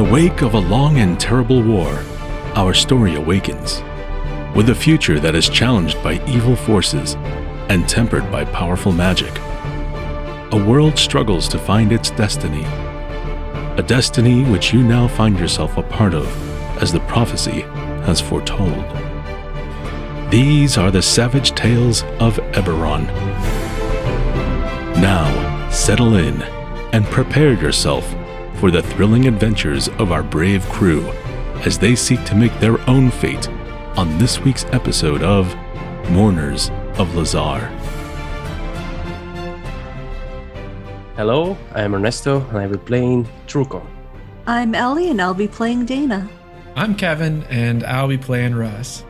the wake of a long and terrible war, our story awakens. With a future that is challenged by evil forces and tempered by powerful magic, a world struggles to find its destiny. A destiny which you now find yourself a part of, as the prophecy has foretold. These are the savage tales of Eberron. Now, settle in and prepare yourself for the thrilling adventures of our brave crew as they seek to make their own fate on this week's episode of Mourners of Lhazaar. Hello, I am Ernesto and I will be playing Truco. I'm Ellie and I'll be playing Dana. I'm Kevin and I'll be playing Russ.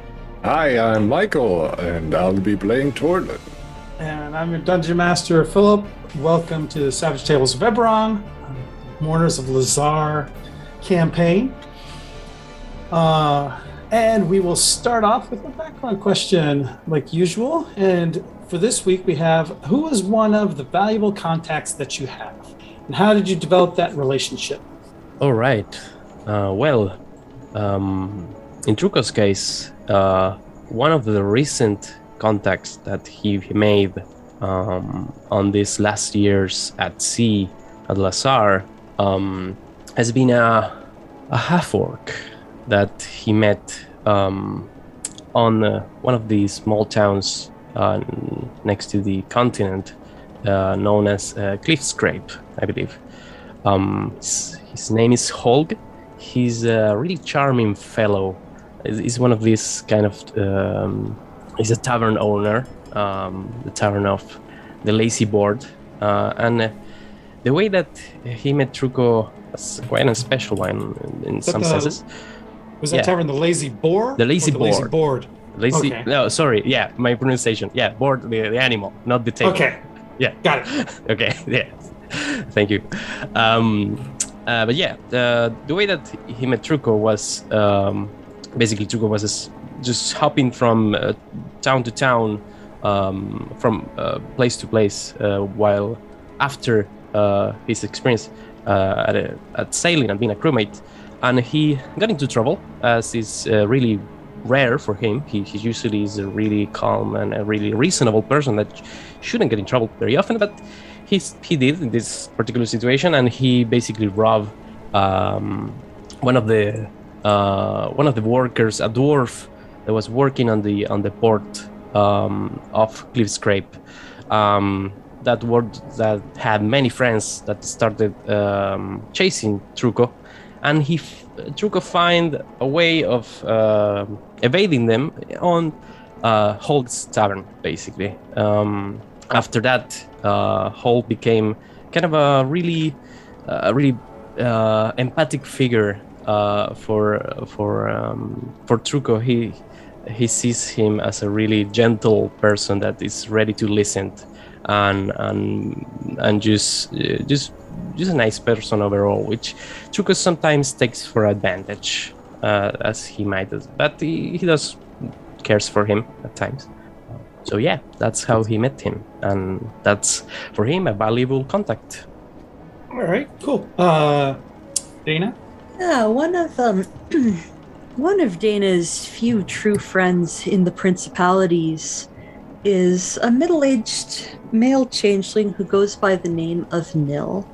Hi, I'm Michael, and I'll be playing Torlin. And I'm your Dungeon Master, Philip. Welcome to the Savage Tables of Eberron, Mourners of Lhazaar campaign. Uh, and we will start off with a background question, like usual. And for this week, we have who is one of the valuable contacts that you have? And how did you develop that relationship? All right. Uh, well, um, in Truco's case, uh, one of the recent contacts that he made um, on these last years at sea at Lhazaar um, has been a, a half orc that he met um, on uh, one of the small towns uh, next to the continent uh, known as uh, Cliff Scrape, I believe. Um, his, name is Holg. He's a really charming fellow He's one of these kind of. Um, he's a tavern owner, um, the tavern of the Lazy Board, uh, and uh, the way that he met Truco was quite a special one in, in some the, senses. Was that Yeah. tavern the Lazy Boar? The Lazy the Lazy Boar. Board. Lazy, Okay. no, sorry, yeah, my pronunciation, yeah, board, the, the animal, not the table. Okay. Yeah. Got it. okay yeah thank you um uh, but yeah the, the way that he met truco was um basically truco was just, just hopping from uh, town to town um from uh, place to place uh, while after uh, his experience uh, at, a, at sailing and being a crewmate and he got into trouble as is uh, really rare for him he, he usually is a really calm and a really reasonable person that shouldn't get in trouble very often, but he's, he did in this particular situation, and he basically robbed um, one of the uh, one of the workers, a dwarf that was working on the on the port um, of Cliff Scrape. Um, that word that had many friends that started um, chasing Truco, and he Truco find a way of uh, evading them on uh, Holg's tavern, basically. Um, after that, uh, Hulk became kind of a really, uh, really uh, empathic figure uh, for for um, for Truco. He he sees him as a really gentle person that is ready to listen, and and and just uh, just just a nice person overall, which Truco sometimes takes for advantage, uh, as he might, but he, he does cares for him at times. So yeah, that's how he met him, and that's for him a valuable contact. All right. Cool. Uh, Dana. Yeah, one of um one of Dana's few true friends in the principalities is a middle-aged male changeling who goes by the name of Nil.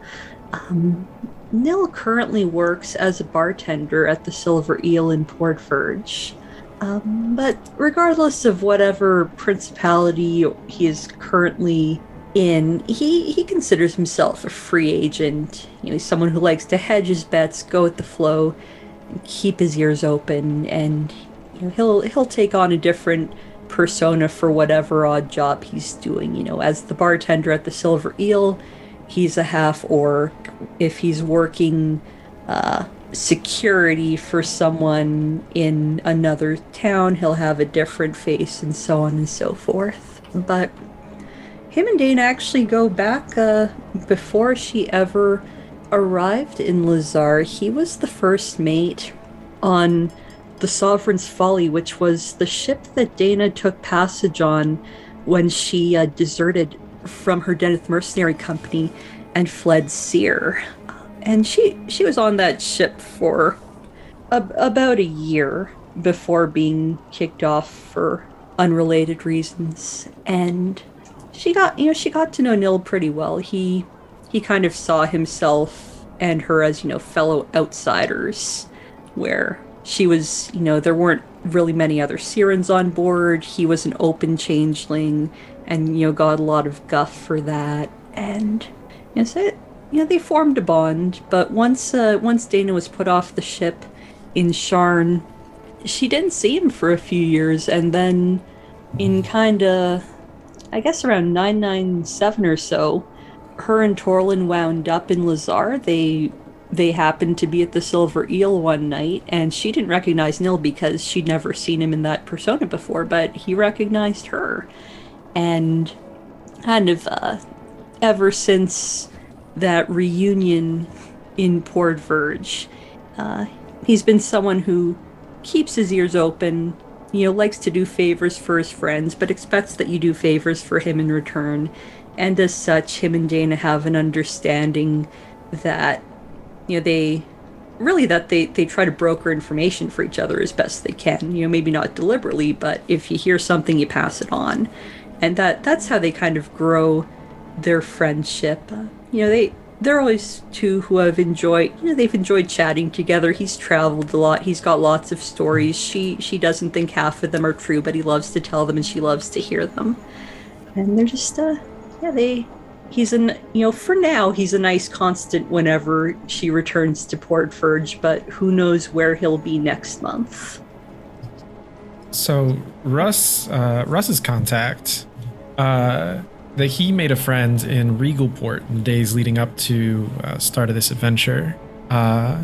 Um, Nil currently works as a bartender at the Silver Eel in Port Verge. Um, but regardless of whatever principality he is currently in, he, he considers himself a free agent. You know, he's someone who likes to hedge his bets, go with the flow, keep his ears open, and you know, he'll he'll take on a different persona for whatever odd job he's doing. You know, as the bartender at the Silver Eel, he's a half orc. If he's working uh, security for someone in another town, he'll have a different face, and so on and so forth. But him and Dana actually go back uh, before she ever arrived in Lhazaar. He was the first mate on the Sovereign's Folly, which was the ship that Dana took passage on when she uh, deserted from her Deneith mercenary company and fled Cyre. and she she was on that ship for a, about a year before being kicked off for unrelated reasons and she got you know she got to know Nil pretty well he he kind of saw himself and her as you know fellow outsiders where she was you know there weren't really many other Cyrans on board. He was an open changeling and you know got a lot of guff for that. And you know so you know they formed a bond. But once uh, once Dana was put off the ship in Sharn she didn't see him for a few years. And then in kind of I guess around 997 or so her and Torlin wound up in Lhazaar. They they happened to be at the Silver Eel one night and she didn't recognize Nil because she'd never seen him in that persona before but he recognized her and kind of uh, ever since that reunion in Port Verge uh, he's been someone who keeps his ears open, you know, likes to do favors for his friends, but expects that you do favors for him in return. And as such, him and Dana have an understanding that, you know, they really that they, they try to broker information for each other as best they can. You know, maybe not deliberately, but if you hear something, you pass it on. And that that's how they kind of grow their friendship. You know, they they're always two who have enjoyed you know they've enjoyed chatting together he's traveled a lot he's got lots of stories she she doesn't think half of them are true but he loves to tell them and she loves to hear them and they're just uh yeah they he's an you know for now he's a nice constant whenever she returns to port verge but who knows where he'll be next month So Russ, uh, Russ's contact, uh, that he made a friend in Regalport in the days leading up to uh, start of this adventure, uh,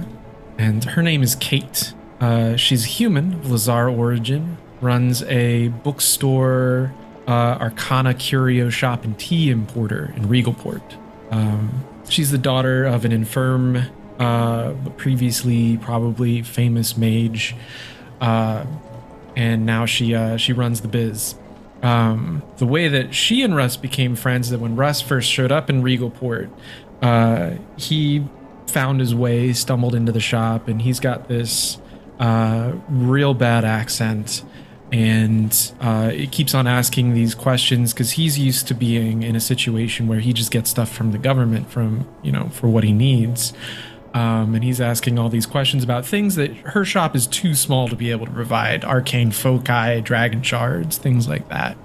and her name is Kate. Uh, she's a human Lhazaar origin, runs a bookstore, uh, Arcana curio shop, and tea importer in Regalport. Um, she's the daughter of an infirm, uh, previously probably famous mage. Uh, and now she uh, she runs the biz. Um, the way that she and Russ became friends is that when Russ first showed up in Regalport, uh, he found his way, stumbled into the shop, and he's got this uh, real bad accent. And uh, it keeps on asking these questions because he's used to being in a situation where he just gets stuff from the government, from you know, for what he needs. Um, and he's asking all these questions about things that her shop is too small to be able to provide arcane foci, dragon shards, things like that,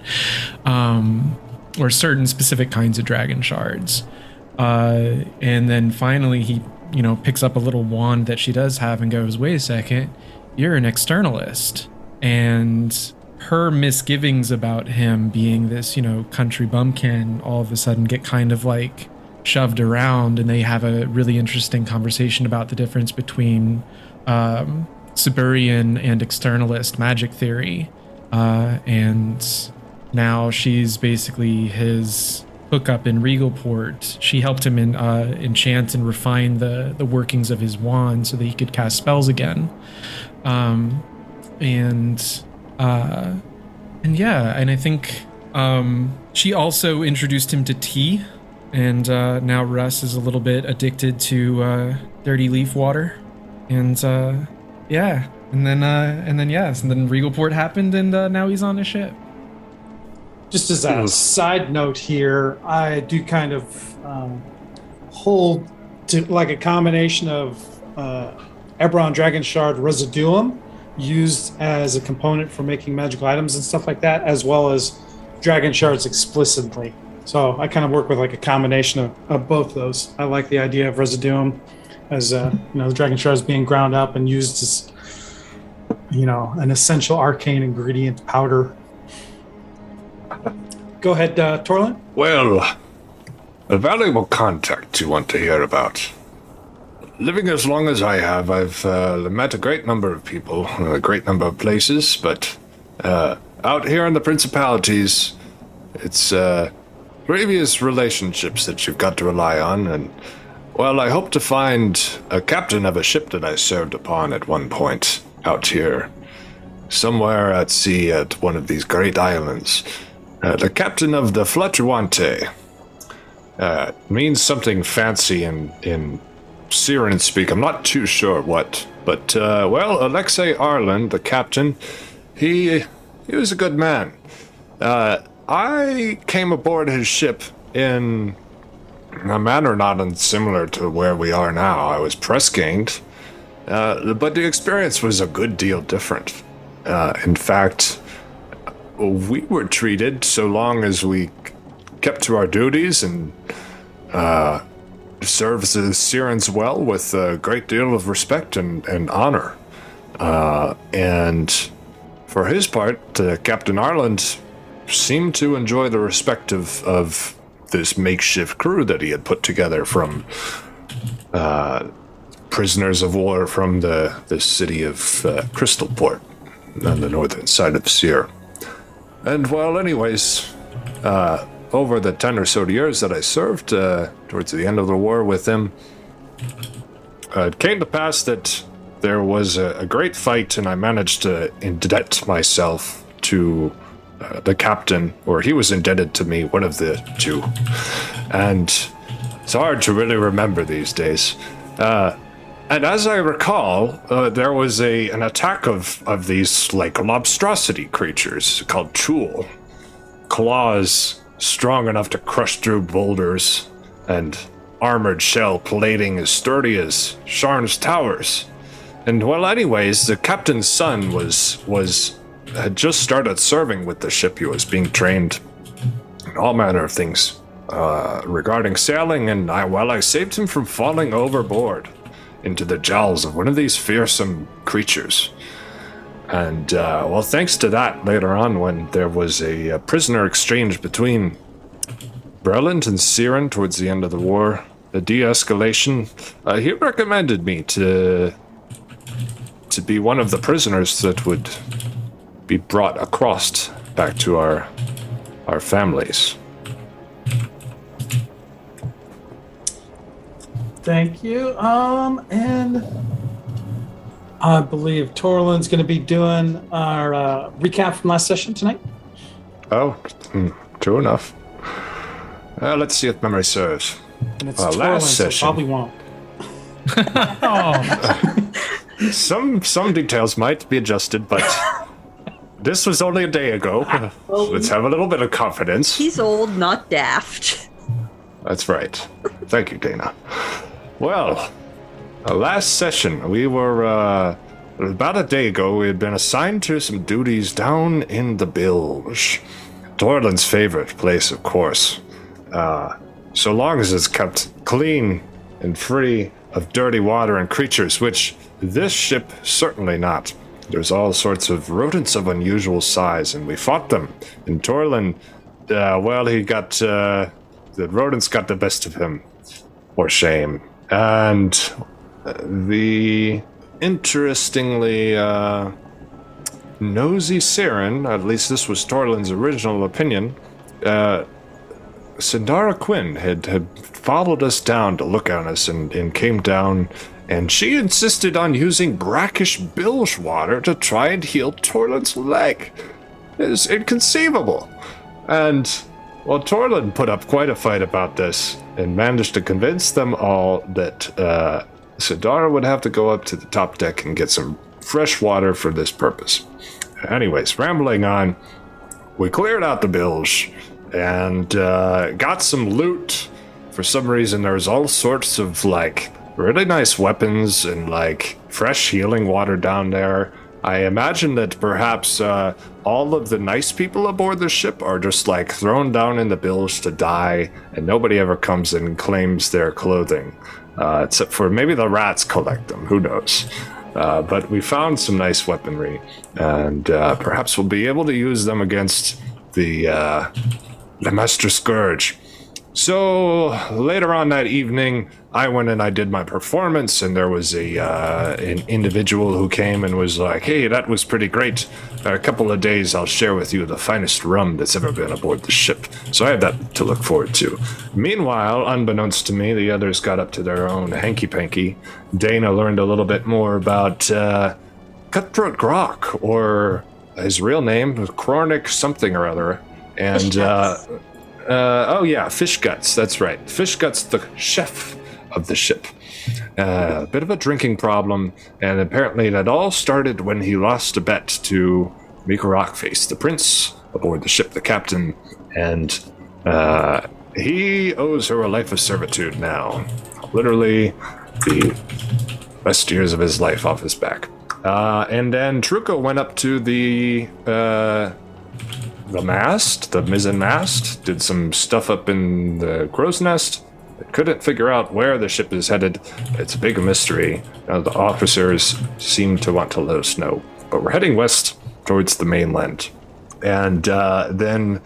um, or certain specific kinds of dragon shards. Uh, and then finally, he you know picks up a little wand that she does have and goes, "Wait a second, you're an externalist." And her misgivings about him being this you know country bumpkin all of a sudden get kind of like shoved around and they have a really interesting conversation about the difference between um, Siberian and externalist magic theory. Uh, and now she's basically his hookup in Regalport. She helped him in, uh, enchant and refine the, the workings of his wand so that he could cast spells again. Um, and uh, and yeah, and I think um, she also introduced him to tea and uh, now Russ is a little bit addicted to uh, dirty leaf water, and uh, yeah, and then uh, and then yes, and then Regalport happened, and uh, now he's on a ship. Just as a side note here, I do kind of um, hold to like a combination of uh, Eberron Dragon Shard Residuum used as a component for making magical items and stuff like that, as well as Dragon Shards explicitly. So I kind of work with like a combination of, of both those. I like the idea of Residuum as uh, you know the Dragon Shards being ground up and used as you know an essential arcane ingredient powder. Go ahead, uh, Torlin. Well, a valuable contact you want to hear about. Living as long as I have, I've uh, met a great number of people, a great number of places, but uh, out here in the Principalities, it's uh, previous relationships that you've got to rely on, and, well, I hope to find a captain of a ship that I served upon at one point out here, somewhere at sea at one of these great islands. Uh, the captain of the Fluctuante uh, means something fancy in in Cyran speak. I'm not too sure what, but uh, well, Alexei Arland, the captain, he he was a good man. Uh, I came aboard his ship in a manner not unsimilar to where we are now. I was press ganged, uh, but the experience was a good deal different. Uh, in fact, we were treated so long as we kept to our duties and uh, served the Cyrans well with a great deal of respect and, and honor. Uh, and for his part, uh, Captain Arland seemed to enjoy the respect of, of this makeshift crew that he had put together from uh, prisoners of war from the, the city of uh, Crystalport on the northern side of Cyre. And well, anyways, uh, over the 10 or so years that I served uh, towards the end of the war with him, uh, it came to pass that there was a, a great fight, and I managed to indebt myself to uh, the captain, or he was indebted to me, one of the two. And it's hard to really remember these days. Uh, and as I recall, uh, there was a an attack of, of these like monstrosity creatures called Chul. Claws strong enough to crush through boulders, and armored shell plating as sturdy as Sharn's towers. And well, anyways, the captain's son was was had just started serving with the ship. He was being trained in all manner of things uh, regarding sailing, and I well, I saved him from falling overboard into the jowls of one of these fearsome creatures. And, uh, well, thanks to that, later on, when there was a, a prisoner exchange between Breland and Cyran towards the end of the war, the de escalation, uh, he recommended me to. to be one of the prisoners that would be brought across back to our. our families. Thank you. Um, and I believe Torlin's going to be doing our uh, recap from last session tonight. Oh, hmm, true enough. Uh, let's see if memory serves. And it's Uh, Torlin, last so session. probably won't. Some some details might be adjusted, but this was only a day ago. Let's have a little bit of confidence. He's old, not daft. That's right. Thank you, Dana. Well, uh, last session we were uh, about a day ago. We had been assigned to some duties down in the bilge, Torlin's favorite place, of course. Uh, so long as it's kept clean and free of dirty water and creatures, which this ship certainly not. There's all sorts of rodents of unusual size, and we fought them. And Torlin, uh, well, he got uh, the rodents got the best of him, for shame. And the interestingly uh, nosy Cyran, at least this was Torlin's original opinion, uh, Sindara Quinn had, had followed us down to look at us and, and came down, and she insisted on using brackish bilge water to try and heal Torlin's leg. It is inconceivable. And, well, Torlin put up quite a fight about this and managed to convince them all that uh, Sidara would have to go up to the top deck and get some fresh water for this purpose. Anyways, rambling on, we cleared out the bilge and uh, got some loot. For some reason, there was all sorts of like really nice weapons and like fresh healing water down there. I imagine that perhaps uh, all of the nice people aboard the ship are just like thrown down in the bilge to die, and nobody ever comes and claims their clothing, uh, except for maybe the rats collect them. Who knows? Uh, but we found some nice weaponry, and uh, perhaps we'll be able to use them against the uh, the Master Scourge. So later on that evening, I went and I did my performance, and there was a uh, an individual who came and was like, "Hey, that was pretty great. In a couple of days, I'll share with you the finest rum that's ever been aboard the ship." So I had that to look forward to. Meanwhile, unbeknownst to me, the others got up to their own hanky panky. Dana learned a little bit more about uh, Cutthroat Grok, or his real name, Chronic something or other, and. Uh, uh, oh yeah, fish guts. That's right. Fish guts, the chef of the ship. uh, a bit of a drinking problem, and apparently that all started when he lost a bet to Mika Rockface, the prince aboard the ship, the captain, and uh, he owes her a life of servitude now. Literally, the best years of his life off his back. Uh, and then Truco went up to the uh, the mast, the mizzen mast, did some stuff up in the crow's nest. Couldn't figure out where the ship is headed. It's a big mystery. Uh, the officers seem to want to let us know. But we're heading west towards the mainland. And uh, then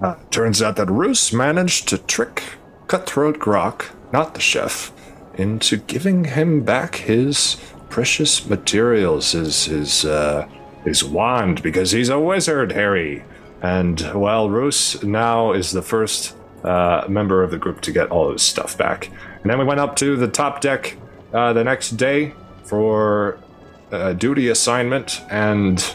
uh, turns out that Russ managed to trick Cutthroat Grok, not the chef, into giving him back his precious materials, his his uh, his wand, because he's a wizard, Harry. And well, Russ now is the first uh, member of the group to get all his stuff back. And then we went up to the top deck uh, the next day for a duty assignment, and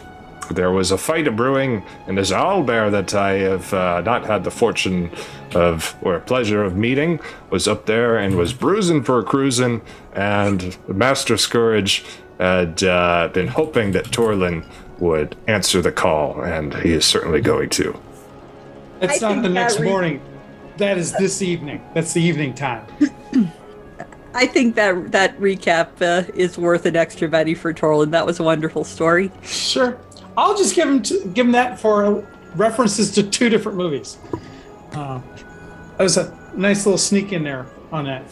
there was a fight brewing, and this owlbear that I have uh, not had the fortune of or pleasure of meeting. Was up there and was bruising for a cruising, and Master Scourge had uh, been hoping that Torlin would answer the call, and he is certainly going to. It's I not the next re- morning. That is this evening. That's the evening time. I think that that recap uh, is worth an extra Benny for Torlin. That was a wonderful story. Sure. I'll just give him to, give him that for references to two different movies. Uh, that was a nice little sneak in there on that.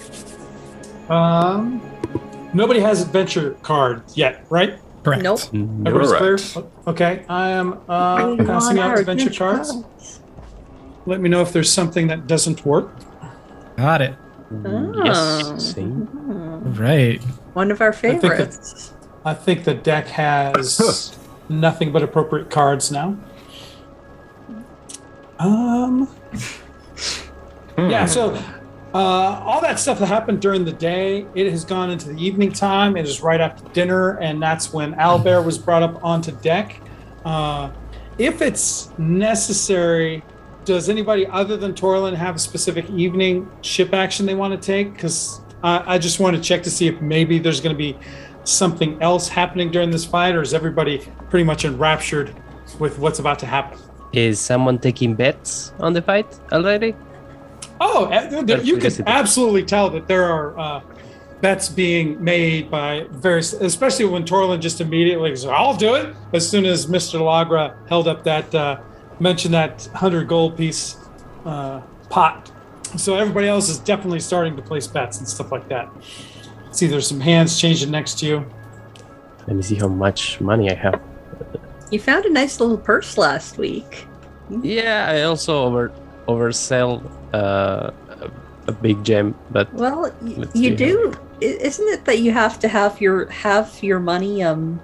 Um, nobody has adventure cards yet, right? Correct. Nope. Everybody's Correct. clear. Okay, I am uh, We passing want out our adventure cards. cards. Let me know if there's something that doesn't work. Got it. Oh. Yes. See? Right. One of our think that- favorites. I think the deck has nothing but appropriate cards now. Um. Yeah. So, uh, all that stuff that happened during the day, it has gone into the evening time. It is right after dinner, and that's when Owlbear was brought up onto deck. Uh, if it's necessary, does anybody other than Torlin have a specific evening ship action they want to take? Because I, I just want to check to see if maybe there's going to be something else happening during this fight, or is everybody pretty much enraptured with what's about to happen? Is someone taking bets on the fight already? Oh, there- there- you can absolutely tell that there are uh, bets being made by various, especially when Torlin just immediately goes, "I'll do it." As soon as Mister Lagra held up that, uh, mentioned that hundred gold piece uh, pot, so everybody else is definitely starting to place bets and stuff like that. See, there's some hands changing next to you. Let me see how much money I have. You found a nice little purse last week. Yeah, I also over oversell uh, a, a big gem, but Well, you do. i- Isn't it that you have to have your have your money um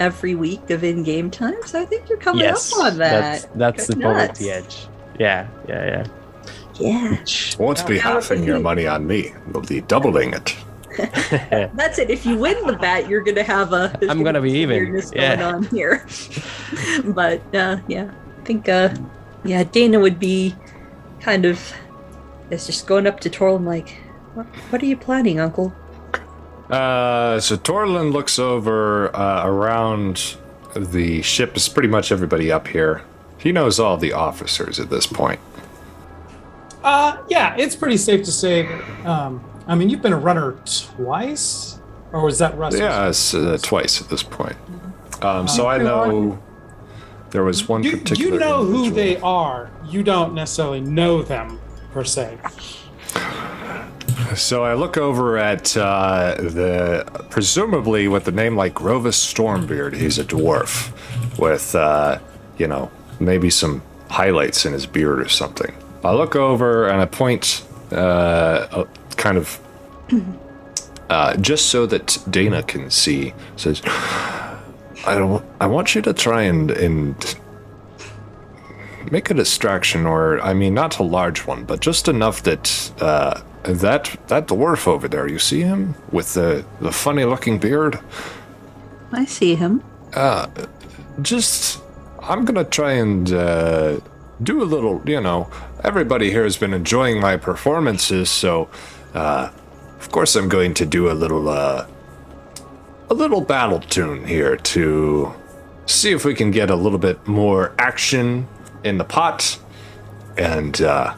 every week of in-game time? So I think you're coming yes, up on that's that. that's that's the Good poverty nuts. edge. Yeah, yeah, yeah. Yeah, Won't be Now, halving your money on me. We'll be doubling it. that's it. If you win the bet, you're gonna have a. there's I'm gonna be even, yeah. going on here. but uh, yeah, I think uh, yeah, Dana would be kind of. Is just going up to Torlin like, what, what are you planning, Uncle? Uh, so Torlin looks over uh, around the ship. Is pretty much everybody up here. He knows all the officers at this point. Uh, yeah, it's pretty safe to say. Um, I mean, you've been a runner twice, or was that Russ? Yeah, it's uh, twice at this point. Um, so I know there was one You, particular. you know who they are. You don't necessarily know them per se. So I look over at uh, the presumably with the name like Grovis Stormbeard. He's a dwarf with, uh, you know, maybe some highlights in his beard or something. I look over and I point, uh, kind of, uh, just so that Dana can see. Says, "I don't. I want you to try and and make a distraction, or I mean, not a large one, but just enough that uh, that that dwarf over there. You see him with the the funny looking beard? I see him. Uh, just, I'm gonna try and uh, do a little. You know, everybody here has been enjoying my performances, so uh, of course, I'm going to do a little, uh, a little battle tune here to see if we can get a little bit more action in the pot and uh,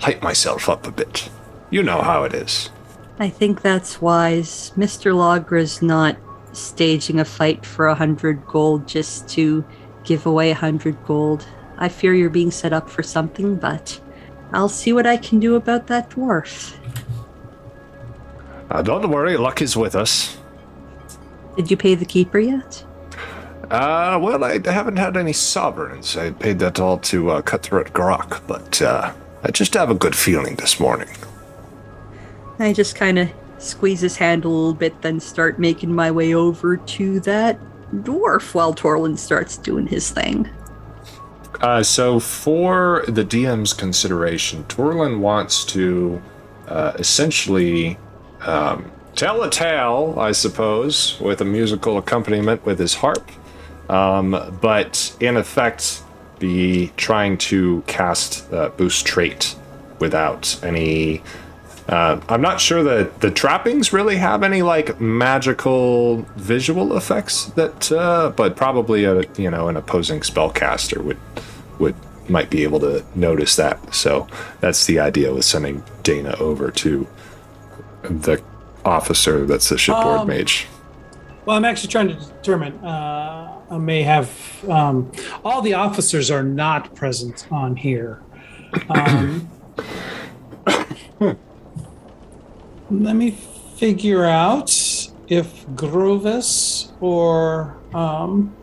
hype myself up a bit. You know how it is. I think that's wise. Mr. Lagra's not staging a fight for a hundred gold just to give away a hundred gold. I fear you're being set up for something, but I'll see what I can do about that dwarf. Uh, don't worry, luck is with us. Did you pay the keeper yet? Uh, well, I haven't had any sovereigns. I paid that all to uh, Cutthroat Grok, but uh, I just have a good feeling this morning. I just kind of squeeze his hand a little bit, then start making my way over to that dwarf while Torlin starts doing his thing. Uh, so, for the DM's consideration, Torlin wants to uh, essentially um, tell a tale, I suppose, with a musical accompaniment with his harp, um, but in effect, be trying to cast uh, Boost Trait without any. Uh, I'm not sure that the trappings really have any like magical visual effects that, uh, but probably a you know an opposing spellcaster would would might be able to notice that. So that's the idea with sending Dana over to the officer that's the shipboard Um, mage. Well, I'm actually trying to determine. Uh, may have um, all the officers are not present on here. Um, let me figure out if Grovis or um,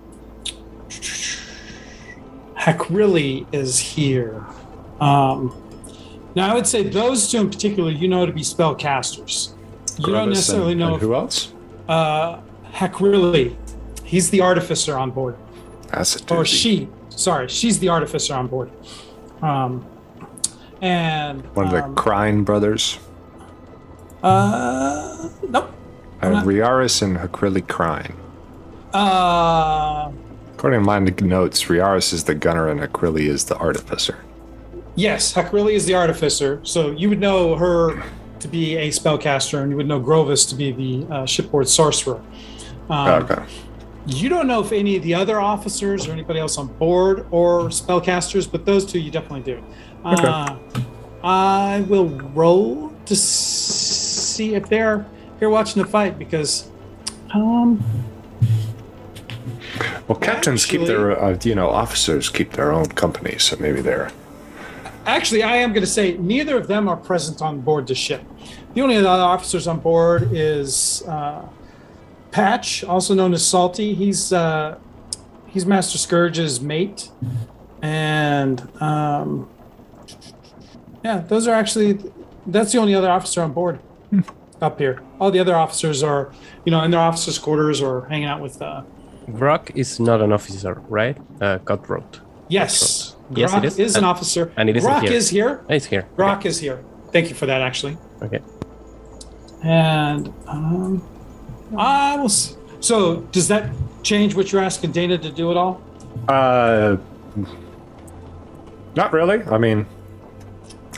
Hackrilly is here. Um, now, I would say those two in particular, you know to be spellcasters. You don't necessarily and- know and if who else. uh, Hackrilly. He's the artificer on board. That's a Or she. Sorry, she's the artificer on board. Um, and One of the um, Crine brothers. uh, nope. Uh, Riaris and Hakrili Crine. Uh, According to my notes, Riaris is the gunner and Hakrili is the artificer. yes, Hackrilly is the artificer. So you would know her to be a spellcaster, and you would know Grovis to be the uh, shipboard sorcerer. Um, okay. You don't know if any of the other officers or anybody else on board or spellcasters, but those two you definitely do. Uh, I will roll to see if they're here watching the fight because, um, Well, captains keep their, uh, you know, officers keep their own company, so maybe they're. actually, I am going to say neither of them are present on board the ship. The only other officers on board is uh, Patch, also known as Salty. He's uh, he's Master Scourge's mate, and um, yeah, those are actually that's the only other officer on board up here. All the other officers are, you know, in their officers' quarters or hanging out with. Uh, Grok is not an officer, right? Uh, cutthroat. yes, Yes, it Grok is. an And- officer. and it isn't Grok here. is here. Oh, It's here. Grok is here. Thank you for that, actually. Okay. And um, I will. s- So, does that change what you're asking Dana to do at all? Uh, not really. I mean,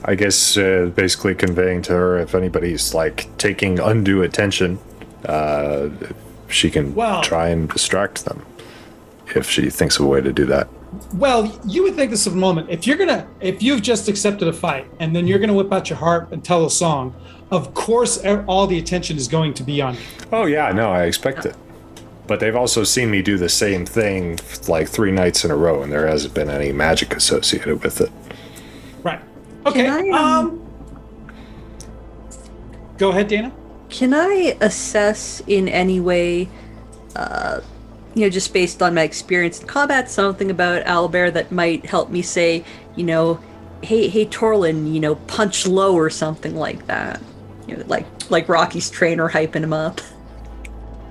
I guess uh, basically conveying to her if anybody's like taking undue attention, uh, she can Well- try and distract them if she thinks of a way to do that. Well, you would think this of a moment. If you're gonna, if you've just accepted a fight and then you're gonna whip out your harp and tell a song, of course, e- all the attention is going to be on you. Oh yeah, no, I expect it. But they've also seen me do the same thing like three nights in a row, and there hasn't been any magic associated with it. Right. Okay. I, um, um, Go ahead, Dana. Can I assess in any way, uh, you know, just based on my experience in combat, something about Owlbear that might help me say, you know, hey, hey, Torlin, you know, punch low or something like that. You know, like like Rocky's trainer hyping him up.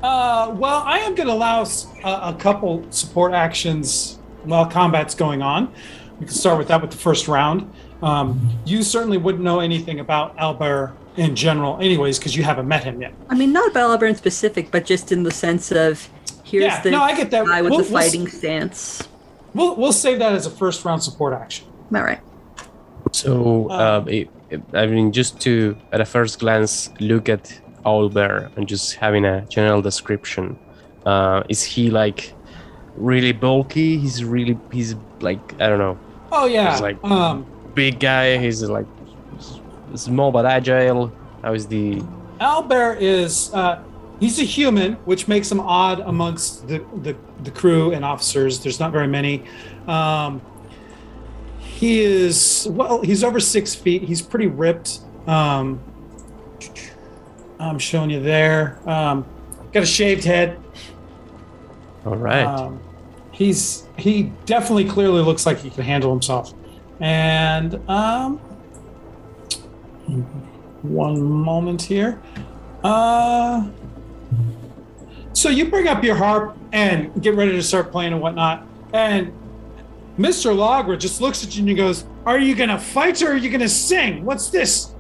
Uh, well, I am going to allow a couple support actions while combat's going on. We can start with that with the first round. Um, you certainly wouldn't know anything about Owlbear in general, anyways, because you haven't met him yet. I mean, not about Owlbear in specific, but just in the sense of here's Yeah, the no, I get that. guy with We'll- the we'll fighting stance. We'll we'll save that as a first round support action. All right. So, Uh, uh, if, I mean, just to at a first glance look at Owlbear and just having a general description. Uh, is he like really bulky? He's really he's like I don't know, Oh yeah. He's like- um, big guy. He's like small but agile. How is the Owlbear is uh, he's a human, which makes him odd amongst the, the, the crew and officers. There's not very many. Um, he is well, he's over six feet. He's pretty ripped. Um, I'm showing you there. Um, got a shaved head. all right? Um, he's he definitely clearly looks like he can handle himself. And um, one moment here. Uh, so you bring up your harp and get ready to start playing and whatnot. And Mr. Lagra just looks at you and he goes, "Are you gonna fight or are you gonna sing? What's this?"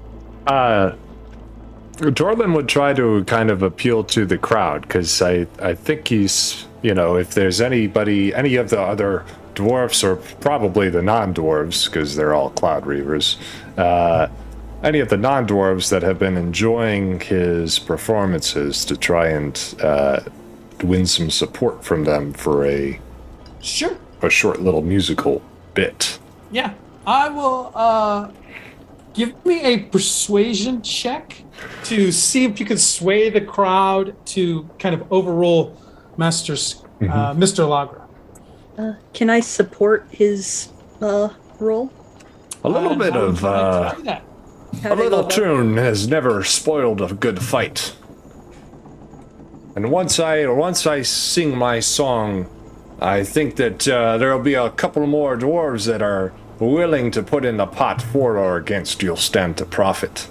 Uh, Torlin would try to kind of appeal to the crowd because I, I think he's, you know, if there's anybody, any of the other dwarfs or probably the non dwarves, because they're all cloud reavers, uh, any of the non dwarves that have been enjoying his performances to try and uh, win some support from them for a, Sure. A short little musical bit. Yeah, I will. uh Give me a persuasion check to see if you can sway the crowd to kind of overrule Master's uh, Mr. Lagra. Uh, can I support his uh, role? A little And bit of uh, to do that? How A do I go little about- tune has never spoiled a good fight. And once I once I sing my song, I think that uh, there'll be a couple more dwarves that are willing to put in the pot for or against. You'll stand to profit.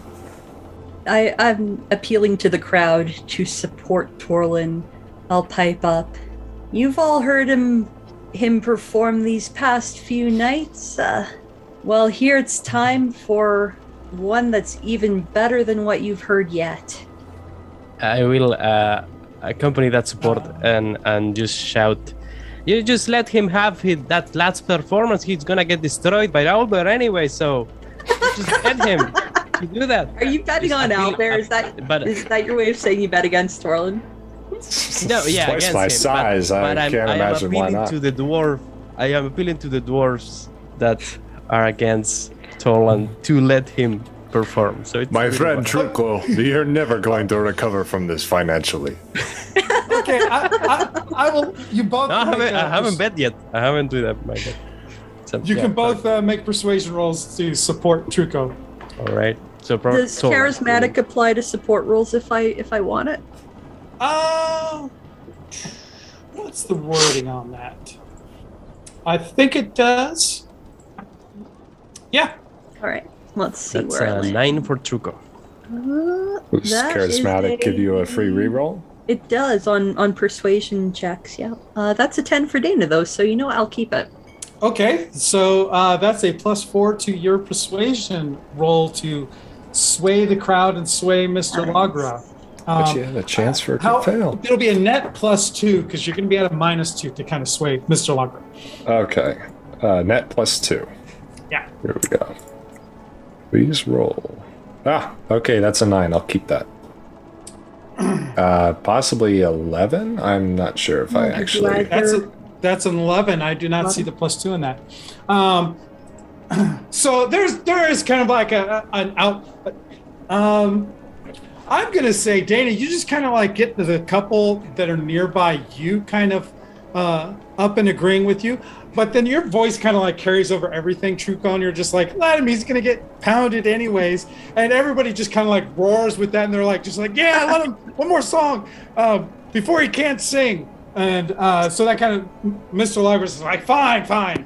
I, I'm appealing to the crowd to support Torlin. I'll pipe up. You've all heard him him perform these past few nights. Uh, well, here it's time for one that's even better than what you've heard yet. I will uh, accompany that support and and just shout. You just let him have his, that last performance. He's gonna get destroyed by Owlbear anyway. So just let him. You do that. Are you betting Just on appeal- Owlbear? Is that but- is that your way of saying you bet against Torlin? No, yeah, Twice against my him, size. But, I I'm, can't I am imagine why appealing not. to the dwarf. I am appealing to the dwarves that are against Torlin to let him perform. So it's My really friend fun. Truco, you're never going to recover from this financially. Okay, I, I, I will. You both. No, I haven't, a I haven't bet yet. I haven't do that. My bet. So, You yeah, can both uh, make persuasion rolls to support Truco. All right. So pro- Does Torlin. charismatic apply to support roles if I if I want it? Uh, what's the wording on that? I think it does. Yeah. All right, let's see That's where I uh, nine for Truco. Uh, Does that is charismatic give you a free reroll? It does on on persuasion checks. Yeah, uh, that's a ten for Dana though, so you know I'll keep it. Okay, so uh, that's a plus four to your persuasion roll to sway the crowd and sway Mr. Nice. Lagra. But Um, you have a chance for it how- to fail. It'll be a net plus two because you're going to be at a minus two to kind of sway Mr. Lagra. Okay. Uh, net plus two. Yeah. Here we go. Please roll. Ah, okay, that's a nine. I'll keep that. Uh, possibly 11? I'm not sure if I actually. That's a, that's an eleven. I do not see the plus two in that. Um, so there's there is kind of like a, a- an out. Um, I'm gonna say, Dana, you just kind of like get the couple that are nearby you, kind of uh, up and agreeing with you. But then your voice kind of like carries over everything, Truco, and you're just like, let him. He's gonna get pounded anyways. And everybody just kind of like roars with that, and they're like, just like, yeah, let him. One more song uh, before he can't sing. And uh, so that kind of Mr. Lagra is like, fine, fine.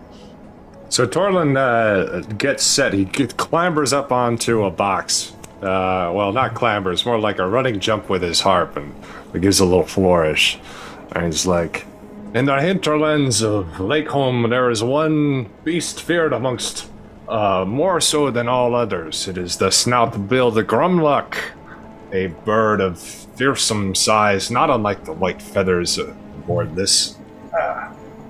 So Torlin uh, gets set. He get, clambers up onto a box. Uh, well, not clambers, more like a running jump with his harp, and he gives a little flourish. And he's like, "In the hinterlands of Lakeholm, there is one beast feared amongst, uh, more so than all others. It is the snout-billed Grumluck, a bird of fearsome size, not unlike the white feathers aboard this. Uh,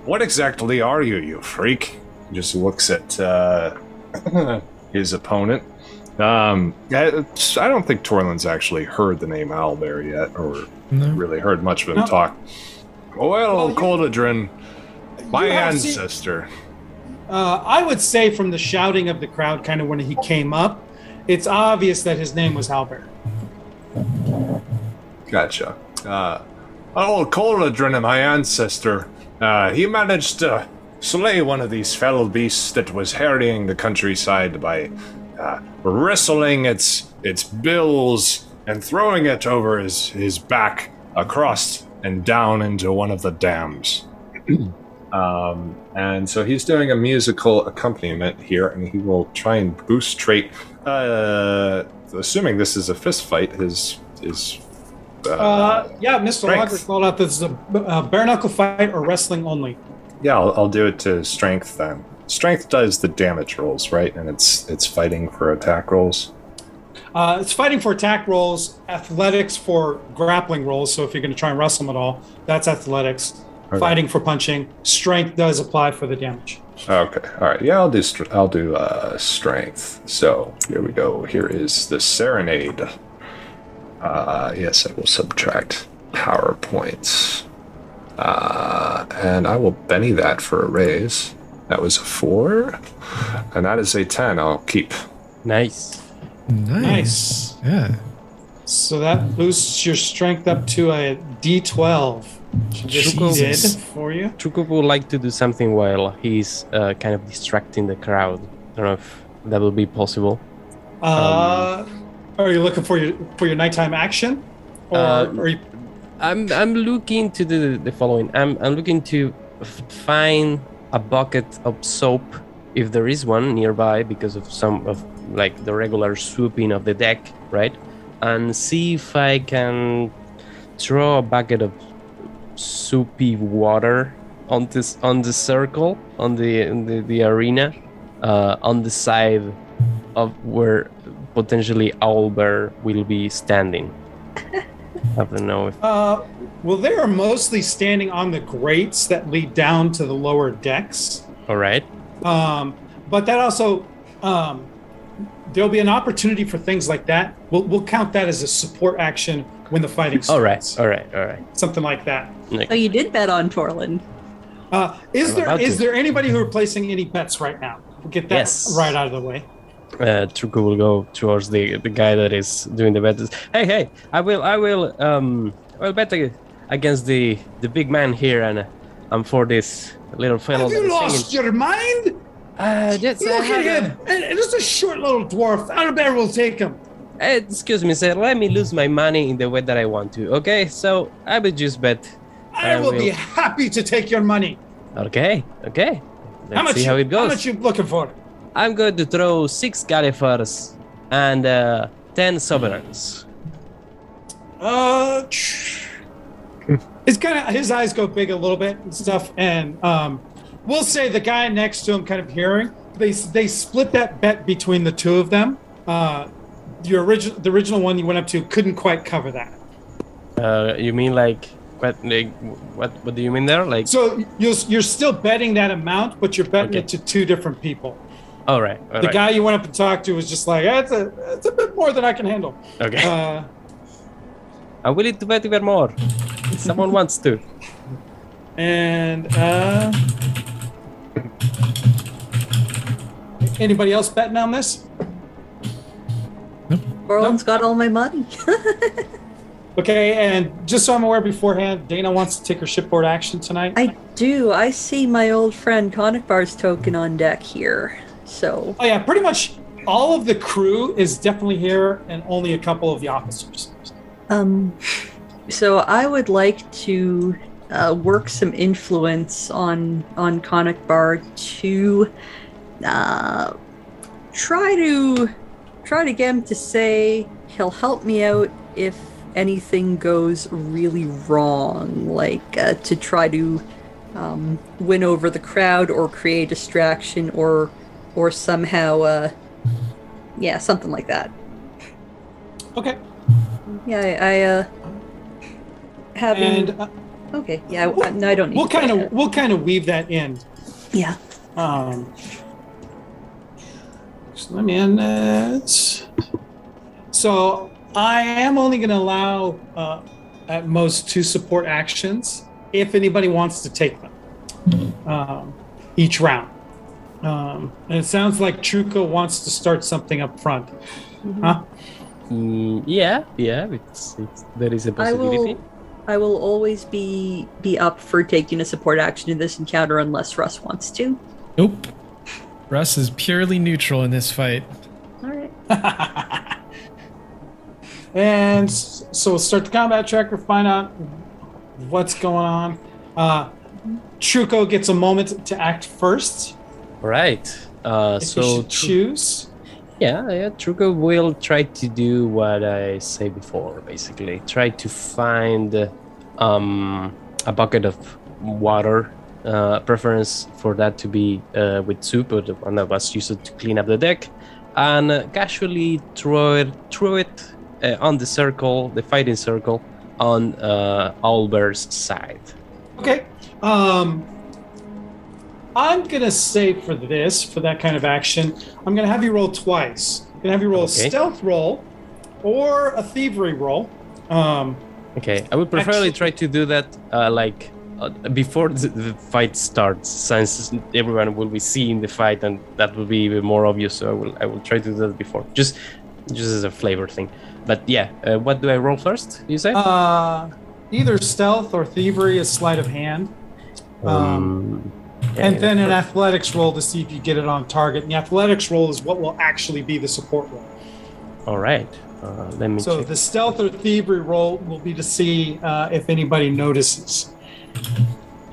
what exactly are you, you freak?" He just looks at uh, his opponent. Um, yeah, I don't think Torlin's actually heard the name Owlbear yet, or No. really heard much of him No. talk. Well, Well, Coladrin, my have seen- ancestor. Uh, I would say from the shouting of the crowd, kind of when he came up, it's obvious that his name was Albert. Gotcha. Uh, old my ancestor, uh, he managed to slay one of these fell beasts that was harrying the countryside by uh, wrestling its its bills and throwing it over his, his back across and down into one of the dams. um, and so he's doing a musical accompaniment here, and he will try and boost trait. Uh, assuming this is a fist fight, his his Uh, yeah, Mr. strength. Lagra called out this is a uh, bare knuckle fight or wrestling only. Yeah, I'll, I'll do it to strength then. Strength does the damage rolls, right? And it's it's fighting for attack rolls. Uh, it's fighting for attack rolls, athletics for grappling rolls. So if you're going to try and wrestle him at all, that's athletics. Okay. Fighting for punching. Strength does apply for the damage. Okay, all right. Yeah, I'll do str- I'll do uh, strength. So here we go. Here is the serenade. Uh, yes, I will subtract power points, uh, and I will Benny that for a raise. That was a four, and that is a ten. I'll keep. Nice. Nice. Nice. Yeah. So that boosts your strength up to a D12. Just Jesus. did for you. Trukup would like to do something while he's uh, kind of distracting the crowd. I don't know if that will be possible. Uh, are you looking for your for your nighttime action, or Uh, are you? I'm I'm looking to do the following. I'm I'm looking to f- find a bucket of soap if there is one nearby because of some of like the regular swooping of the deck, right? And see if I can throw a bucket of soupy water on this on the circle on the in the, the arena uh, on the side of where potentially Owlbear will be standing. I don't know if Uh, well, they are mostly standing on the grates that lead down to the lower decks. all right. Um, but that also um, there'll be an opportunity for things like that. We'll, we'll count that as a support action when the fighting starts. All right, all right, all right. Something like that. Like, So you did bet on Torlin. Uh, is I'm there to. there anybody who are placing any bets right now? We'll get that Yes. right out of the way. uh, Truco will go towards the the guy that is doing the bet. Hey, hey, I will, I will, um, I will bet against the the big man here, and uh, I'm for this little fellow. Have you lost singing. your mind? Uh, that's, Look at him! And just a short little dwarf. Albert will take him. uh, excuse me, sir. Let me lose my money in the way that I want to. Okay, so I will just bet. I, I will, be happy to take your money. Okay, okay. Let's how much? see how it goes. How much you looking for? I'm going to throw six Galifars and uh, ten Sovereigns. Uh, it's kind of his eyes go big a little bit and stuff, and um, we'll say the guy next to him, kind of hearing they they split that bet between the two of them. Uh, your original the original one you went up to couldn't quite cover that, Uh, you mean like what? Like, what? What do you mean there? Like, so you're you're still betting that amount, but you're betting Okay. it to two different people. all right, all the right. guy you went up and talked to was just like, that's a that's a bit more than I can handle. okay, Uh, I'm willing to bet even more. if Someone wants to. and uh, anybody else betting on this? Torlin's got all my money. Okay, and just so I'm aware beforehand, Dana wants to take her shipboard action tonight. I do. I see my old friend Conic Bar's token on deck here. So oh yeah, pretty much all of the crew is definitely here, and only a couple of the officers. Um, so I would like to uh, work some influence on on Conic Bar to uh, try to try to get him to say he'll help me out if anything goes really wrong, like uh, to try to um, win over the crowd or create distraction or or somehow uh, yeah something like that. Okay, Yeah, I, I uh, having and uh, okay. Yeah, I, no, I don't need. we'll to kind of we'll kind of weave that in. yeah. Um, so let me end that. So I am only going to allow uh, at most two support actions if anybody wants to take them um, each round. Um, and it sounds like Truco wants to start something up front. Huh? Mm, yeah, yeah, it's, it's there is a I possibility. Will. I will always be be up for taking a support action in this encounter unless Russ wants to. Nope. Russ is purely neutral in this fight. All right. And so we'll start the combat tracker, find out what's going on. Uh, Truco gets a moment to act first. All right. Uh, If you so should Tru- choose. Yeah, yeah, Truco will try to do what I say before. Basically, try to find um, a bucket of water. Uh, preference for that to be uh, with soup, or the one that was used to clean up the deck, and uh, casually throw it, throw it uh, on the circle, the fighting circle, on uh, Owlbear's side. Okay. Um, I'm gonna say for this, for that kind of action, I'm gonna have you roll twice. I'm gonna have you roll a stealth roll or a thievery roll. Um, Okay, I would preferably Actually- try to do that uh, like uh, before the, the fight starts, since everyone will be seeing the fight, and that will be even more obvious. So I will I will try to do that before, just just as a flavor thing. But yeah, uh, what do I roll first? You say? uh, either stealth or thievery is sleight of hand. Um, yeah, and then an athletics roll to see if you get it on target. And the athletics roll is what will actually be the support roll. All right. Uh, let me So check. the stealth or thievery roll will be to see uh, if anybody notices.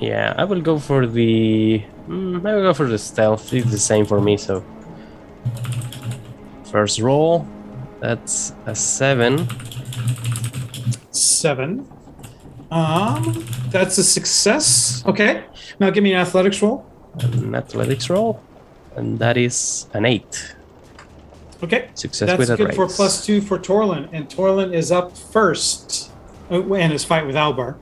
Yeah, I will go for the. Mm, I will go for the stealth. It's the same for me. So first roll, that's a seven. Seven. Um, that's a success. Okay. Now give me an athletics roll. an athletics roll, and that is an eight. Okay. Success That's with a good for plus two for Torlin, and Torlin is up first uh, in his fight with Albert.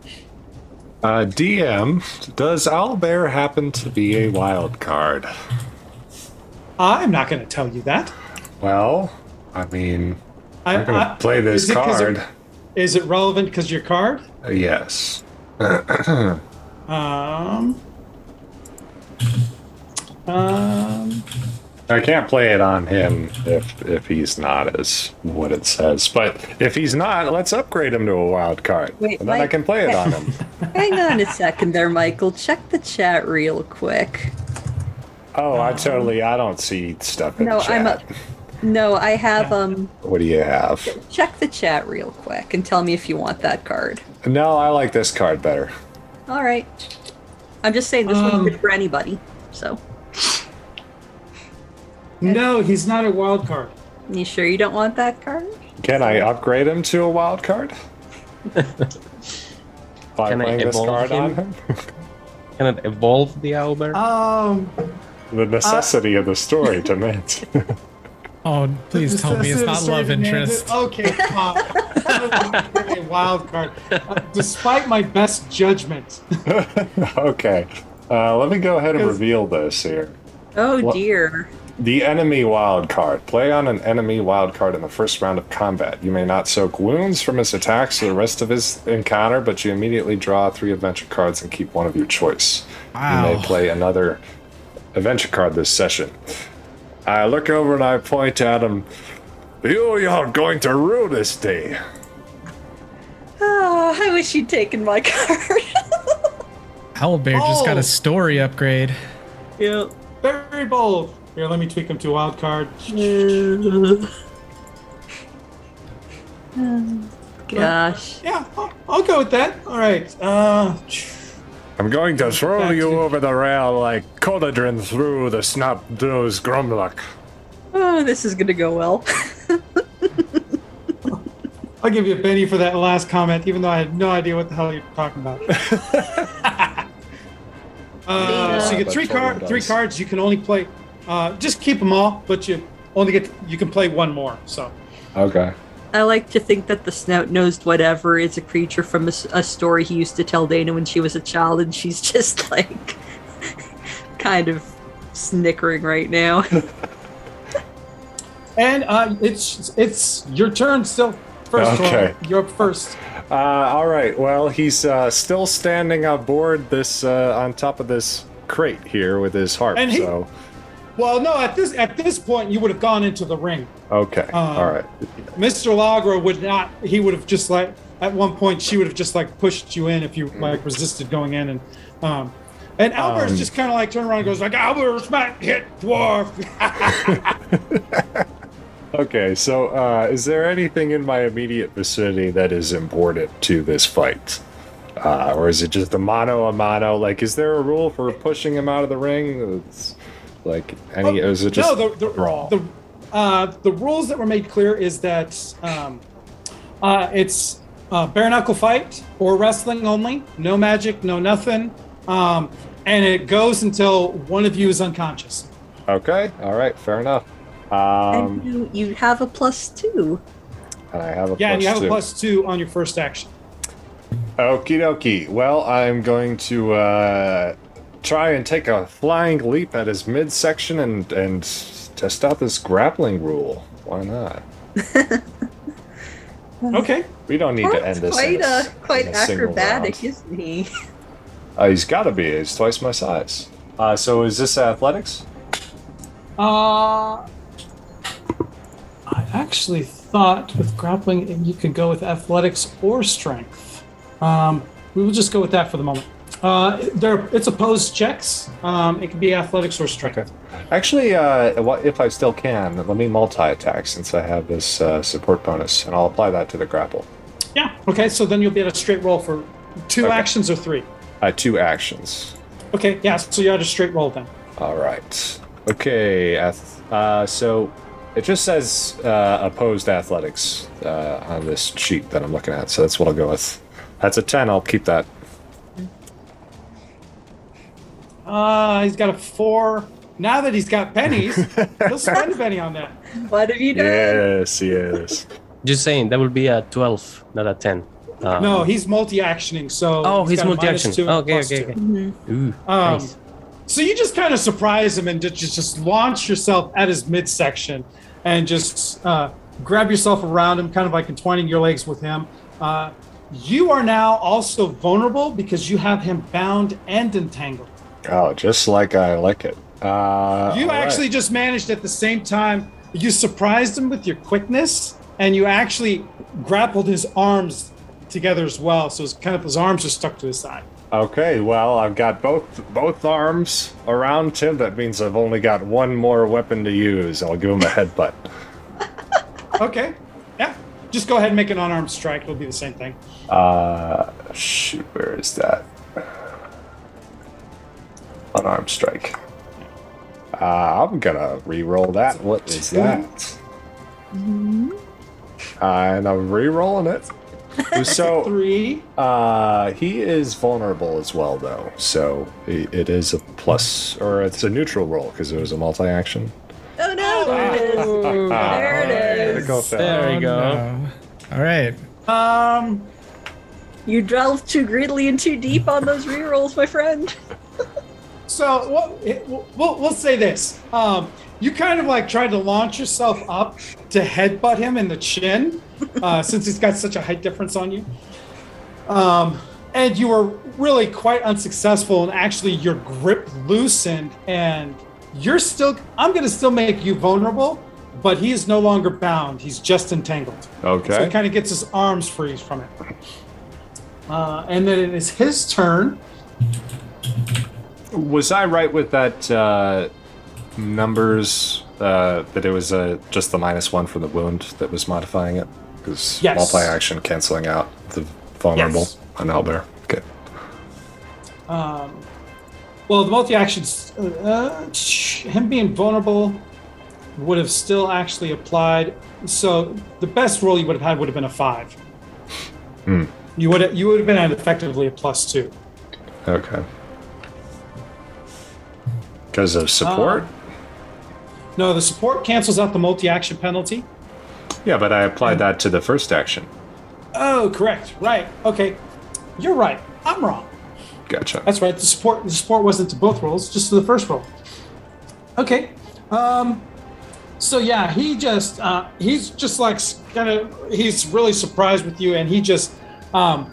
Uh, DM, does Owlbear happen to be a wild card? I'm not going to tell you that. Well, I mean, I, I'm gonna play this is card. it- Is it relevant because your card? Uh, yes. Um. Um. I can't play it on him if if he's not as what it says. But if he's not, let's upgrade him to a wild card, Wait, and then I can play it on him. Hang on a second there, Michael. Check the chat real quick. Oh, I totally. I don't see stuff in No, the chat. I'm a. No, I have um. What do you have? Check the chat real quick and tell me if you want that card. No, I like this card better. All right. I'm just saying this Um, one's good for anybody. So, No, he's not a wild card. you sure you don't want that card? Can I upgrade him to a wild card? By Can I playing this evolve card on him? him? Can it evolve the owlbear? Um. The necessity of the story demands. Oh, please tell me it's not love interest. Okay, fine. a wild card. Uh, despite my best judgment. okay. Uh, let me go ahead and reveal this here. Oh What- dear. The enemy wild card. Play on an enemy wild card in the first round of combat. You may not soak wounds from his attacks for the rest of his encounter, but you immediately draw three adventure cards and keep one of your choice. Wow. You may play another adventure card this session. I look over and I point at him. You are going to rue this day. Oh, I wish you'd taken my card. Owlbear just got Oh. a story upgrade. yeah. Very bold. Here, let me tweak him to a wild card. Gosh. Yeah, I'll, I'll go with that. All right. Uh, I'm going to throw you to- over the rail like Coladrin through the snub-nosed Grumlock. Oh, this is gonna go well. I'll give you a Benny for that last comment, even though I had no idea what the hell you're talking about. uh, so you get three Torlin card, three cards. You can only play. Uh, just keep them all, but you only get. You can play one more. So Okay. I like to think that the snout-nosed whatever is a creature from a story he used to tell Dana when she was a child, and she's just like kind of snickering right now. And uh, it's it's your turn still. First, Okay. Troy. You're up first. Uh, all right. Well, he's uh, still standing aboard this uh, on top of this crate here with his harp. And he- so Well, no, at this at this point, you would have gone into the ring. Okay. Um, all right. Mr. Lagra would not. He would have just like at one point she would have just like pushed you in if you like resisted going in and. Um, and Albert's Um, just kind of like turned around and goes like, Albert's smack, hit, dwarf. Okay. So, uh, is there anything in my immediate vicinity that is important to this fight? Uh, or is it just a mano a mano? Like, is there a rule for pushing him out of the ring? It's like any? or is it just Oh, no, the, the, brawl? the, uh, the rules that were made clear is that um, uh, it's uh, bare knuckle fight or wrestling only, no magic, no nothing, um, and it goes until one of you is unconscious. okay. All right. Fair enough. Um, and you, you have a plus two. and I have a Yeah, and you have two. a plus two on your first action. Okie dokie. Well, I'm going to uh, try and take a flying leap at his midsection and and test out this grappling rule. Why not? Okay. We don't need to end this. quite in a, uh, quite in a acrobatic, round. isn't he? Uh, he's got to be. He's twice my size. Uh, so is this athletics? Uh, I actually thought with grappling you could go with athletics or strength. Um, we will just go with that for the moment. Uh, there, it's opposed checks. Um, it can be athletics or strength. Okay. Actually, uh, if I still can? Let me multi-attack since I have this uh, support bonus, and I'll apply that to the grapple. Yeah. Okay. So then you'll be at a straight roll for two Okay. actions or three. Uh, two actions. Okay. Yeah. So you're at a straight roll then. All right. Okay. Uh, so it just says uh, opposed athletics uh, on this sheet that I'm looking at. So that's what I'll go with. That's a 10. I'll keep that. Uh, he's got a four. Now that he's got Bennies, he'll spend a Benny on that. What have you done? Yes, yes. Just saying, that would be a 12, not a 10. Um, No, he's multi-actioning. So Oh, he's got a minus multi-action. two and a Okay, okay, two. okay. Ooh, Um, nice. So you just kind of surprise him and just just launch yourself at his midsection and just uh, grab yourself around him, kind of like entwining your legs with him. Uh, you are now also vulnerable because you have him bound and entangled. Oh, just like I like it. Uh, You all right. actually just managed at the same time. You surprised him with your quickness, and you actually grappled his arms together as well. So it's kind of his arms are stuck to his side. Okay, well, I've got both both arms around him. That means I've only got one more weapon to use. I'll give him a headbutt. Okay, yeah. Just go ahead and make an unarmed strike. It'll be the same thing. Uh, shoot, where is that? Unarmed strike. Uh, I'm gonna re-roll that. What is that? Uh, and I'm re-rolling it. So, Three. uh, he is vulnerable as well, though. So i- it is a plus, or it's a neutral roll because it was a multi-action. Oh no! There it is. There it is. Go fast. There you go. no. All right. Um. You delved too greedily and too deep on those re rolls, my friend. So it- We'll, we'll say this. Um. You kind of like tried to launch yourself up to headbutt him in the chin, uh, since he's got such a height difference on you. Um. And you were really quite unsuccessful, and actually your grip loosened, and you're still. I'm going to still make you vulnerable, but he is no longer bound. He's just entangled. Okay. So he kind of gets his arms free from it. Uh, and then it is his turn. Was I right with that uh, numbers? Uh, that it was uh, just the minus one from the wound that was modifying it? Because Yes. multi-action canceling out the vulnerable Yes. on Albert. Okay. Um, well, the multi actions, uh, him being vulnerable would have still actually applied. So the best roll you would have had would have been a five. Hmm. You would have, you would have been at effectively a plus two. Okay. Because of support? No, the support cancels out the multi action penalty. yeah, but I applied that to the first action. Oh, correct. Right. Okay. You're right. I'm wrong. Gotcha. That's right. The support the support wasn't to both rolls, just to the first roll. Okay. Um so yeah, he just uh, he's just like kind of he's really surprised with you, and he just um,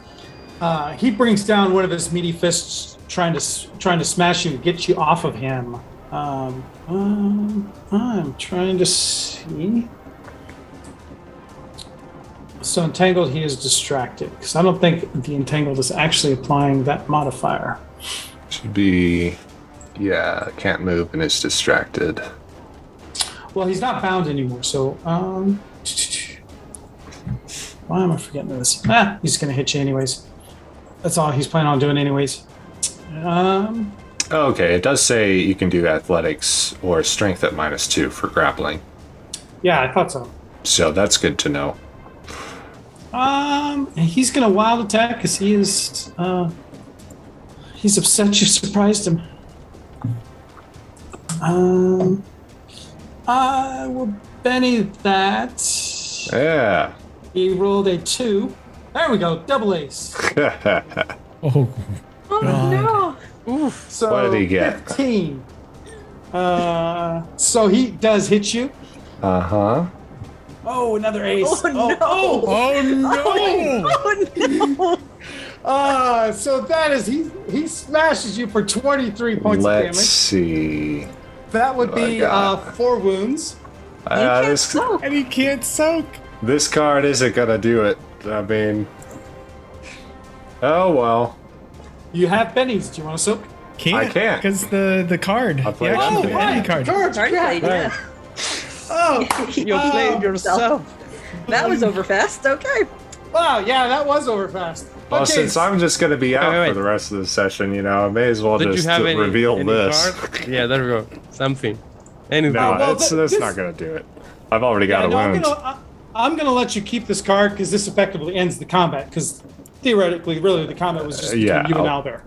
uh, he brings down one of his meaty fists, trying to trying to smash you, get you off of him. Um, um, I'm trying to see. So entangled, he is distracted because I don't think the entangled is actually applying that modifier. Should be. Yeah, can't move and is distracted. Well, he's not bound anymore, so um. Why am I forgetting this? Ah, he's gonna hit you anyways. That's all he's planning on doing anyways. Um, Okay, it does say you can do athletics or strength at minus two for grappling. yeah, I thought so. So that's good to know. Um, he's gonna wild attack because he is uh, he's upset you surprised him. Um, I will Benny that Yeah. he rolled a two. There we go, double ace. Oh, Oh God. no! So What did he get? Fifteen. Uh, so he does hit you. uh huh. Oh, another ace. Oh, no. oh. oh no! Oh no! Uh, so that is he. He smashes you for twenty-three points Let's of damage. see. That would What be uh, four wounds. Uh, can't this soak. And he can't soak. this card isn't gonna do it. I mean. Oh well. You have Bennies. Do you want to soak? Can't. I can't. because the the card. I'll play the oh, it actual today. penny card. Card, Hard yeah. Oh. play, yeah. Oh, You Oh, played yourself. That was over fast. Okay. wow. Yeah, that was over fast. Well, Okay, since I'm just gonna be out wait, wait. for the rest of the session, you know, I may as well Did just have any, reveal any this. card? Yeah, there we go. Something. Anything. No, well, it's, th- that's this- not gonna do it. I've already got Yeah, a no, I'm wound. gonna I, I'm gonna let you keep this card because this effectively ends the combat. Because theoretically, really, the comment was just Uh, yeah, between you and Albert.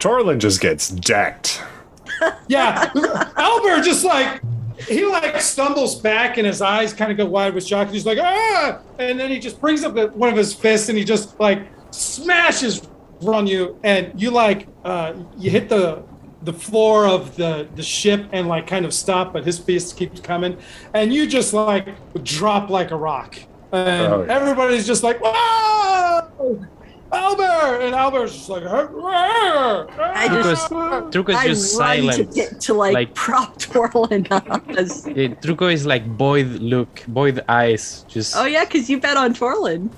Torlin just gets decked. Yeah, Albert just like he like stumbles back and his eyes kind of go wide with shock. He's like ah, and then he just brings up one of his fists and he just like smashes on you, and you like uh, you hit the the floor of the the ship and like kind of stop, but his fist keeps coming, and you just like drop like a rock, and Oh, yeah. everybody's just like whoa. Albert and Albert's just like I just, Truco is I just run to silent. get to like, Like- prop Torlin up. as- Yeah, Truco is like void look, void eyes. Just Oh yeah, because you bet on Torlin.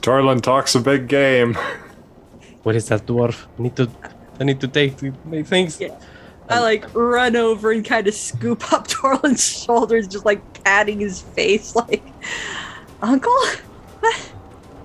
Torlin talks a big game. what is that dwarf? I need to I need to take the my things. Yeah. I like run over and kind of scoop up Torlin's shoulders, just like patting his face, like, Uncle? What?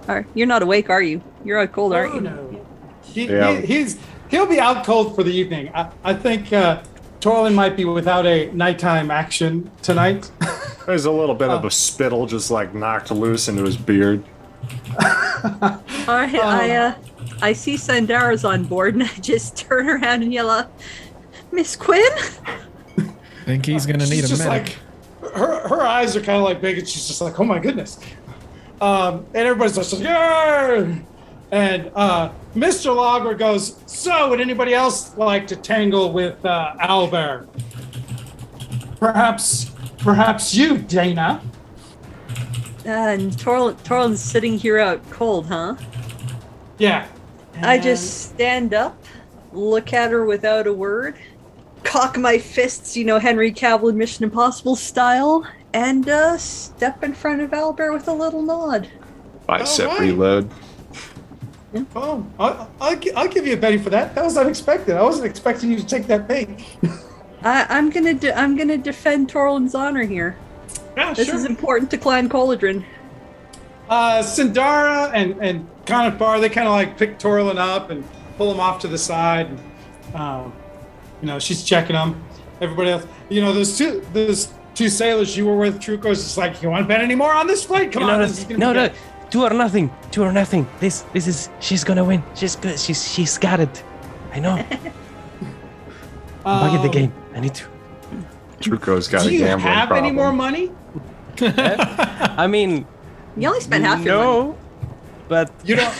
Or, you're not awake, are you? You're out cold, aren't Oh you? no. He, Yeah. he, he's he'll be out cold for the evening. I, I think uh, Torlin might be without a nighttime action tonight. There's a little bit of Oh. a spittle just like knocked loose into his beard. I, I, uh, I see Sandara's on board, and I just turn around and yell, out, Miss Quinn? think he's gonna need She's a just medic. like her her eyes are kind of like big, and she's just like, oh my goodness. Um, and everybody's just like, yeah. And uh, Mr. Lagra goes, so would anybody else like to tangle with uh, Albert? Perhaps, perhaps you, Dana. Uh, and Torlin, Torlin's sitting here out cold, huh? Yeah. I just stand up, look at her without a word, cock my fists, you know, Henry Cavill Mission Impossible style, and uh, step in front of Albert with a little nod. Bicep right. reload. Oh, I'll, I'll, I'll give you a Benny for that. That was unexpected. I wasn't expecting you to take that bait. I, I'm gonna de- I'm gonna defend Torlin's honor here. Yeah, This is important to Clan Coladrin. Uh, Sandara and and Conant Bar, they kind of like pick Torlin up and pull him off to the side. And, um, you know, she's checking him. Everybody else, you know, those two those two sailors you were with, Truco's just like, you want to bet any more on this flight? Come no, on, no, this no, no, two or nothing, two or nothing. This, this is, she's gonna win. She's good. She's, she's got it. I know. Back in the Um, game. I need to. Truco's got Do a you gambling have any more money? I mean, You only spent half your money. no, but You don't.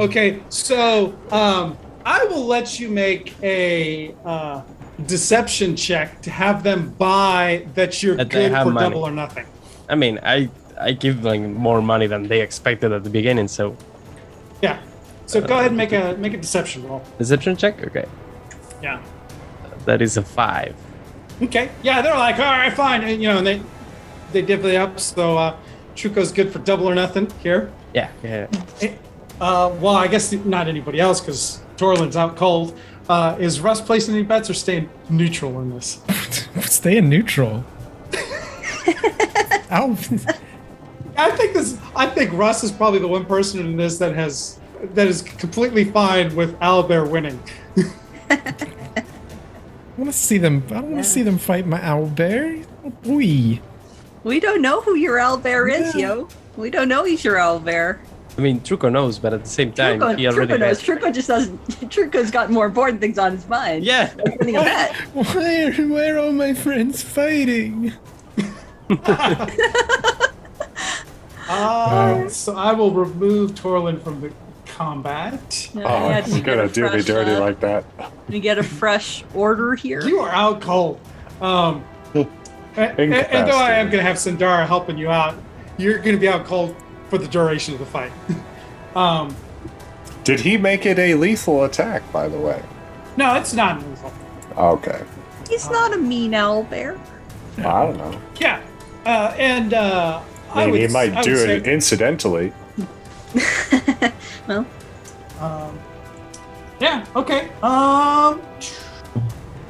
Okay, so um, I will let you make a uh, deception check to have them buy that you're That good for money. double or nothing. I mean, I I give them more money than they expected at the beginning. So Yeah. So go ahead and make a make a deception roll. deception check. Okay, Yeah. that is a five. Okay. Yeah, they're like, all right, fine. And, you know, and they they divvy up. So uh, Truco's good for double or nothing here. Yeah, yeah. Uh, well, I guess not anybody else because Torlin's out cold. Uh, is Russ placing any bets or staying neutral in this? Stay in neutral. Ow. I think this. I think Russ is probably the one person in this that has that is completely fine with Albert winning. I want to see them. I want to see them fight my owlbear. Oh, boy. We don't know who your owlbear is, yo. We don't know he's your owlbear. I mean, Truco knows, but at the same time, Truco, he already Truco knows. has. Truco just doesn't. Truco's got more important things on his mind. Yeah, Like winning a bet. Why are, why are all my friends fighting? Uh, so I will remove Torlin from the combat. Oh, Yeah, he's you get gonna a do me dirty uh, like that. You get a fresh order here. You are out cold. Um, and, and- and though I am going to have Sandara helping you out, you're going to be out cold for the duration of the fight. um, Did he make it a lethal attack, by the way? no, it's not lethal. Okay. He's not a mean owlbear. I don't know. Yeah, uh, and uh, I I mean, would, he might I would do say, it incidentally. Well, Um, yeah. Okay. Um.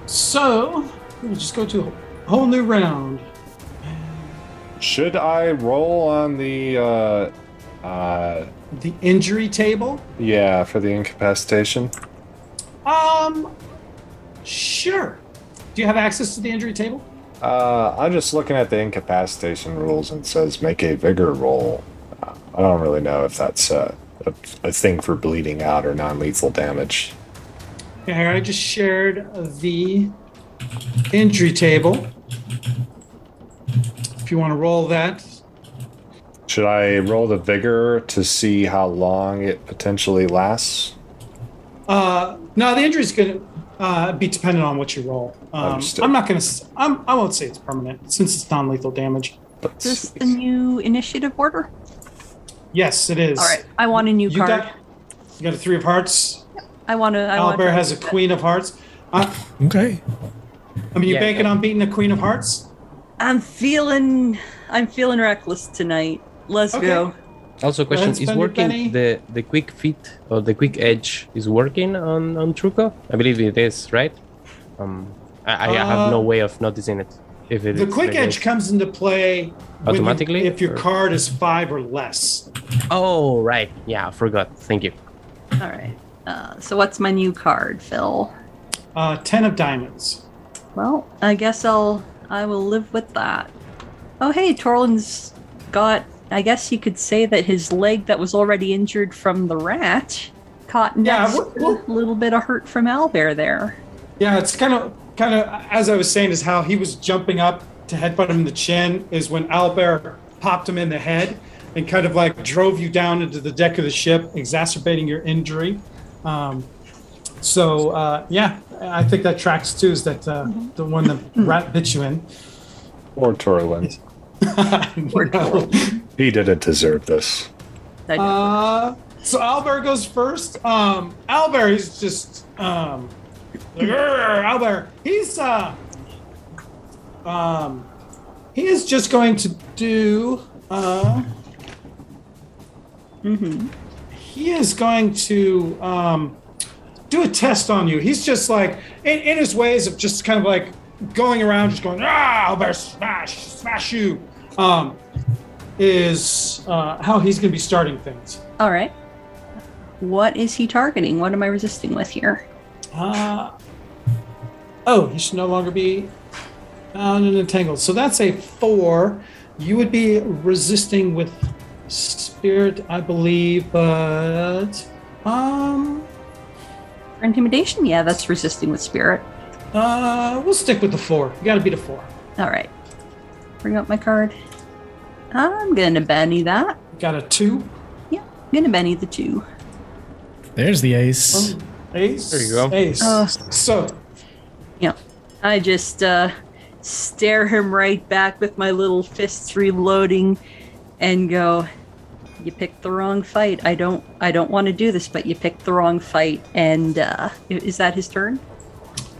So let me just go to a whole new round. Should I roll on the, uh, uh, The injury table. yeah, for the incapacitation? Um. Sure. Do you have access to the injury table? Uh, I'm just looking at the incapacitation rules and it says make a vigor roll. Uh, I don't really know if that's uh, a, a thing for bleeding out or non-lethal damage. Here, I just shared the injury table. If you want to roll that, Should I roll the vigor to see how long it potentially lasts? uh, no, the injury is going to uh, be dependent on what you roll. Um, I'm not going to. I'm, won't say it's permanent since it's non-lethal damage. Let's is this see. the new initiative order? Yes, it is. All right, I want a new You card. got. You got a three of hearts. I want to. I want. Albert has a queen of hearts. Uh, Okay. I mean, you Yeah. banking on beating a queen of hearts? I'm feeling. I'm feeling reckless tonight. Let's Okay. go. Also, question: Is working the the quick fit or the quick edge is working on on Truco? I believe it is, right? Um, I, I have no Uh, way of noticing it. If it The is quick the edge comes into play when you- Automatically, if your or- card is five or less. Oh, right. Yeah, I forgot. Thank you. All right. Uh, so what's my new card, Phil? Uh, ten of diamonds. Well, I guess I'll. I will live with that. Oh, hey, Torlin's got. I guess you could say that his leg that was already injured from the rat caught Yeah, next wh- wh- a little bit of hurt from Owlbear there. Yeah, it's kind of kind of as I was saying is how he was jumping up to headbutt him in the chin is when Albert popped him in the head and kind of like drove you down into the deck of the ship, exacerbating your injury. Um, so uh, yeah, I think that tracks too. Is that uh, the one that rat bit you in? Or Torlin. No. He didn't deserve this. I know. Uh, so Albert goes first. Um, Albert, he's just um, like, "Grr, Albert. He's uh, um, he is just going to do uh, Mhm. he is going to um, do a test on you. He's just like in, in his ways of just kind of like going around, just going ah, Albert, smash, smash you. Um, is uh, how he's going to be starting things. All right. What is he targeting? What am I resisting with here? Uh, oh, he should no longer be bound and entangled. So that's a four. You would be resisting with spirit, I believe, but um, For intimidation? Yeah, that's resisting with spirit. uh, we'll stick with the four. You got to beat a four. All right. Bring up my card. I'm gonna Benny that. Got a two. Yeah, I'm gonna Benny the two. There's the ace. Ace. There you go. Ace. Uh. so, Yeah. I just uh, stare him right back with my little fists reloading, and go, "You picked the wrong fight. I don't. I don't want to do this, but you picked the wrong fight." And uh, is that his turn?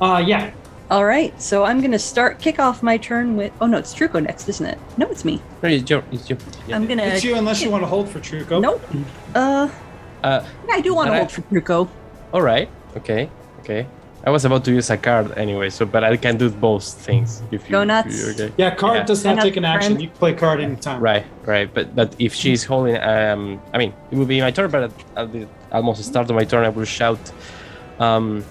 Uh, yeah. All right. So I'm gonna start kick off my turn with. Oh no, it's Truco next, isn't it? No, it's me. No, it's your, it's your, yeah. I'm gonna. It's you unless you want to hold for Truco. Nope. Uh, Uh, I do want to Alright. hold for Truco. all right. Okay. Okay. I was about to use a card anyway, so but I can do both things if you. Go if nuts. you- okay. Yeah, card Yeah. does not take an action. friend. You can play card anytime. Right, right. But but if she's holding, um, I mean, it will be my turn. But at, at the almost start of my turn, I will shout, um,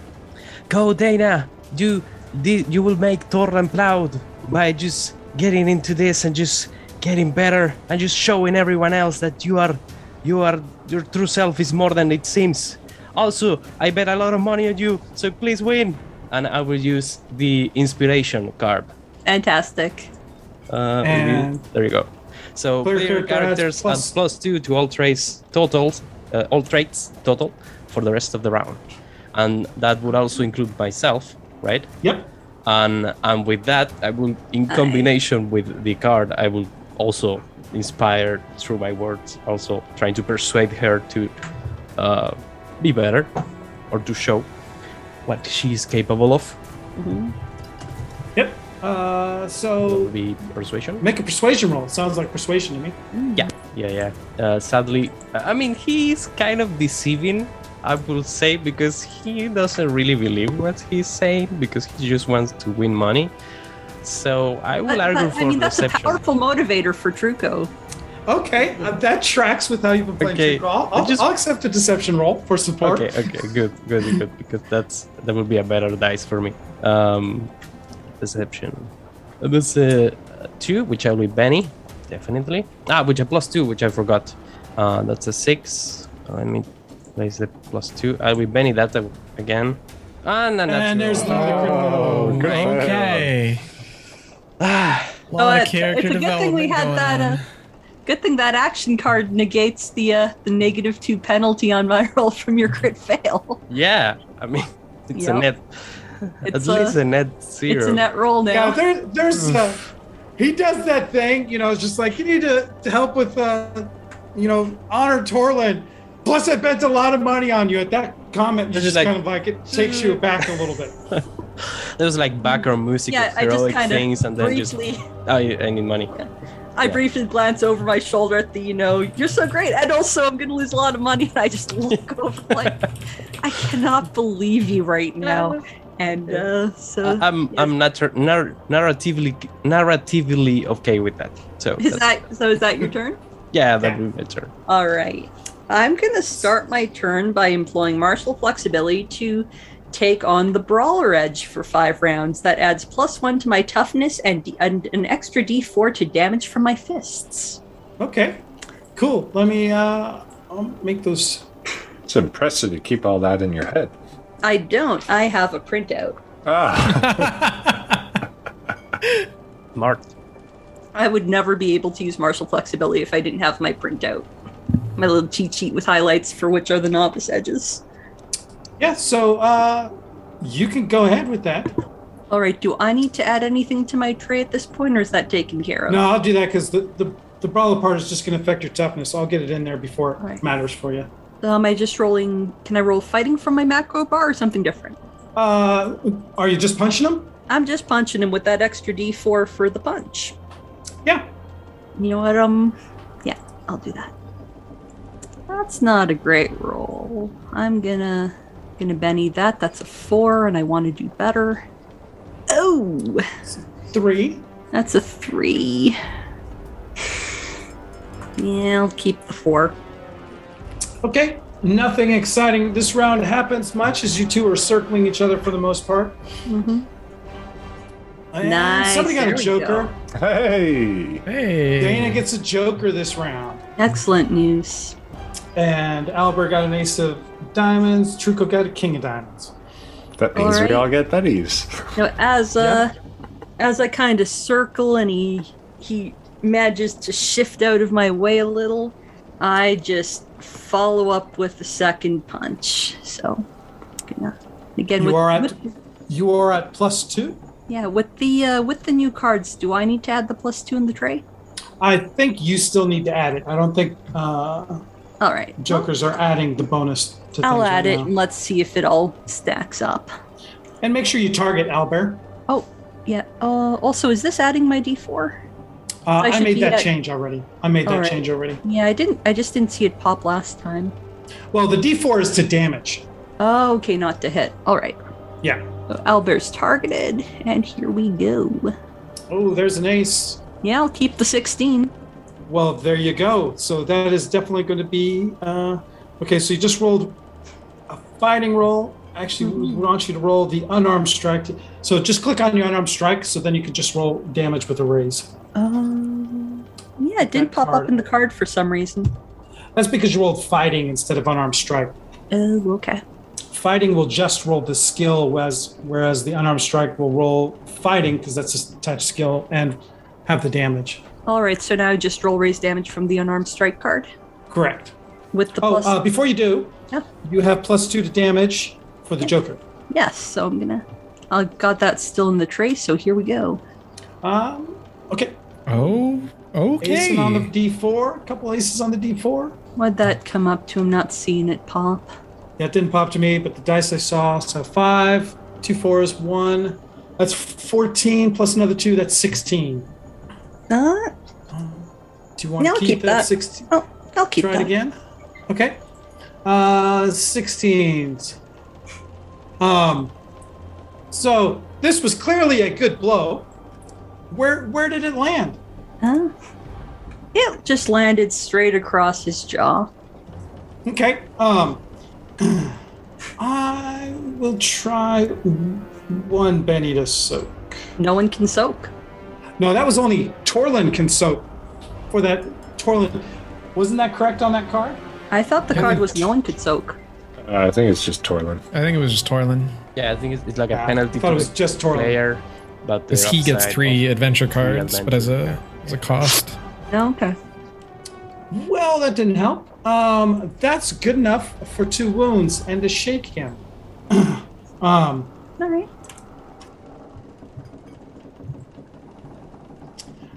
"Go, Dana! You, the, you will make Torren proud by just getting into this and just getting better and just showing everyone else that you are, you are your true self is more than it seems. Also, I bet a lot of money on you, so please win." And I will use the inspiration card. Fantastic. Uh, And- there you go. So Player player, characters plus- add plus two to all traits totals, uh, all traits total for the rest of the round, and that would also include myself, right? Yep. And and with that, I will, in combination with the card, I will also inspire through my words, also trying to persuade her to uh, be better, or to show what she is capable of. Yep. Uh, so Be persuasion. make a persuasion roll. Sounds like persuasion to me. Yeah, yeah, yeah. Uh, sadly, I mean, he's kind of deceiving, I will say, because he doesn't really believe what he's saying because he just wants to win money. So I will But- argue but, for I mean, that's deception. a powerful motivator for Truco. Okay, uh, that tracks with how you've been playing. Okay, Truco. I'll, I I'll, just- I'll accept a deception roll for support. Okay, okay, good, good, good, because that's that will be a better dice for me. Um, deception. Uh, That's uh, two, which I will be Benny, definitely. Ah, which a plus two, which I forgot. Uh, that's a six. Let me place the plus two. I'll be Benny that uh, again. Ah, no, And there's another Oh, critical. good. Okay. Ah, A lot Oh, of it's, character it's a good thing we had that. Uh, good thing that action card negates the uh, the negative two penalty on my roll from your crit fail. yeah. I mean, it's a net. It's at least a, a net zero. it's a net roll now. Yeah, there, there's. Uh, he does that thing, you know. It's just like you need to, to help with, uh, you know, honor Torlin. Plus, I bet a lot of money on you. At that comment, It's it's just just like- kind of like it takes you back a little bit. There's like background music yeah, of I just heroic kind things, of and then just briefly, oh, I need money. I yeah. briefly glance over my shoulder at the, you know, you're so great, and also I'm gonna lose a lot of money, and I just look over like, I cannot believe you right now, and uh, so I- I'm yeah. I'm not nar- narratively narratively okay with that. So is that so? Is that your turn? yeah, that would be better. All right. I'm going to start my turn by employing martial flexibility to take on the brawler edge for five rounds. That adds plus one to my toughness and, d- and an extra d4 to damage from my fists. Okay, cool. Let me. Uh, I'll make those. It's impressive to keep all that in your head. I don't. I have a printout. Ah, Smart. I would never be able to use martial flexibility if I didn't have my printout. My little cheat sheet with highlights for which are the novice edges. Yeah. So uh, you can go ahead with that. All right. Do I need to add anything to my tray at this point, or is that taken care of? No, I'll do that because the, the the brawler part is just going to affect your toughness. I'll get it in there before it matters for you. Um, am I just rolling? Can I roll fighting from my macro bar or something different? Uh, are you just punching them? I'm just punching him with that extra D4 for the punch. Yeah. You know what? Um, yeah, I'll do that. That's not a great roll. I'm gonna gonna Benny that. That's a four, and I want to do better. Oh, Three. that's a three. Yeah, I'll keep the four. Okay. Nothing exciting this round happens much as you two are circling each other for the most part. hmm And Nice, Somebody got there a we joker. hey. Hey. Dana gets a joker this round. Excellent news. And Albert got an ace of diamonds. Truco got a king of diamonds. That means Alright. we all get Benny's. You know, as uh, as I kind of circle and he he manages to shift out of my way a little, I just follow up with the second punch. So, gonna again You with, are at- with- You are at plus two. Yeah, with the uh, with the new cards, do I need to add the plus two in the tray? I think you still need to add it. I don't think uh, All right. jokers are adding the bonus to I'll things add right it now. and let's see if it all stacks up. And make sure you target Albert. Oh, yeah. Uh, also, is this adding my d4? Uh, I I, should made be that at- change already. I made that Alright. change already. Yeah, I didn't. I just didn't see it pop last time. Well, the D4 is to damage. Oh, okay, not to hit. All right. Yeah. So Albert's targeted, and here we go. Oh, there's an ace. Yeah, I'll keep the 16. Well, there you go. So that is definitely going to be. Uh, okay, so you just rolled a fighting roll. Actually, we want you to roll the unarmed strike. So just click on your unarmed strike, so then you can just roll damage with a raise. Um, yeah, it didn't That pop up in the card for some reason. That's because you rolled fighting instead of unarmed strike. Oh, okay. Fighting will just roll the skill, whereas whereas the unarmed strike will roll fighting because that's a touch skill and have the damage. All right, so now just roll raise damage from the unarmed strike card Correct. with the Oh, plus. uh, before you do, Yeah. you have plus two to damage for the Joker. yes, so I'm gonna. I got that still in the tray, so here we go. Um, okay. Oh, Ace on the okay. D4. A couple aces on the D4. Why'd that come up to? I'm not seeing it pop. Yeah, it didn't pop to me, but the dice I saw. So five, two fours, one. That's 14 plus another two. That's 16. Uh, Do you want No, to keep, keep that, that. 16? oh, I'll keep Try that. it again. Okay. Uh, 16s. Um, so this was clearly a good blow. Where where did it land? Huh? It just landed straight across his jaw. Okay. Um, I will try one Benny to soak. No one can soak. No, that was only Torlin can soak for that Torlin. Wasn't that correct on that card? I thought the Yeah, card they- was no one could soak. Uh, I think it's just Torlin. I think it was just Torlin. Yeah, I think it's, it's like a Yeah, penalty I thought to it was just Torlin. player, but the Because he gets three adventure cards, but as a adventure, as a cost. No, okay. Well, that didn't help. Um, that's good enough for two wounds and to shake him. um, All right.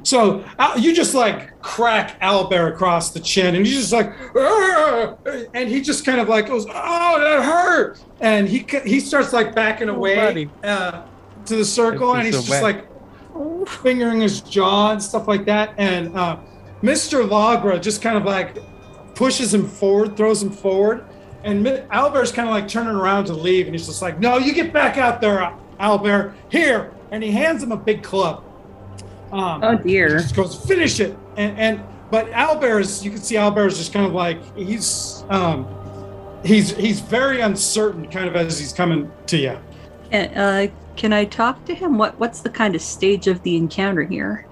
So uh, you just like crack Albert across the chin, and he's just like, "Arr!" and he just kind of like goes, "Oh, that hurt!" And he he starts like backing away uh, to the circle, and he's so just bad. like fingering his jaw and stuff like that. And uh, Mr. Lagra just kind of like pushes him forward, throws him forward, and Albert's kind of like turning around to leave, and he's just like, "No, you get back out there, Albert. Here!" And he hands him a big club. Um, Oh dear. he just goes, "Finish it!" And and but Albert is, you can see Albert is just kind of like he's um he's he's very uncertain, kind of as he's coming to you. Uh, can I talk to him? What What's the kind of stage of the encounter here?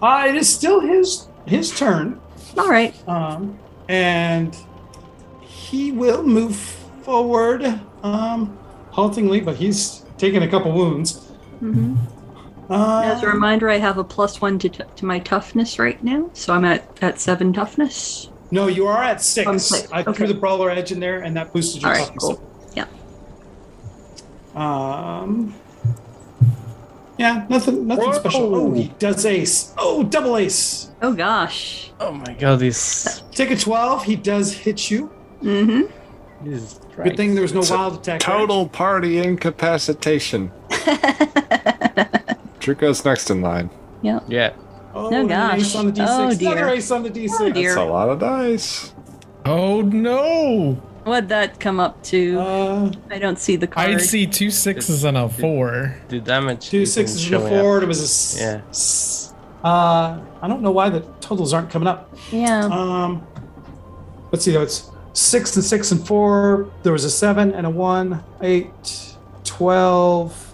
Uh, it is still his his turn. All right. um, and he will move forward um, haltingly, but he's taken a couple wounds. hmm Uh, As a reminder, I have a plus one to, t- to my toughness right now, so I'm at, at seven toughness. no, you are at six. On six, I threw the brawler edge in there, and that boosted your All right, toughness. cool. Yeah. Um, yeah, nothing, nothing special. Oh, he does ace. Oh, double ace. Oh gosh. Oh my god, this, Take a twelve. He does hit you. Mm-hmm. this is Good thing there was no It's a wild attack. right? Total party incapacitation. Truco's next in line. Yeah. Yeah. Oh, Oh, and an gosh. ace on the d6. Oh, Another dear. ace on the d6. Oh, dear. That's a lot of dice. Oh no! What'd that come up to? Uh, I don't see the card. I'd see two sixes and a four. The damage. two and a showing up. four. It was a s- Yeah. s- Uh, I don't know why the totals aren't coming up. Yeah. Um, let's see. It's six and six and four. There was a seven and a one, eight, 12,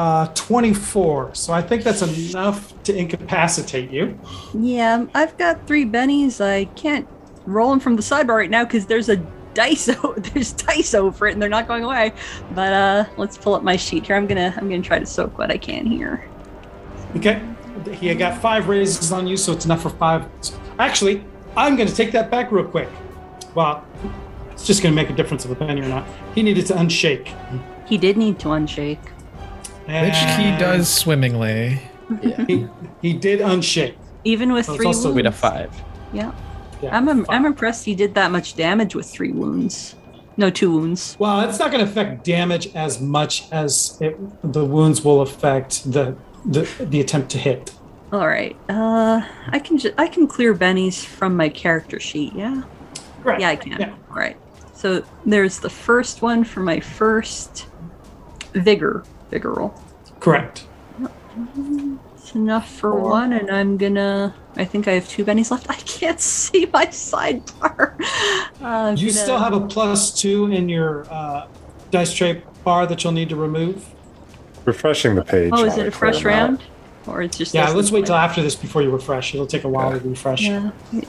uh, 24. So I think that's enough to incapacitate you. Yeah, I've got three bennies. I can't roll them from the sidebar right now because there's a dice. O- there's dice over it, and they're not going away. But uh, let's pull up my sheet here. I'm gonna I'm gonna try to soak what I can here. Okay. He got five raises on you, so it's enough for five. Actually, I'm going to take that back real quick. Well, it's just going to make a difference if a Benny or not. He needed to unshake. He did need to unshake. Which he does swimmingly. Yeah. He, he did unshake. Even with So it's three also wounds. With a five. Yeah. Yeah, I'm, I'm fine. impressed he did that much damage with three wounds. No, two wounds. Well, it's not going to affect damage as much as it, the wounds will affect the, the the attempt to hit. All right. Uh, I can ju- I can clear Benny's from my character sheet. Yeah. Right. Yeah, I can. Yeah. All right. So there's the first one for my first vigor vigor roll. Correct. It's enough for one, and I'm gonna. I think I have two bennies left. I can't see my sidebar. Uh, You gonna- still have a plus two in your uh, dice tray bar that you'll need to remove. Refreshing the page. Oh, is it a fresh clear 'em out. round, or it's just? Yeah, let's wait till after this before you refresh. It'll take a while to refresh. Yeah. It,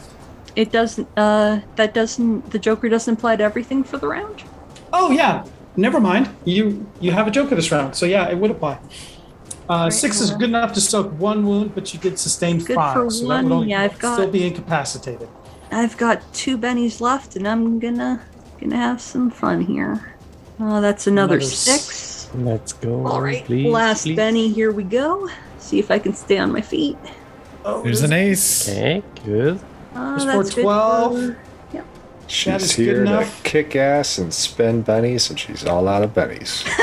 it doesn't. Uh, that doesn't. The Joker doesn't apply to everything for the round. Oh yeah, never mind. You you have a joker this round, so yeah, it would apply. Uh, six is good enough to soak one wound, but you did sustain Good five, for so that would only yeah, I've got- still be incapacitated. I've got two bennies left, and I'm gonna gonna have some fun here. Oh, that's another, Another s- six. Let's go. All right, please, last please. Benny. Here we go. See if I can stay on my feet. Oh, There's an ace. Okay, good. Uh, There's that's for good 12. for- She's is good here to kick ass and spend bennies, and she's all out of bennies.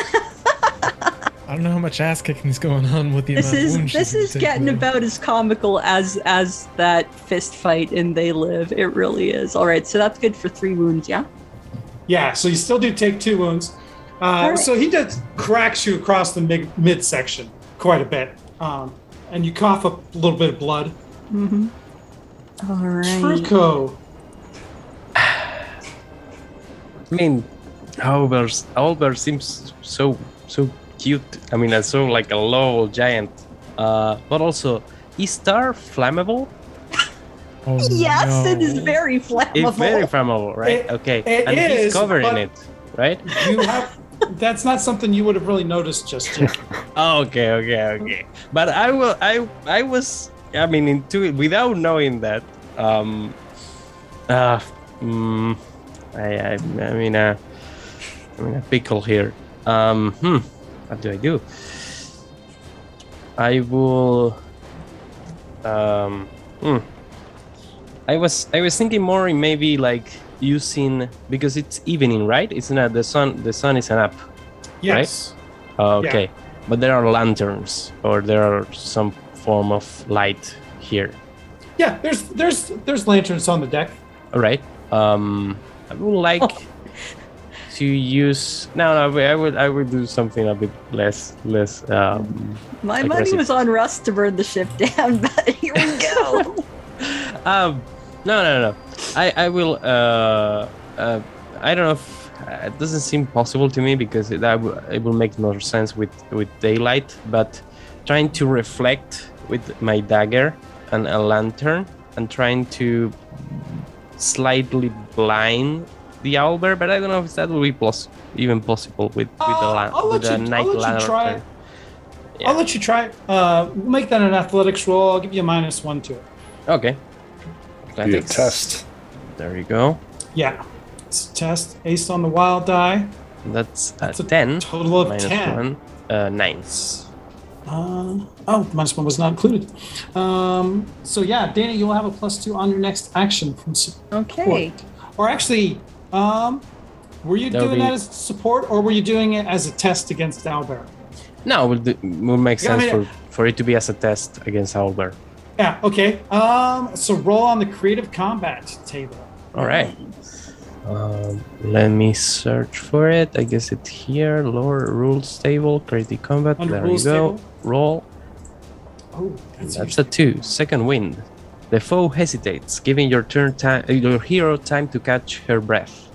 I don't know how much ass kicking is going on with the This amount of is wounds this is getting taking. about as comical as as that fist fight in They Live. It really is. All right, so that's good for three wounds. Yeah. Yeah, so you still do take two wounds. Uh, right. So he does cracks you across the mid- midsection quite a bit, um, and you cough up a little bit of blood. Mm-hmm. All right. Truco, I mean, Albert, Albert seems so so cute. I mean, I so like a low giant. Uh, but also, is Star flammable? Oh, Yes, it is very flammable. It's very flammable, right? It- okay, it and he's is, covered in but- it, right? you have. that's not something you would have really noticed just yet. Oh, okay, okay, okay. But I will. I I was. I mean, into it without knowing that. Um. Uh. Mm, I. I. I mean. Uh. I'm in a pickle here. Um. Hmm. What do I do? I will. Um. Hmm. I was. I was thinking more in maybe like using because it's evening, right? It's not the sun. The sun is up. Yes. Oh, Yeah. okay. But there are lanterns or there are some form of light here. Yeah. There's there's there's lanterns on the deck. All right. Um, I would like to use. No, no. I would. I would do something a bit less, less. Um, My money was on Russ to burn the ship down, but here we go. um, no, no, no. I, I will. Uh, uh, I don't know if uh, it doesn't seem possible to me because it, w- it will make more sense with with daylight. But trying to reflect with my dagger and a lantern and trying to slightly blind the owlbear, but I don't know if that will be pos- even possible with with the Uh, lan- I'll with let the you- night I'll let you try. Yeah. I'll let you try. Uh, make that an athletics roll. I'll give you a minus one to it. Okay. Be a Athletics. test. There you go. Yeah. It's a test. Ace on the wild die. That's, That's a a 10. total of minus 10. one. Uh, 9. Uh, oh, minus one was not included. Um, so yeah, Dana, you'll have a plus two on your next action from support. okay. Or actually, um, were you That'll doing be- that as support, or were you doing it as a test against Albert? No, will, do, will make Yeah, I sense mean- for, for it to be as a test against Owlbear. Yeah. Okay. Um, so roll on the creative combat table. All right. Um, let me search for it. I guess it's here. Lower rules table, creative combat. Under there we go. table? Roll. Oh, that's, That's a two. Second wind. The foe hesitates, giving your turn time, uh, your hero time to catch her breath.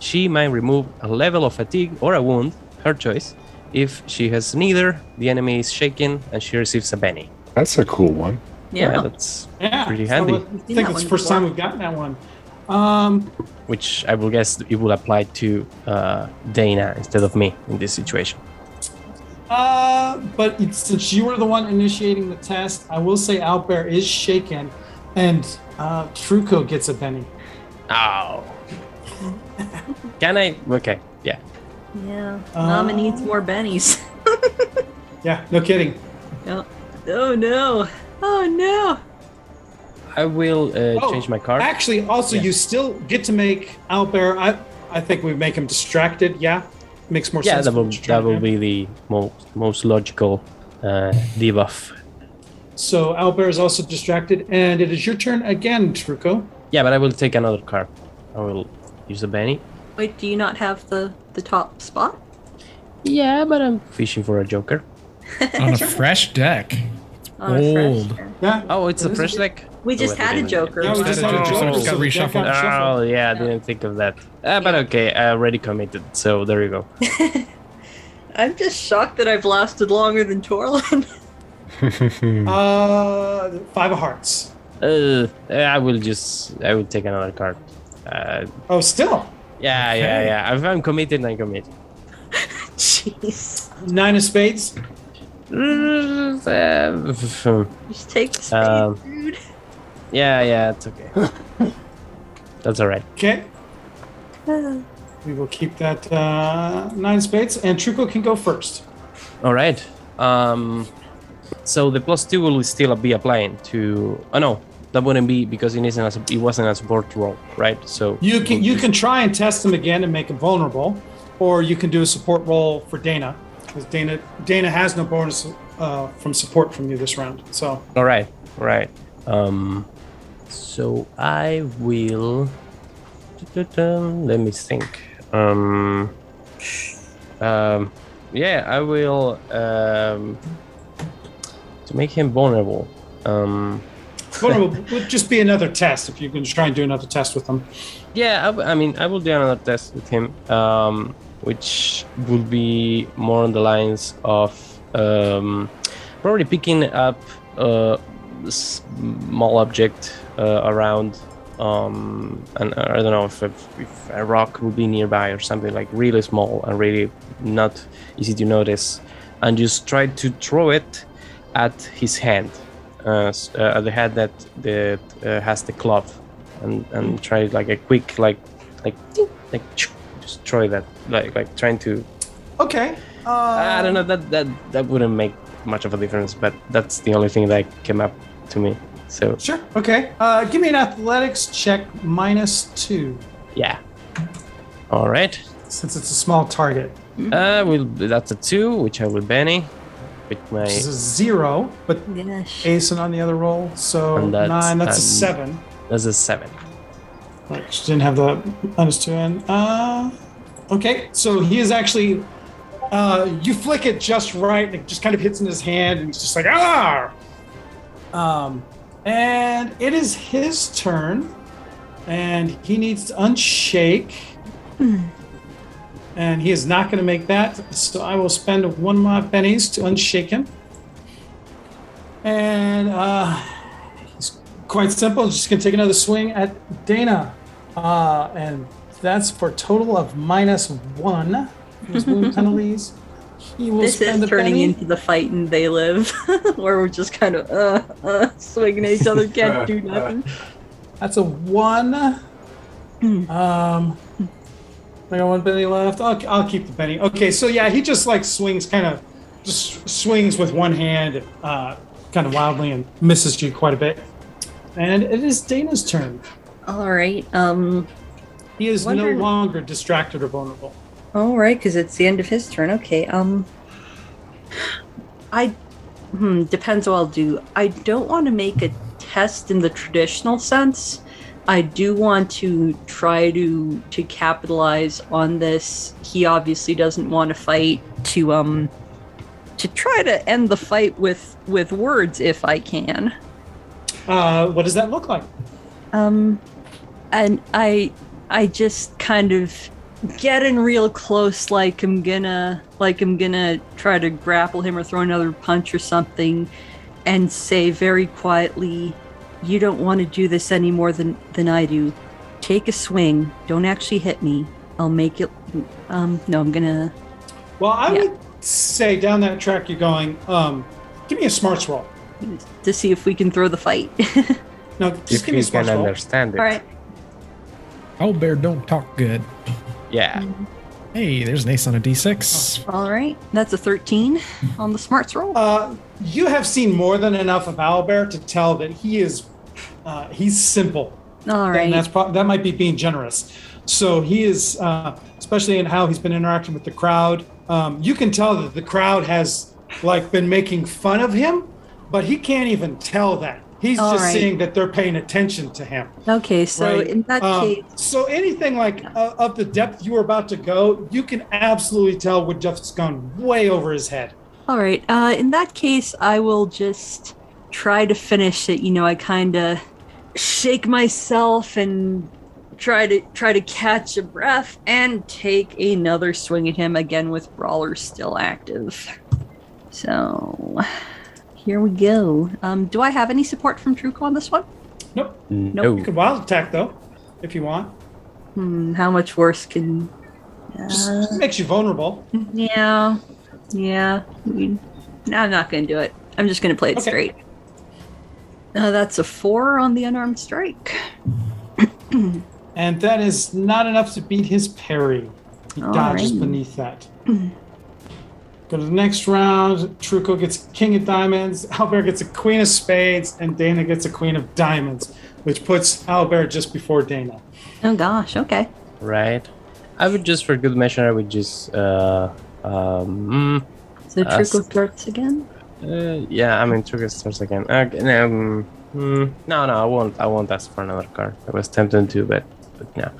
She might remove a level of fatigue or a wound, her choice. If she has neither, the enemy is shaken and she receives a Benny. That's a cool one. Yeah. that's yeah, pretty so handy. I think it's the one first time we've gotten that one. Um, which I will guess it will apply to uh, Dana instead of me in this situation. Uh, but it's, since you were the one initiating the test, I will say Owlbear is shaken, and uh, Truco gets a Benny. Oh. Can I? Okay, yeah. Yeah. Uh, Mama needs more bennies. Yeah, no kidding. Oh, oh no. Oh no. I will uh, Oh, change my card. Actually, also, Yeah. you still get to make Owlbear. I, I think we make him distracted. Yeah, makes more yeah, sense. that will that will be the most most logical uh, debuff. So Albert is also distracted, and it is your turn again, Truco. Yeah, but I will take another card. I will use the Benny. Wait, do you not have the the top spot? Yeah, but I'm fishing for a Joker. On a fresh deck. On a fresh- Old. Yeah. Oh, it's It a fresh a- deck. We just Oh, had a Joker. Yeah, we just had a Oh, Joker. so got so reshuffled. got. Oh yeah, I didn't think of that. Uh, but okay, I already committed, so there you go. I'm just shocked that I've lasted longer than Torlin. Uh, five of hearts. Uh, I will just I will take another card. Uh, Oh, still yeah, yeah, Okay. yeah. If I'm committed, I'm committed. Jeez. nine of spades. Uh, Just take the spade, Um, dude. Yeah, yeah, it's okay. That's all right. Okay. We will keep that uh, nine spades, and Truco can go first. All right. Um, so the plus two will still be applying to. Oh no, that wouldn't be because it isn't. A, it wasn't a support roll, right? So You can you can try and test him again and make him vulnerable, or you can do a support roll for Dana, because Dana Dana has no bonus uh, from support from you this round. So All right, all right. Um, so I will. Let me think. Um, um, yeah, I will. Um, to make him vulnerable. Um, vulnerable would just be another test if you can try and do another test with him. yeah, I, w- I mean, I will do another test with him, um, which will be more on the lines of um, probably picking up a small object uh, around. Um, and I don't know if, if, if a rock would be nearby or something like really small and really not easy to notice, and just try to throw it at his hand, uh, uh, at the hand that that uh, has the club, and and try like a quick like like like just that like like trying to Okay. Uh, I don't know that that that wouldn't make much of a difference, but that's the only thing that came up to me. So Sure. Okay. Uh, give me an athletics check minus two, yeah, all right. since it's a small target. Uh, we'll, that's a two, which I will Benny with my Which is a zero, but Yeah, Asen on the other roll, so And that's, nine. That's a seven. that's a seven. Right, she didn't have the minus two in. Uh, okay, so he is actually. Uh, you flick it just right, and it just kind of hits in his hand, and he's just like ah. Um, and it is his turn, and he needs to unshake. And he is not going to make that, so I will spend one of my bennies to unshake him. And uh, it's quite simple. Just going to take another swing at Dana. Uh, and that's for a total of minus one. Penalties. He will this spend is a turning penny. into the fight and they live, where we're just kind of uh, uh, swinging at each other, can't do nothing. That's a one. Um, I got one Benny left. I'll, I'll keep the Benny. Okay, so yeah, he just like swings, kind of just swings with one hand, uh, kind of wildly, and misses you quite a bit. And it is Dana's turn. All right. Um. He is Wonder- no longer distracted or vulnerable. All right, because it's the end of his turn. Okay. Um. I. Hmm. Depends what I'll do. I don't want to make a test in the traditional sense. I do want to try to to capitalize on this. He obviously doesn't want to fight to um to try to end the fight with with words if I can. Uh, what does that look like? Um, and I, I just kind of getting real close, like I'm gonna, like I'm gonna try to grapple him or throw another punch or something, and say very quietly, "You don't want to do this any more than than I do. Take a swing. Don't actually hit me. I'll make it. Um, no, I'm gonna. Well, I Yeah. would say down that track you're going. Um, give me a smarts roll. To see if we can throw the fight. No, just If give me a you smarts can roll. understand it. All right. Oh, bear don't talk good. Yeah. Hey, there's an ace on a d6. All right, that's a 13 on the smarts roll. Uh, you have seen more than enough of Owlbear to tell that he is uh, he's simple. All right. And that's pro- that might be being generous. So he is, uh, especially in how he's been interacting with the crowd. Um, you can tell that the crowd has like been making fun of him, but he can't even tell that. He's All just right. seeing that they're paying attention to him. okay, so right? in that Um, case, so anything like uh, of the depth you were about to go, you can absolutely tell what Jeff's gone way over his head. all right. Uh, in that case, I will just try to finish it. You know, I kind of shake myself and try to try to catch a breath and take another swing at him again with brawler still active. So here we go. Um, do I have any support from Truco on this one? Nope. No. You could wild attack though, if you want. Hmm, how much worse can? Just Uh, makes you vulnerable. yeah, yeah. we- No, I'm not going to do it. I'm just going to play it Okay. straight. Uh, that's a four on the unarmed strike. And that is not enough to beat his parry. He All dodges right. beneath that. Go to the next round. Truco gets King of Diamonds, Albert gets a Queen of Spades, and Dana gets a Queen of Diamonds, which puts Albert just before Dana. Oh gosh. Okay. Right. I would just, for good measure, I would just, uh, um, So Uh, Truco starts again. Uh, yeah, I mean, Trigger starts again. Okay, um, hmm, no, no, I won't. I won't ask for another card. I was tempted to, but but no.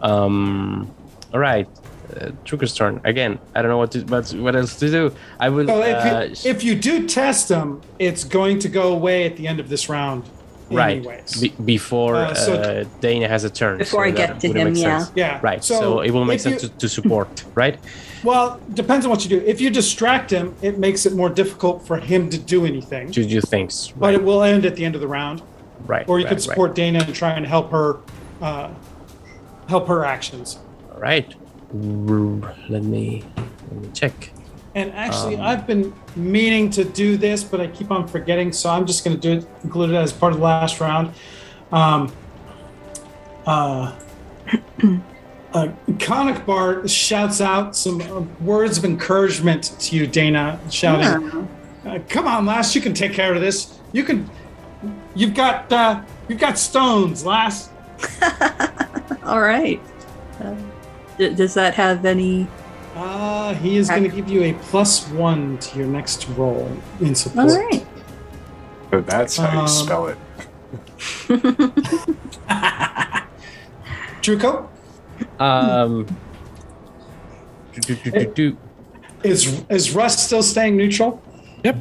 Um, all right, uh, Trigger's turn again. I don't know what to, what, what else to do. I will. So uh, if, you, if you do test him, it's going to go away at the end of this round. right Anyways. be, before Uh, so- uh, Dana has a turn. Before I get to him, yeah. sense. yeah. Right. So, it will make if you- sense to, to support. Right. Well, depends on what you do. If you distract him, it makes it more difficult for him to do anything. To do things. But it will end at the end of the round. Right. Or you right, could support Dana and try and help her, uh, help her actions. Right. right. Let me let me check. And actually, Um, I've been meaning to do this, but I keep on forgetting. So I'm just going to do it, include it as part of the last round. Um, uh, uh, Conic Bar shouts out some uh, words of encouragement to you, Dana, shouting, Yeah. uh, "Come on, Lass, you can take care of this. You can. You've got. Uh, you've got stones, Lass." All right. Uh, d- does that have any? Uh, he is going to give you a plus one to your next roll in support. right. But that's how you Um, spell it. Truco, Um. do, do, do, do, do. is is Russ still staying neutral? Yep.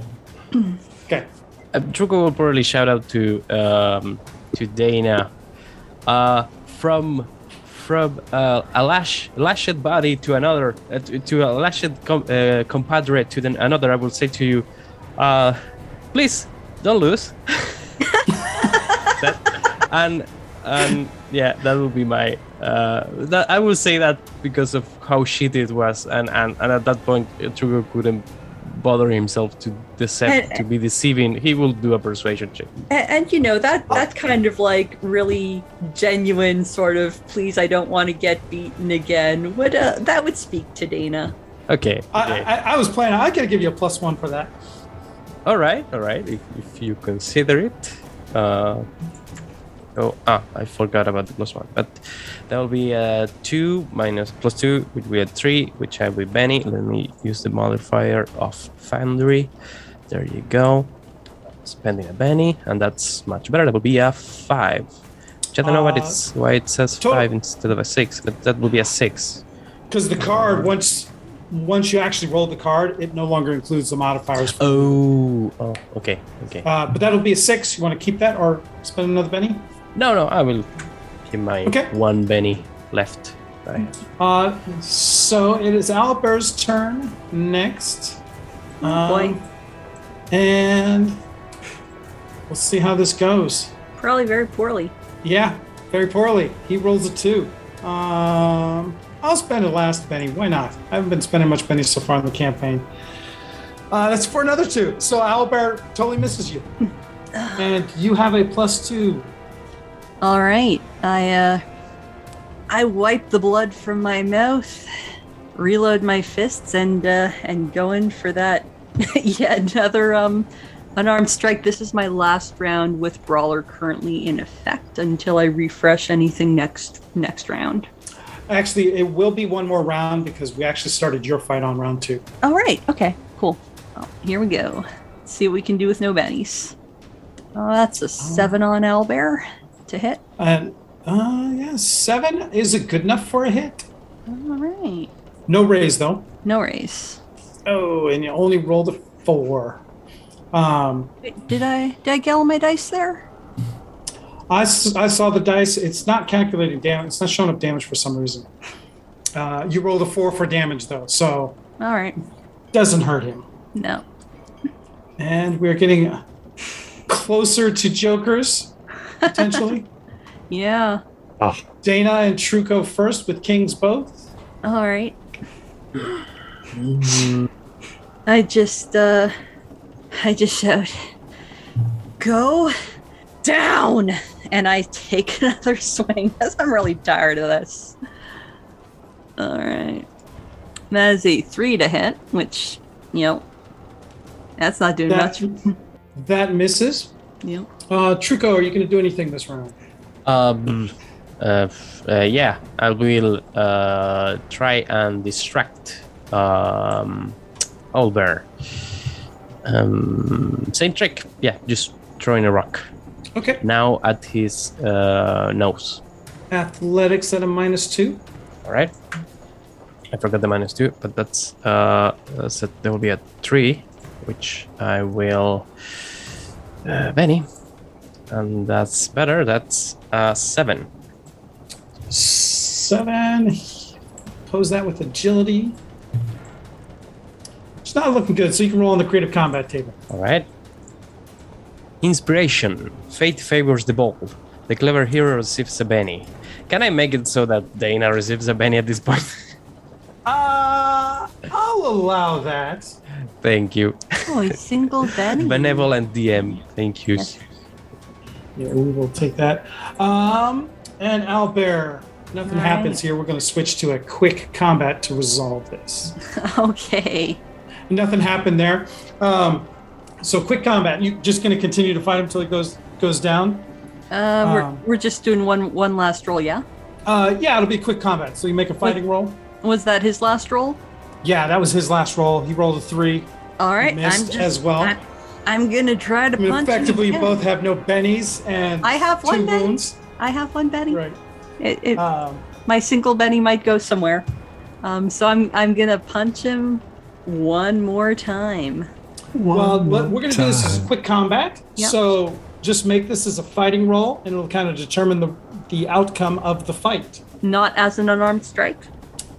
Okay. Uh, Truco will probably shout out to um, to Dana. Uh, from from uh, a lash lashed body to another uh, to, to a lashed com- uh, compadre to another. I will say to you, uh, please don't lose. that, and and yeah, that will be my. Uh, that I will say that because of how shitty it was, and and, and at that point, Truco couldn't bother himself to deceive And- to be deceiving. He will do a persuasion check. And, and you know that that kind of like really genuine sort of please I don't want to get beaten again would uh, that would speak to Dana. Okay. I, okay. I, I was planning. I could give you a plus one for that. all right. All right. If, if you consider it. Uh, oh, ah, I forgot about the plus one. But that will be uh, two minus plus two, which we had three, which I have with Benny. Let me use the modifier of Foundry. There you go. Spending a Benny, and that's much better. That will be a five. Which I don't know what Uh, it's why it says to- five instead of a six, but that will be a six. Because the card once once you actually roll the card, it no longer includes the modifiers. Oh, oh, okay, okay. Uh, but that'll be a six. You want to keep that or spend another Benny? No, no, I will keep my Okay. one Benny left. I have. Uh, so it is Albert's turn next. Um, boy. And we'll see how this goes. Probably very poorly. Yeah, very poorly. He rolls a two. Um, I'll spend a last Benny. Why not? I haven't been spending much bennies so far in the campaign. Uh, that's for another two. So Albert totally misses you. and you have a plus two. All right. I uh I wipe the blood from my mouth reload my fists and uh, and go in for that yet another um unarmed strike. This is my last round with brawler currently in effect until I refresh anything next next round. Actually, it will be one more round because we actually started your fight on round two. All right. Okay. Cool. Oh, here we go. Let's see what we can do with no bennies. Oh, that's a seven on Owlbear to hit. And uh, yeah, seven is it good enough for a hit? All right. No raise though. No raise. Oh, and you only rolled a four. Um, Did I did I get all my dice there? I, I saw the dice. It's not calculating damage. It's not showing up damage for some reason. Uh, you rolled a four for damage though, so All right. doesn't hurt him. No. And we're getting closer to jokers potentially. Yeah. Ah, Dana and Truco first with kings both. All right. I just uh I just shout go down and I take another swing because I'm really tired of this. All right. That is a 3 to hit, which, you know, that's not doing That, much. that misses. Yep. Uh, Truco, are you going to do anything this round? Um, uh, uh, yeah, I will uh, try and distract um, Owlbear. Um, same trick. Yeah, just throwing a rock. Okay. Now at his uh, nose. Athletics at a minus two. All right. I forgot the minus two, but that's uh, uh, there will be a three, which I will uh, Benny, and that's better. That's uh, seven. Seven. Pose that with agility. It's not looking good, so you can roll on the creative combat table. All right. Inspiration. Fate favors the bold. The clever hero receives a Benny. Can I make it so that Dana receives a Benny at this point? Uh, I'll allow that. Thank you. Oh, a single Benny. Benevolent DM. Thank you. Yes. Yeah, we will take that. Um, and Albert, nothing Right. happens here. We're going to switch to a quick combat to resolve this. Okay. Nothing happened there. Um, so quick combat. You just going to continue to fight him until he goes goes down? Uh, we're, Um, we're just doing one one last roll, yeah? Uh, yeah, it'll be quick combat. So you make a fighting roll. Was that his last roll? Yeah, that was his last roll. He rolled a three. All right, missed I'm just, as well. I, I'm gonna try to I mean, punch him effectively, you again. both have no bennies and I have two one Benny. wounds. I have one Benny. Right. It, it, Um, my single Benny might go somewhere. Um, so I'm I'm gonna punch him one more time. well, what we're going to do this as time. quick combat. Yep. So just make this as a fighting roll, and it'll kind of determine the the outcome of the fight. Not as an unarmed strike.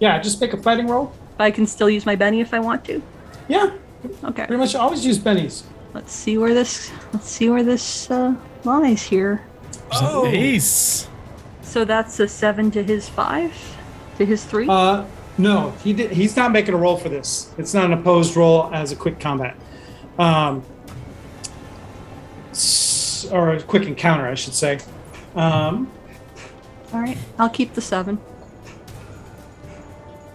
Yeah, just make a fighting roll. But I can still use my Benny if I want to. Yeah, Okay. pretty much always use bennies. Let's see where this let's see where this uh, lies here. Oh. an ace. So that's a seven to his five, to his three. Uh, no, he did. He's not making a roll for this. It's not an opposed roll as a quick combat, um, s- or a quick encounter, I should say. Um, All right, I'll keep the seven.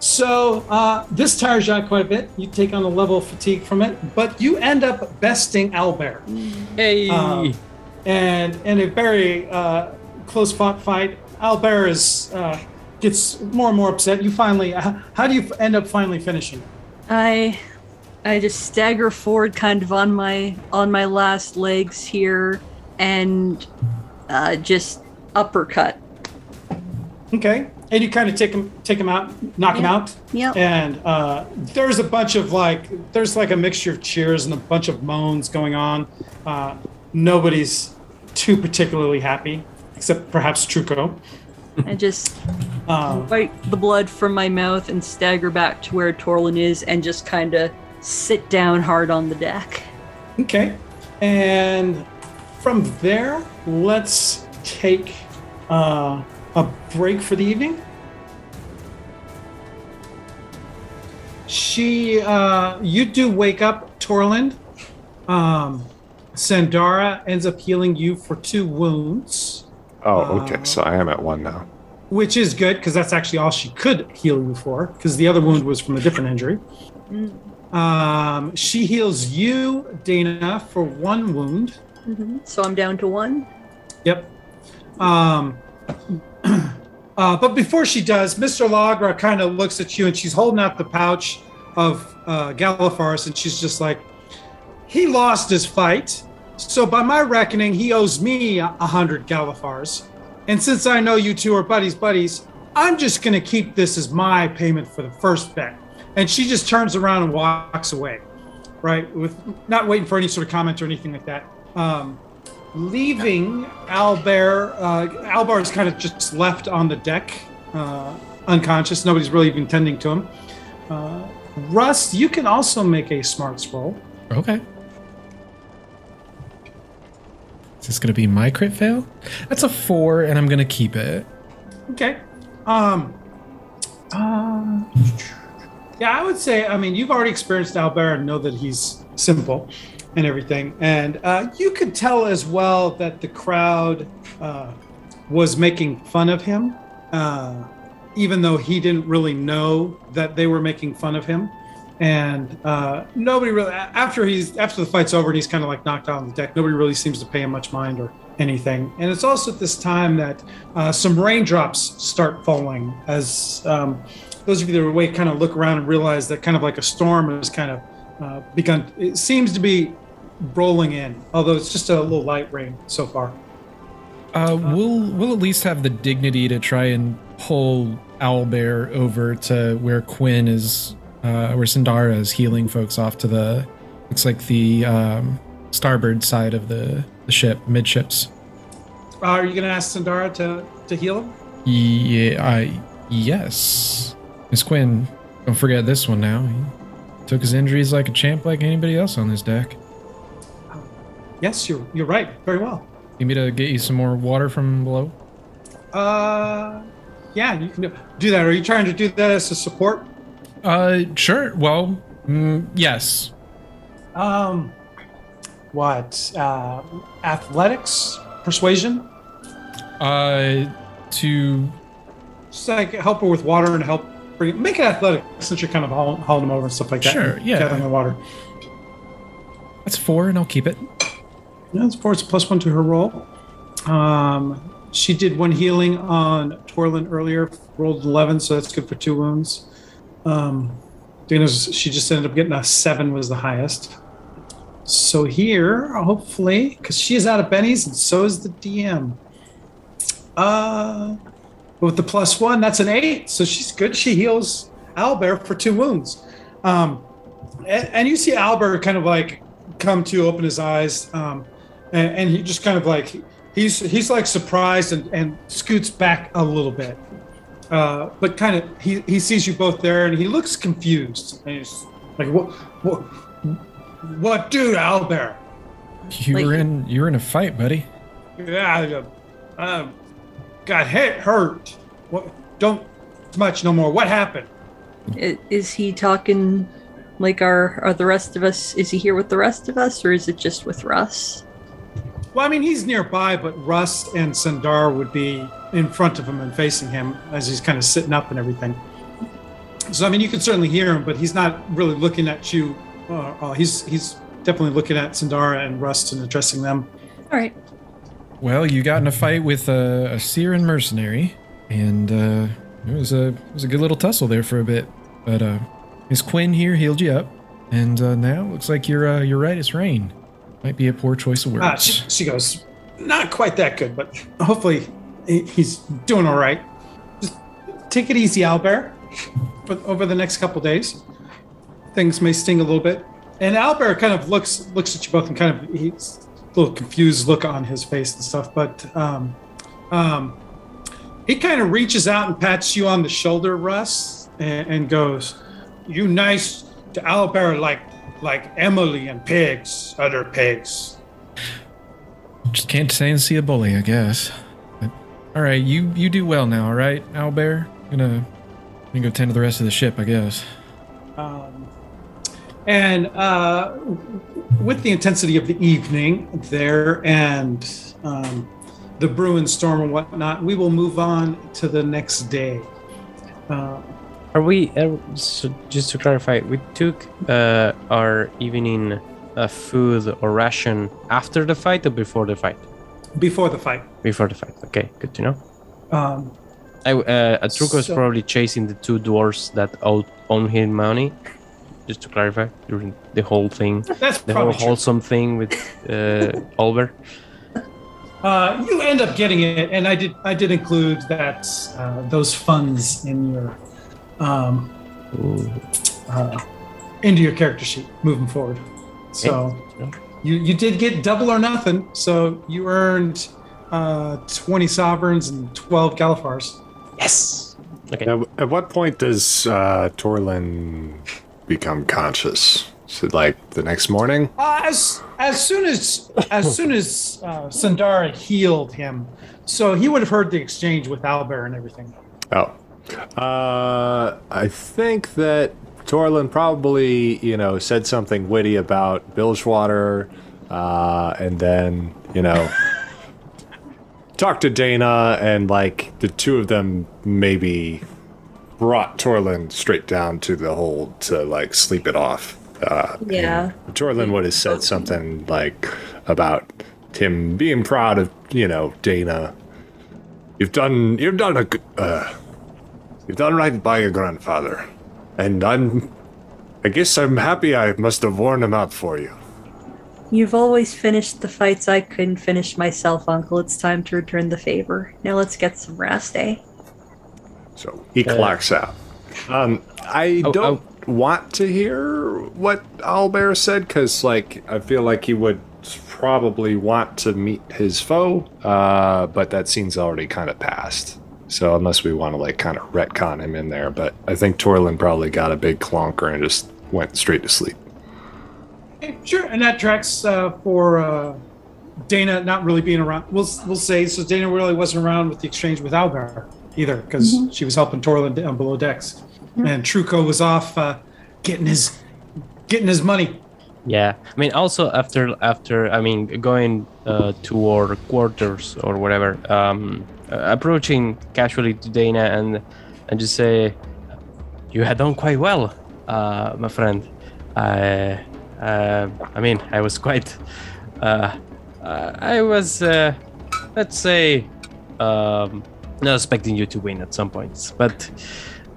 So uh, this tires you out quite a bit. You take on a level of fatigue from it, but you end up besting Albert. Hey. Um, and in a very uh, close fought fight, Albert is uh, gets more and more upset. You finally, how, how do you end up finally finishing? I I just stagger forward kind of on my on my last legs here and uh, just uppercut. Okay, and you kind of take them take him out, knock Yeah. out, Yep. and uh, there's a bunch of like there's like a mixture of cheers and a bunch of moans going on. Uh, nobody's too particularly happy, except perhaps Truco. I just Um, wipe the blood from my mouth and stagger back to where Torlin is and just kind of sit down hard on the deck. Okay. And from there, let's take uh, a break for the evening. She, uh, you do wake up, Torlin. Um, Sandara ends up healing you for two wounds. Oh, okay. So I am at one now. which is good because that's actually all she could heal you for because the other wound was from a different injury. Um, she heals you, Dana, for one wound. hmm So I'm down to one. Yep. Um, uh, but before she does, Mr. Lagra kind of looks at you and she's holding out the pouch of uh, and she's just like, he lost his fight. So by my reckoning, he owes me a hundred Galifars. And since I know you two are buddies, buddies, I'm just going to keep this as my payment for the first bet. And she just turns around and walks away, right? With not waiting for any sort of comment or anything like that. Um, leaving Albert, uh, Albert is kind of just left on the deck, uh, unconscious. Nobody's really even tending to him. Uh, Russ, you can also make a smarts roll. Okay. Is this gonna be my crit fail? That's a four, and I'm gonna keep it. Okay. Um. Uh, yeah, I would say. I mean, you've already experienced Albert and know that he's simple and everything, and uh, you could tell as well that the crowd uh, was making fun of him, uh, even though he didn't really know that they were making fun of him. And uh, nobody really, after he's after the fight's over and he's kind of like knocked out on the deck, nobody really seems to pay him much mind or anything. And it's also at this time that uh, some raindrops start falling as um, those of you that are awake kind of look around and realize that kind of like a storm has kind of uh, begun. It seems to be rolling in, although it's just a little light rain so far. Uh, we'll we'll at least have the dignity to try and pull Owlbear over to where Quinn is, uh, where Sandara is healing folks off to the, looks like the um, starboard side of the, the ship, midships. Uh, are you going to ask Sandara to, to heal him? Yeah, I yes, Miss Quinn. Don't forget this one now. He took his injuries like a champ, like anybody else on this deck. Yes, you're you're right. Very well. You Need me to get you some more water from below? Uh, yeah, you can do, that. Are you trying to do that as a support? Uh, sure. Well, mm, yes. Um, what? Uh, athletics, persuasion. Uh, to Just like help her with water and help bring make it athletic since you're kind of hauling, hauling them over and stuff like that. Sure, yeah. Gathering the water. that's four, and I'll keep it. Yeah, it's four. Plus one to her roll. Um, she did one healing on Torlin earlier, rolled 11, so that's good for two wounds. Um, Dana's, she just ended up getting a seven, was the highest. So here, hopefully, because she is out of bennies and so is the DM. Uh, with the plus one, that's an eight. So she's good. She heals Albert for two wounds. Um, and, and you see Albert kind of like come to open his eyes. Um, and, and he just kind of like he's he's like surprised and, and scoots back a little bit uh, but kind of he, he sees you both there and he looks confused and he's like what what what dude Albert You Like- were in you were in a fight, buddy. yeah I, uh, got hit hurt what don't much no more what happened Is he talking like our are the rest of us? Is he here with the rest of us, or is it just with Russ? Well I mean he's nearby but Russ and Sandara would be in front of him and facing him as he's kind of sitting up and everything So I mean, you can certainly hear him, but he's not really looking at you. Uh, uh, he's he's definitely looking at Sandara and Russ and addressing them. All right. Well, you got in a fight with a, a Cyran mercenary, and uh, it was a it was a good little tussle there for a bit. But uh, Miss Quinn here healed you up, and uh, now it looks like you're uh, you're right as rain. Might be a poor choice of words. Ah, she, she goes, not quite that good, but hopefully he's doing all right. Just take it easy, Albert. But over the next couple days, things may sting a little bit. And Albert kind of looks looks at you both and kind of he's a little confused look on his face and stuff. But um, um, he kind of reaches out and pats you on the shoulder, Russ, and, and goes, "You nice to Albert like like Emily and pigs, other pigs." Just can't say and see a bully, I guess. But, all right, you you do well now. All right, Owlbear. Gonna gonna go tend to the rest of the ship, I guess. Um, and uh, with the intensity of the evening there, and um, the Bruin storm and whatnot. We will move on to the next day. Uh, Are we? Uh, so just to clarify, we took uh, our evening uh, food or ration after the fight or before the fight? before the fight. Before the fight. Okay, good to know. Um, I, uh, Atruko is So- probably chasing the two dwarves that owe, own him money. Just to clarify, during the whole thing, that's the whole probably true. wholesome thing with uh, Oliver. Uh, you end up getting it, and I did. I did include that uh, those funds in your um, uh, into your character sheet moving forward. So Yeah. you you did get double or nothing. So you earned uh, twenty sovereigns and twelve Galifars. Yes. Okay. At, at what point does uh, Torlin become conscious? Is it like the next morning? Uh, as as soon as as soon as uh, Sandara healed him, so he would have heard the exchange with Albert and everything. Oh. Uh, I think that Torlin probably, you know, said something witty about Bilgewater, uh, and then, you know, talked to Dana, and like the two of them maybe brought Torlin straight down to the hold to like sleep it off. Uh, Yeah. Torlin would have said something like about him being proud of, you know, Dana. You've done, you've done a, good- uh, you've done right by your grandfather, and I'm, I guess I'm happy. I must have worn him out for you. You've always finished the fights I couldn't finish myself, Uncle. It's time to return the favor. Now let's get some rest, eh? So he clocks out. Um, I Oh, don't want to hear what Owlbear said because, like, I feel like he would probably want to meet his foe, uh, but that scene's already kind of passed. So unless we want to like kind of retcon him in there, but I think Torlin probably got a big clonker and just went straight to sleep. Okay, sure, and that tracks uh, for uh, Dana not really being around. We'll we'll say so. Dana really wasn't around with the exchange with Albert either because she was helping Torlin down below decks, and Truco was off uh, getting his getting his money. Yeah, I mean, also after after I mean going uh, to our quarters or whatever, um, approaching casually to Dana and and just say, "You had done quite well, uh, my friend. I, uh, I mean, I was quite, uh, uh, I was, uh, let's say, um, not expecting you to win at some points, but."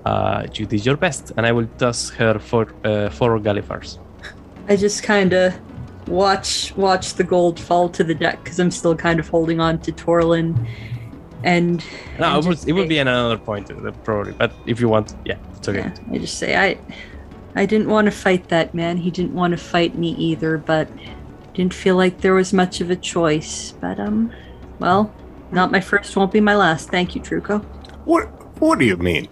Uh, you did your best, and I will toss her for uh, four Galifars. I just kind of watch watch the gold fall to the deck because I'm still kind of holding on to Torlin, and No, and it would, just it would be another point uh, probably, but if you want, yeah, it's okay. Yeah, I just say I I didn't want to fight that man. He didn't want to fight me either, but didn't feel like there was much of a choice. But um, well, not my first, won't be my last. Thank you, Truco. What What do you mean?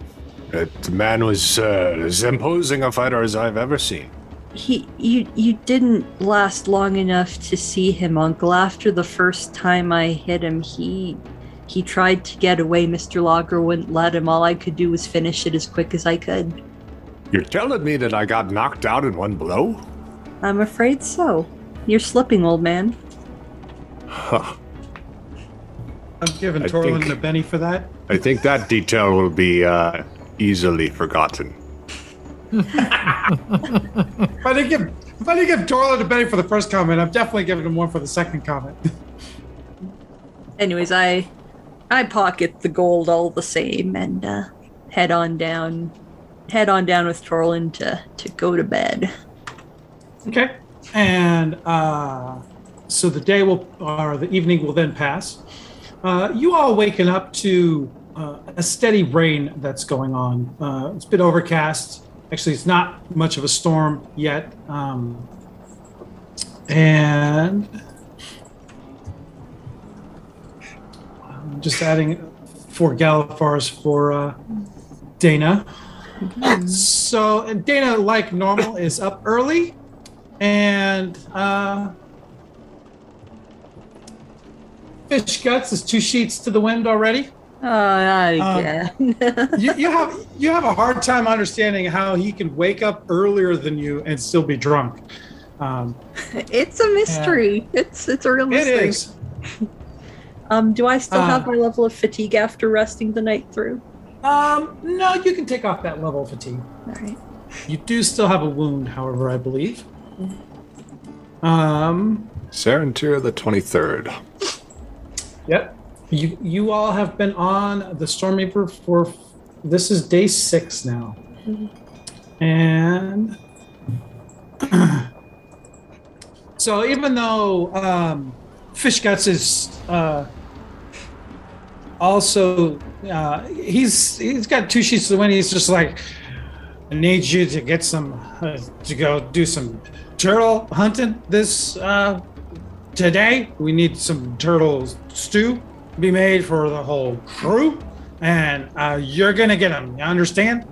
That the man was uh, as imposing a fighter as I've ever seen. He you you didn't last long enough to see him, Uncle. After the first time I hit him, he he tried to get away. Mr. Lagra wouldn't let him. All I could do was finish it as quick as I could. You're telling me that I got knocked out in one blow? I'm afraid so. You're slipping, old man. Huh. I'm giving I Torlin think- a Benny for that. I think that detail will be uh, easily forgotten. If I didn't give if I didn't give Torlin a Benny for the first comment, I'm definitely giving him one for the second comment. Anyways, I I pocket the gold all the same and uh, head on down head on down with Torlin to to go to bed. Okay. And uh, so the day will, or the evening will then pass. Uh, you all waken up to uh, a steady rain that's going on. Uh, it's been overcast. Actually, it's not much of a storm yet. Um, and just adding four Galifars for uh, Dana. So and Dana, like normal, is up early, and uh, fish guts is two sheets to the wind already. Oh, I yeah. You, you have you have a hard time understanding how he can wake up earlier than you and still be drunk. Um, it's a mystery. It's it's a real mystery. is. Um, do I still have Uh. my level of fatigue after resting the night through? Um, no, you can take off that level of fatigue. All right. You do still have a wound, however, I believe. Um, Zarantyr the 23rd. yep. You you all have been on the Stormreaper for this is day six now, and so even though um, Fish Guts is uh, also uh, he's he's got two sheets of the wind. He's just like, I need you to get some uh, to go do some turtle hunting this uh, today. We need some turtle stew to be made for the whole crew, and uh, you're gonna get them. You understand?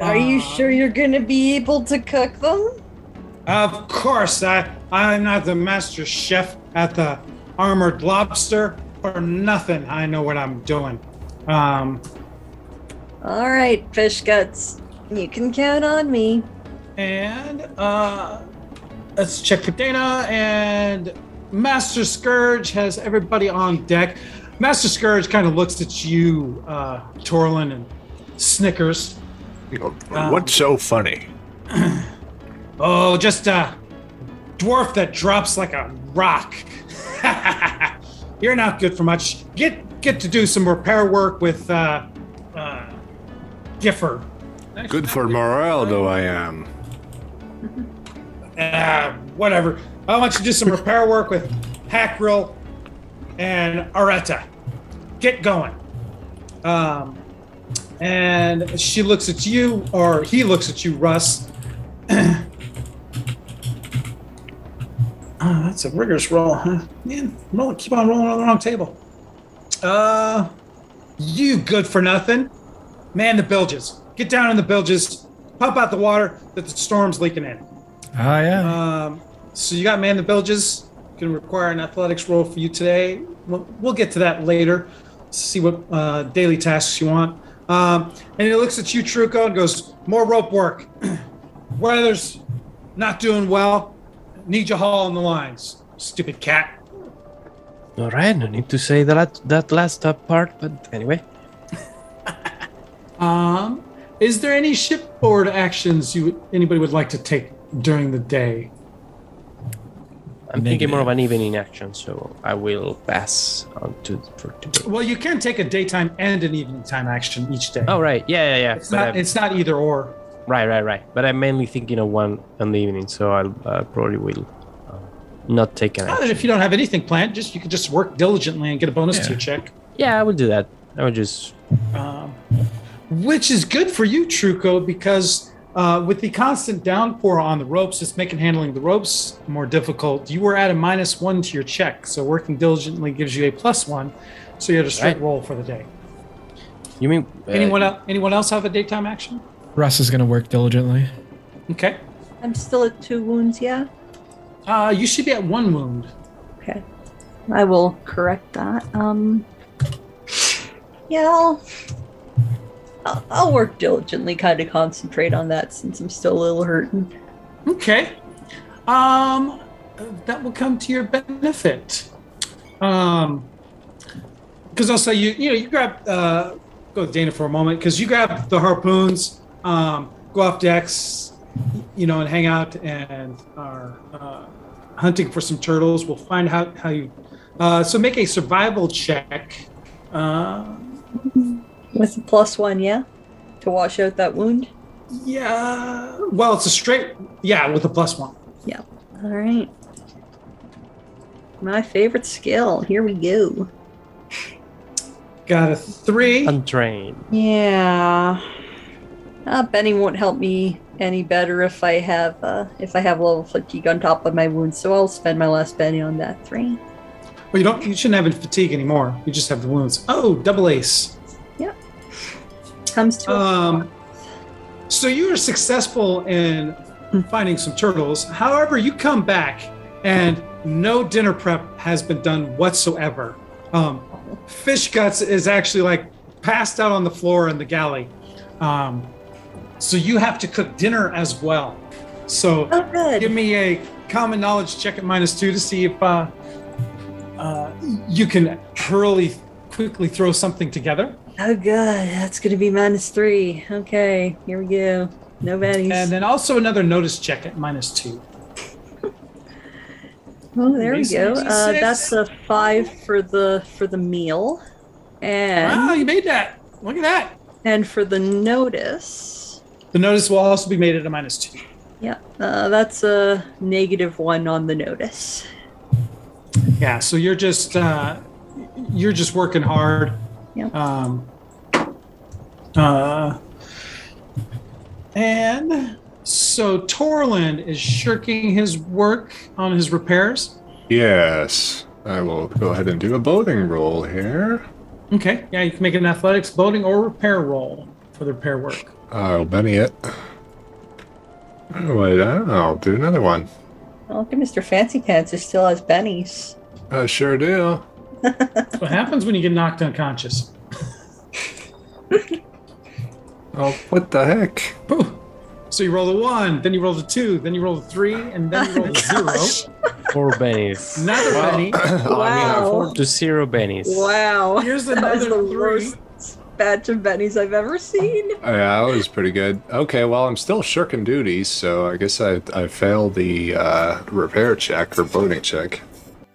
Are you Uh, sure you're going to be able to cook them? Of course, I I'm not the master chef at the Armored Lobster for nothing. I know what I'm doing. Um, All right, fish guts. You can count on me. and uh, let's check for Dana and Master Scourge has everybody on deck. Master Scourge kind of looks at you, uh, Torlin, and snickers. What's so funny? Oh, just a dwarf that drops like a rock. You're not good for much. Get get to do some repair work with uh, uh, Giffer. Good for morale, though I am. Uh, whatever. I want you to do some repair work with Hackrill and Areta. Get going. Um, and she looks at you, or he looks at you, Russ. Oh, that's a rigorous roll, huh? Man, roll, keep on rolling on the wrong table. Uh, you good for nothing. Man the bilges. Get down in the bilges. Pump out the water that the storm's leaking in. Ah, yeah. Um, so you got man the bilges. Going to require an athletics roll for you today. We'll, we'll get to that later. See what uh, daily tasks you want. Um, and he looks at you, Truco, and goes, "More rope work. Weather's not doing well. Need your haul on the lines, stupid cat." All right, no need to say that that last uh, part, but anyway. Um, is there any shipboard actions you anybody would like to take during the day? I'm thinking more of an evening action, so I will pass on to for today. Well, you can take a daytime and an evening time action each day. Oh right, yeah, yeah, yeah. it's not. It's not either or. Right, right, right. But I'm mainly thinking of one in the evening, so I'll uh, probably will uh, not take an action. if you don't have anything planned, just you can just work diligently and get a bonus to your check. Yeah, I would do that. I would just Um, which is good for you, Truco, because uh, with the constant downpour on the ropes, it's making handling the ropes more difficult. You were at a minus one to your check, so working diligently gives you a plus one. So you had a straight Right. roll for the day. You mean uh, Anyone else? Anyone else have a daytime action? Russ is going to work diligently. Okay. I'm still at two wounds, yeah? Uh, you should be at one wound. Okay. I will correct that. Um. Yeah, I'll, I'll, I'll work diligently, kind of concentrate on that since I'm still a little hurting. Okay. Um, that will come to your benefit. Um, because also you you know you grab uh go with Dana for a moment because you grab the harpoons, um, go off decks, you know, and hang out and are uh, hunting for some turtles. We'll find out how you. Uh, so make a survival check. Uh, With a plus one, yeah? To wash out that wound? yeah. Well, it's a straight. Yeah, with a plus one. Yeah. All right. My favorite skill. Here we go. Got a three. untrained? Yeah. Uh, Benny won't help me any better if I have uh, if I have a level fatigue on top of my wounds. So I'll spend my last Benny on that three. Well, you don't. You shouldn't have any fatigue anymore. You just have the wounds. Oh, double ace. Yep. Comes to Um, so you are successful in finding some turtles. However, you come back and no dinner prep has been done whatsoever. Um, fish guts is actually like passed out on the floor in the galley. Um, so you have to cook dinner as well. So Oh, give me a common knowledge check at minus two to see if uh, uh, you can hurley quickly throw something together. Oh good. that's gonna be minus three. Okay, here we go. No bennies. And then also another notice check at minus two. oh, there we go. Uh, that's a five for the for the meal, and Wow, you made that. Look at that. and for the notice. The notice will also be made at a minus two. Yeah, uh, that's a negative one on the notice. Yeah, so you're just uh, you're just working hard. Yep. Um, uh, and so Torlin is shirking his work on his repairs. Yes. I will go ahead and do a boating roll here. Okay, yeah, you can make an athletics, boating, or repair roll for the repair work. I'll Benny it. Oh, wait, I'll do another one. Oh, look at Mr. Fancy Pants who still has bennies. I sure do. That's what happens when you get knocked unconscious. Oh, what the heck? Whew. So you roll the one, then you roll the two, then you roll the three, and then you roll a zero. Four bennies. Another Benny. Wow. Four to zero bennies. Wow. Here's another the three. worst batch of bennies I've ever seen. Yeah, that was pretty good. Okay, well, I'm still shirking duties, so I guess I, I failed the uh, repair check or boating check.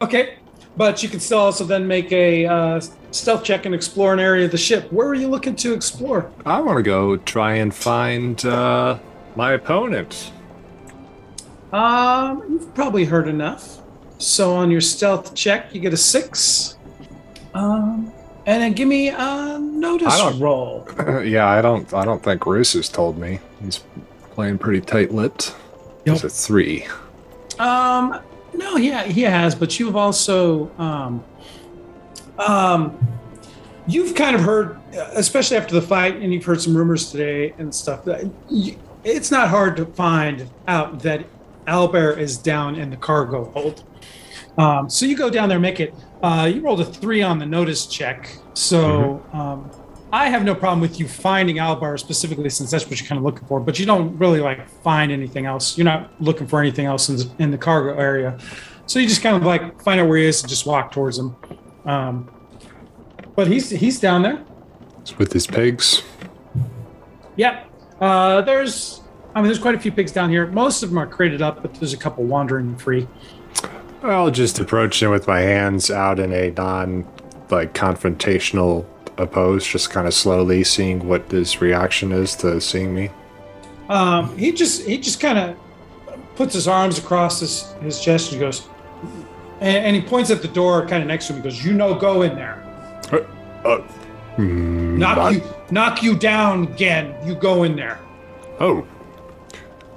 Okay, but you can still also then make a uh, stealth check and explore an area of the ship. Where are you looking to explore? I want to go try and find uh, my opponent. Um, you've probably heard enough. So on your stealth check, you get a six. Um, and then give me a notice roll. yeah, I don't I don't think Russ has told me. He's playing pretty tight-lipped. Yep. It's a three. Um, no, yeah, he has, but you've also, um, um, you've kind of heard, especially after the fight, and you've heard some rumors today and stuff. That you, it's not hard to find out that Albert is down in the cargo hold. Um, so you go down there, make it. Uh, you rolled a three on the notice check, so um, I have no problem with you finding Albar specifically, since that's what you're kind of looking for. But you don't really like find anything else. You're not looking for anything else in the, in the cargo area, so you just kind of like find out where he is and just walk towards him. Um, but he's he's down there. It's with his pigs. Yep. Uh, there's, I mean, there's quite a few pigs down here. Most of them are crated up, but there's a couple wandering free. I'll just approach him with my hands out in a non like confrontational oppose, just kind of slowly seeing what his reaction is to seeing me. Um, he just he just kind of puts his arms across his his chest and he goes, and, and he points at the door kind of next to him. He goes, "You know, go in there. Hmm, Knock not- you knock you down again. You go in there." Oh.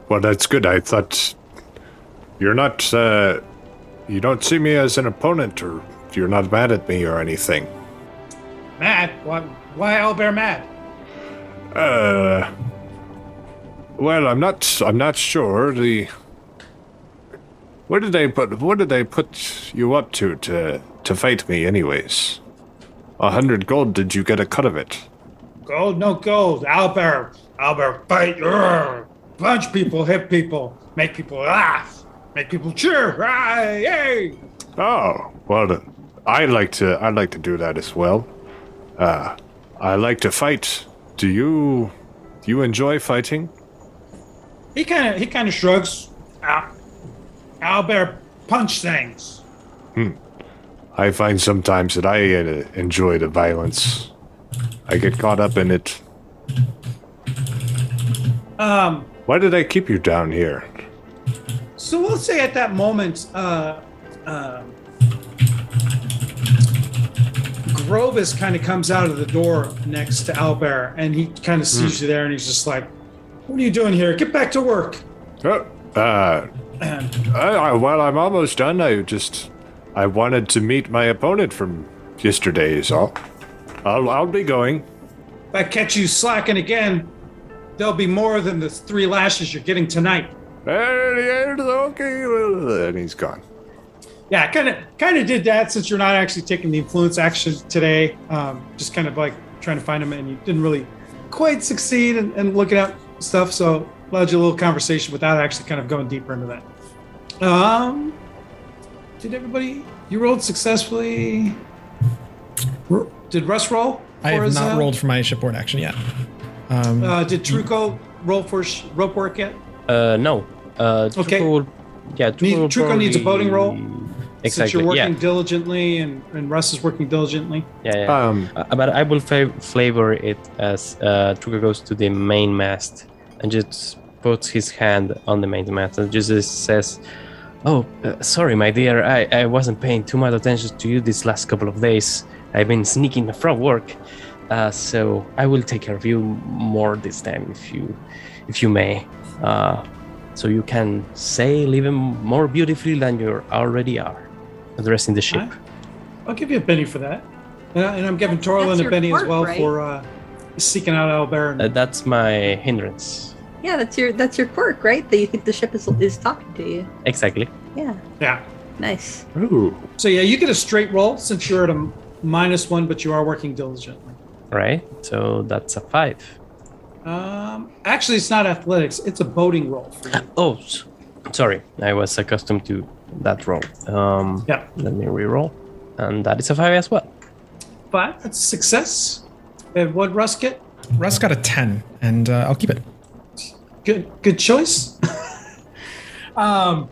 Well, that's good. I thought you're not, uh, you don't see me as an opponent or you're not mad at me or anything. Mad? Why? Why Albert mad? Uh, well, I'm not, I'm not sure. The, what did they put, what did they put you up to to, to fight me anyways? A hundred gold, did you get a cut of it? Gold, no gold. Albert, Albert, fight. Urgh. Punch people, hit people, make people laugh, make people cheer. Ah, yay! Oh, well, I like to I like to do that as well. Uh, I like to fight. Do you do you enjoy fighting? He kind of he kind of shrugs. Al- Albert punch things. Hmm. I find sometimes that I uh, enjoy the violence. I get caught up in it. Um, Why did I keep you down here? So we'll say at that moment, uh, uh, Grovis kind of comes out of the door next to Albert, and he kind of sees you there, and he's just like, "What are you doing here? Get back to work." Oh, uh, And I, I, well, I'm almost done. I just I wanted to meet my opponent from yesterday. Is all. I'll I'll be going. if I catch you slacking again, there'll be more than the three lashes you're getting tonight. Okay, well, and he's gone. Yeah, kind of kind of did that since you're not actually taking the influence action today. Um, just kind of like trying to find him, and you didn't really quite succeed in, in looking at stuff. So allowed you a little conversation without actually kind of going deeper into that. Um, did everybody you rolled successfully. Did Russ roll? I for have his, not uh, rolled for my shipboard action yet. Um, Uh, did Truco roll for sh- rope work yet? Uh, no. Uh, Okay. Truco will- yeah, Need- will Truco needs a boating roll? Exactly. Since you're working yeah. diligently and, and Russ is working diligently. Yeah, yeah. Um, Uh, but I will fa- flavor it as uh, Truco goes to the main mast and just puts his hand on the main mast and just says, "Oh, uh, sorry, my dear. I, I wasn't paying too much attention to you these last couple of days. I've been sneaking from work, uh, so I will take care of you more this time, if you, if you may. Uh, so you can sail live him more beautifully than you already are, addressing the ship." I'll give you a Benny for that. And, I, and I'm giving That's Torlin a your Benny as well right? for uh, seeking out Albaran. Uh, that's my hindrance. Yeah, that's your that's your quirk, right? That you think the ship is is talking to you. Exactly. Yeah, yeah. nice. ooh. So yeah, you get a straight roll since you're at a one, but you are working diligently. right? So that's a five. Um, actually, it's not athletics; it's a boating roll. For you. Oh, sorry. I was accustomed to that roll. Um, Yeah, Let me re-roll, and that is a five as well. five. That's a success. And what Russ get? Russ got a 10, and uh, I'll keep it. Good, good choice. um,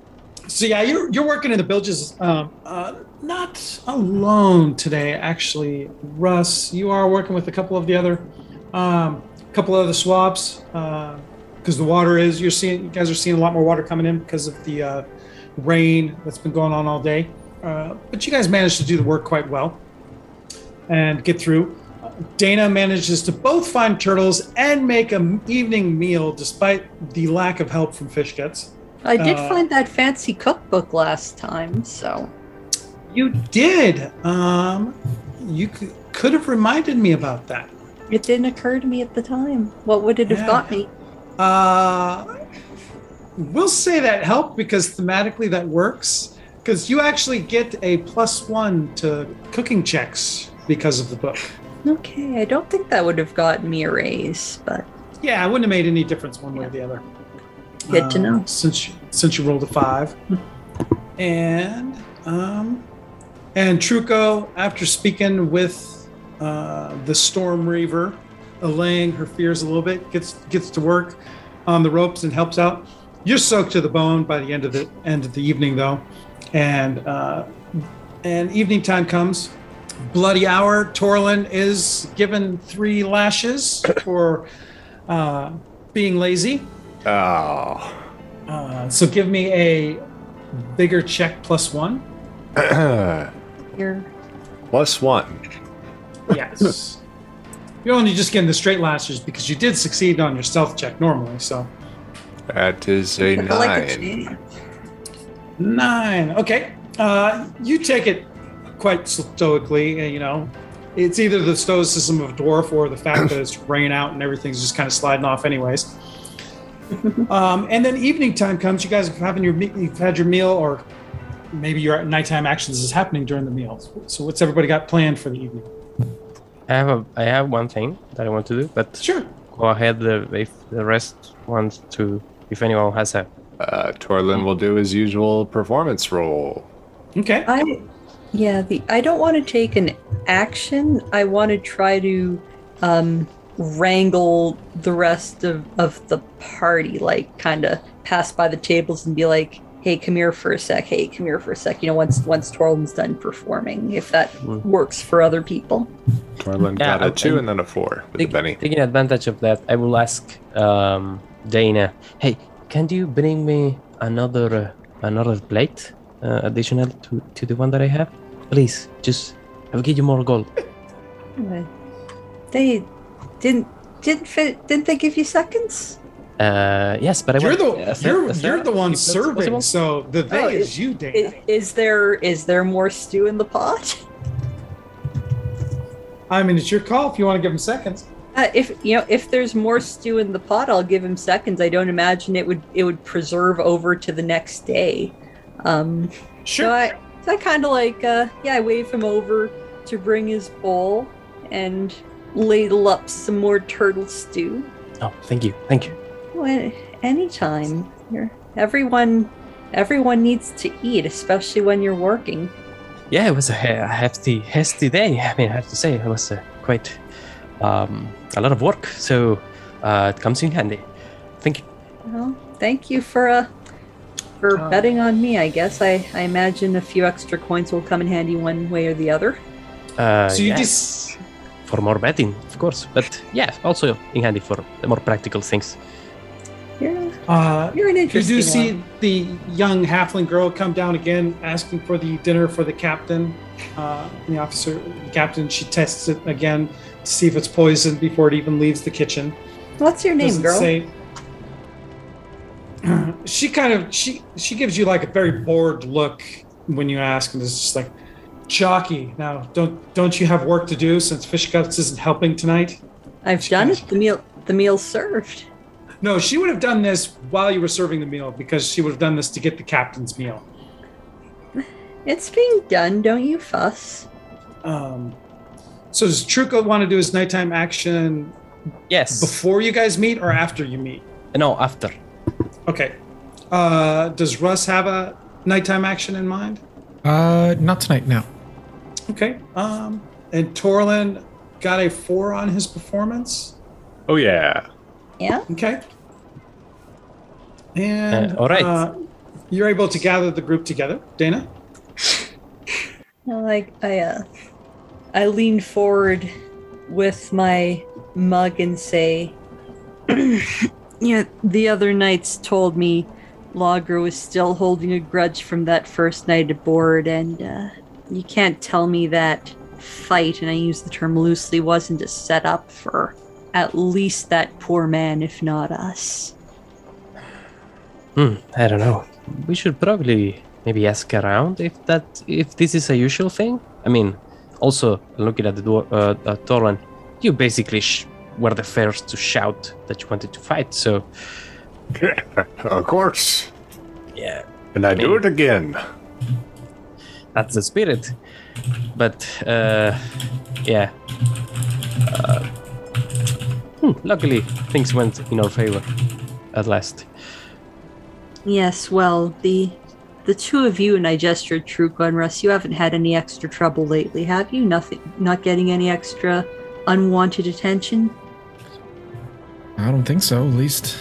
so yeah, you're you're working in the bilges. Um, uh, not alone today, actually, Russ. You are working with a couple of the other, um, couple of the swabs, because the water is. You're seeing, you guys are seeing a lot more water coming in because of the uh, rain that's been going on all day. Uh, but you guys managed to do the work quite well and get through. Dana manages to both find turtles and make an evening meal despite the lack of help from Fish Guts. I did Uh, find that fancy cookbook last time, so You did. Um, you could have reminded me about that. It didn't occur to me at the time. What would it have Yeah. got me? Uh, we'll say that helped because thematically that works. Because you actually get a plus one to cooking checks because of the book. Okay, I don't think that would have gotten me a raise, but Yeah, it wouldn't have made any difference one way or the other. Good to Uh, know. Since you, since you rolled a five, and um, and Truco, after speaking with uh, the Storm Reaver, allaying her fears a little bit, gets gets to work on the ropes and helps out. You're soaked to the bone by the end of the end of the evening, though, and uh, and evening time comes. Bloody hour. Torlin is given three lashes for uh, being lazy. Oh. Uh, so give me a bigger check plus one. you're Plus one. Yes. You're only just getting the straight lashes because you did succeed on your stealth check normally. So That is a I like a nine. nine. Okay. Uh, you take it quite stoically. uh, You know, it's either the stoicism of a dwarf or the fact that it's raining out and everything's just kind of sliding off, anyways. um, and then evening time comes. You guys have having your me- you've had your meal, or maybe your nighttime actions is happening during the meals. So what's everybody got planned for the evening? I have a, I have one thing that I want to do, but Sure. go ahead uh, if the rest wants to. If anyone has a, Uh, Torlin will do his usual performance roll. Okay. I yeah, the I don't want to take an action. I want to try to um wrangle the rest of, of the party, like kind of pass by the tables and be like, "Hey, come here for a sec. Hey, come here for a sec." You know, once once Torlin's done performing, if that Mm. works for other people. Torlin Yeah, got a I- two I- and then a four with Take- the Benny. taking advantage of that, I will ask um, Dana. Hey, can you bring me another uh, another plate uh, additional to, to the one that I have? Please, just I'll give you more gold. They didn't didn't fit, didn't they give you seconds? Uh, yes, but I You're want the a you're, a you're the one if that's serving, possible. so the they Oh, is you, Dana. Is, is there is there more stew in the pot? I mean, it's your call if you want to give him seconds. Uh, if you know if there's more stew in the pot, I'll give him seconds. I don't imagine it would it would preserve over to the next day. Um, So I, so I kind of like, uh, yeah, I wave him over to bring his bowl and ladle up some more turtle stew. Oh, thank you, thank you. Well, anytime. You're, everyone, everyone needs to eat, especially when you're working. yeah, it was a, he- a hefty, hasty day. I mean, I have to say, it was uh, quite um, a lot of work. So uh, it comes in handy. Thank you. Well, thank you for uh, for Uh, betting on me. I guess I, I imagine a few extra coins will come in handy one way or the other. Uh, So you yes, just- for more betting, of course. But yeah, also in handy for the more practical things. You're, Uh, you're an you interesting do see one. the young halfling girl come down again, asking for the dinner for the captain. Uh, the officer, the captain, she tests it again to see if it's poisoned before it even leaves the kitchen. What's your name, Doesn't girl? say- she kind of she she gives you like a very bored look when you ask, and it's just like, jockey. Now, don't don't you have work to do since fish guts isn't helping tonight? I've done it. The meal the meal's served. No, she would have done this while you were serving the meal because she would have done this to get the captain's meal. It's being done, don't you fuss. Um, so does Truco want to do his nighttime action Yes. before you guys meet or after you meet? no, after. Okay. Uh, does Russ have a nighttime action in mind? Uh, not tonight. No. Okay. Um, and Torlin got a four on his performance. Oh yeah. Yeah? Okay. And Uh, all right. uh, you're able to gather the group together, Dana. Well, Like I uh I lean forward with my mug and say Yeah, the other knights told me Lagra was still holding a grudge from that first night aboard and uh you can't tell me that fight, and I use the term loosely, wasn't a setup for at least that poor man, if not us. Hmm, I don't know. We should probably maybe ask around if that if this is a usual thing. I mean, also looking at the door, uh, uh, Torlin, you basically sh- were the first to shout that you wanted to fight. So of course. yeah, And I do Maybe. it again. that's the spirit. But uh, yeah. Uh, hmm, luckily, things went in our favor at last. Yes, well, the the two of you and I gestured Truco and Russ, you haven't had any extra trouble lately, have you? Nothing not getting any extra unwanted attention? I don't think so. At least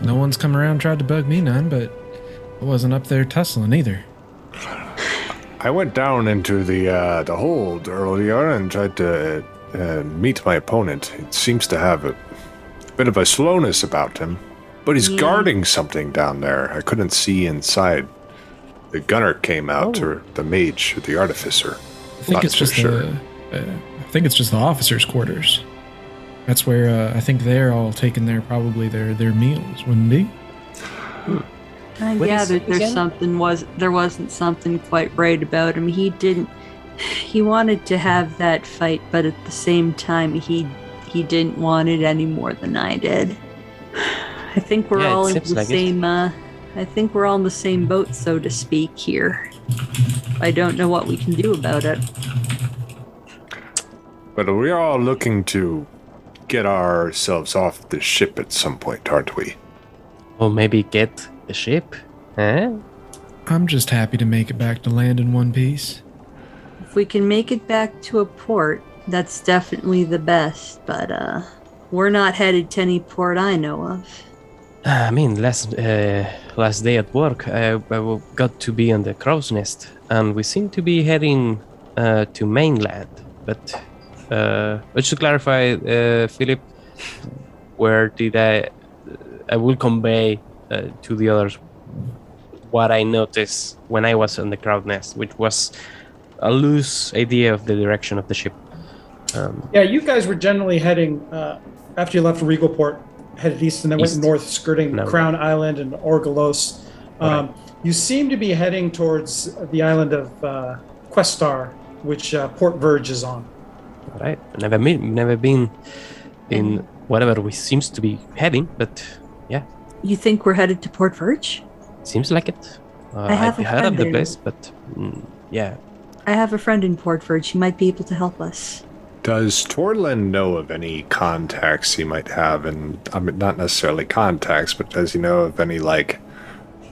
no one's come around tried to bug me none, but I wasn't up there tussling either. I went down into the uh, the hold earlier and tried to uh, meet my opponent. It seems to have a bit of a slowness about him, but he's Yeah. guarding something down there. I couldn't see inside. The gunner came out, Oh. or the mage, or the artificer. I think Not it's just sure. the. Uh, I think it's just the officers' quarters. That's where uh, I think they're all taking their probably their their meals, wouldn't they? I What is gathered it there's something was there wasn't something quite right about him. He didn't he wanted to have that fight, but at the same time he he didn't want it any more than I did. I think we're Yeah, all in the like same uh I think we're all in the same boat, so to speak, here. I don't know what we can do about it. But we're all looking to get ourselves off the ship at some point, aren't we? Or maybe get the ship. Eh? I'm just happy to make it back to land in one piece. If we can make it back to a port, that's definitely the best, but uh we're not headed to any port I know of. I mean, last uh, last day at work, I got to be on the crow's nest, and we seem to be heading uh, to mainland. But uh, just to clarify, uh, Philip, where did I? I will convey uh, to the others what I noticed when I was on the crow's nest, which was a loose idea of the direction of the ship. Um, Yeah, you guys were generally heading uh, after you left Regalport, headed east and then East. went north, skirting No. Crown Island and Orgalos. Um, You seem to be heading towards the island of uh, Questar, which uh, Port Verge is on. right? Never been, never been in whatever we seems to be heading, but yeah, You think we're headed to Port Verge? seems like it. Uh, I have I've heard of the place, but mm, yeah, I have a friend in Port Verge. He might be able to help us. Does Torlin know of any contacts he might have? And I mean, not necessarily contacts, but does he know of any, like,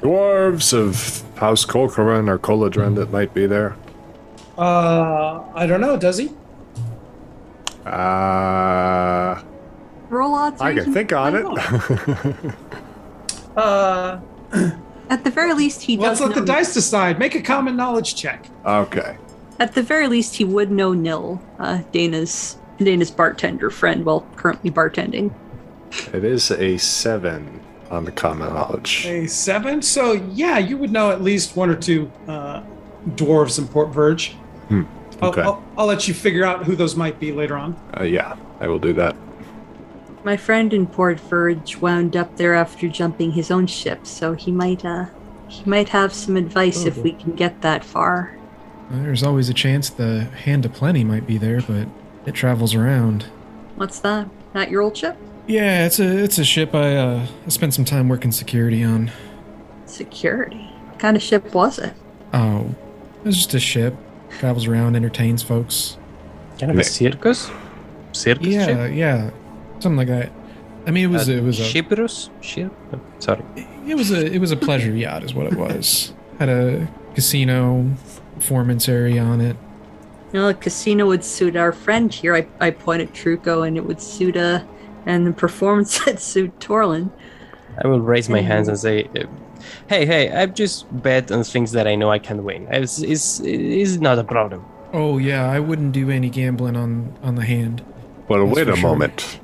dwarves of House Colquhoun or Coladrin that might be there? Uh, I don't know. Does he? Uh, Roll odds. I can think on it. out. Uh, At the very least, he let's does. let the know- dice decide. Make a common knowledge check. okay. At the very least, he would know Nil, uh, Dana's Dana's bartender friend, while currently bartending. It is a seven on the common knowledge. A seven. So yeah, you would know at least one or two uh, dwarves in Port Verge. Hmm, I'll- okay. I'll, I'll let you figure out who those might be later on. Uh, yeah, I will do that. My friend in Port Verge wound up there after jumping his own ship, so he might uh he might have some advice if we can get that far. There's always a chance the hand of plenty might be there, but it travels around. What's that? Not your old ship? Yeah, it's a it's a ship I uh I spent some time working security on. Security. What kind of ship was it? Oh, it's just a ship. Travels around, entertains folks. Kind of a circus? Circus Yeah, ship? yeah, something like that. I mean, it was Uh, it was a Shipperus? Ship? oh, Sorry. it was a it was a pleasure yacht, is what it was. Had a casino performance area on it. You know, a casino would suit our friend here. I, I point at Truco, and it would suit a, and the performance would suit Torlin. I will raise my hands and say, uh, "Hey, hey! I've just bet on things that I know I can win. It's, it's, it's not a problem." Oh yeah, I wouldn't do any gambling on on the hand. Well, That's wait a sure. moment.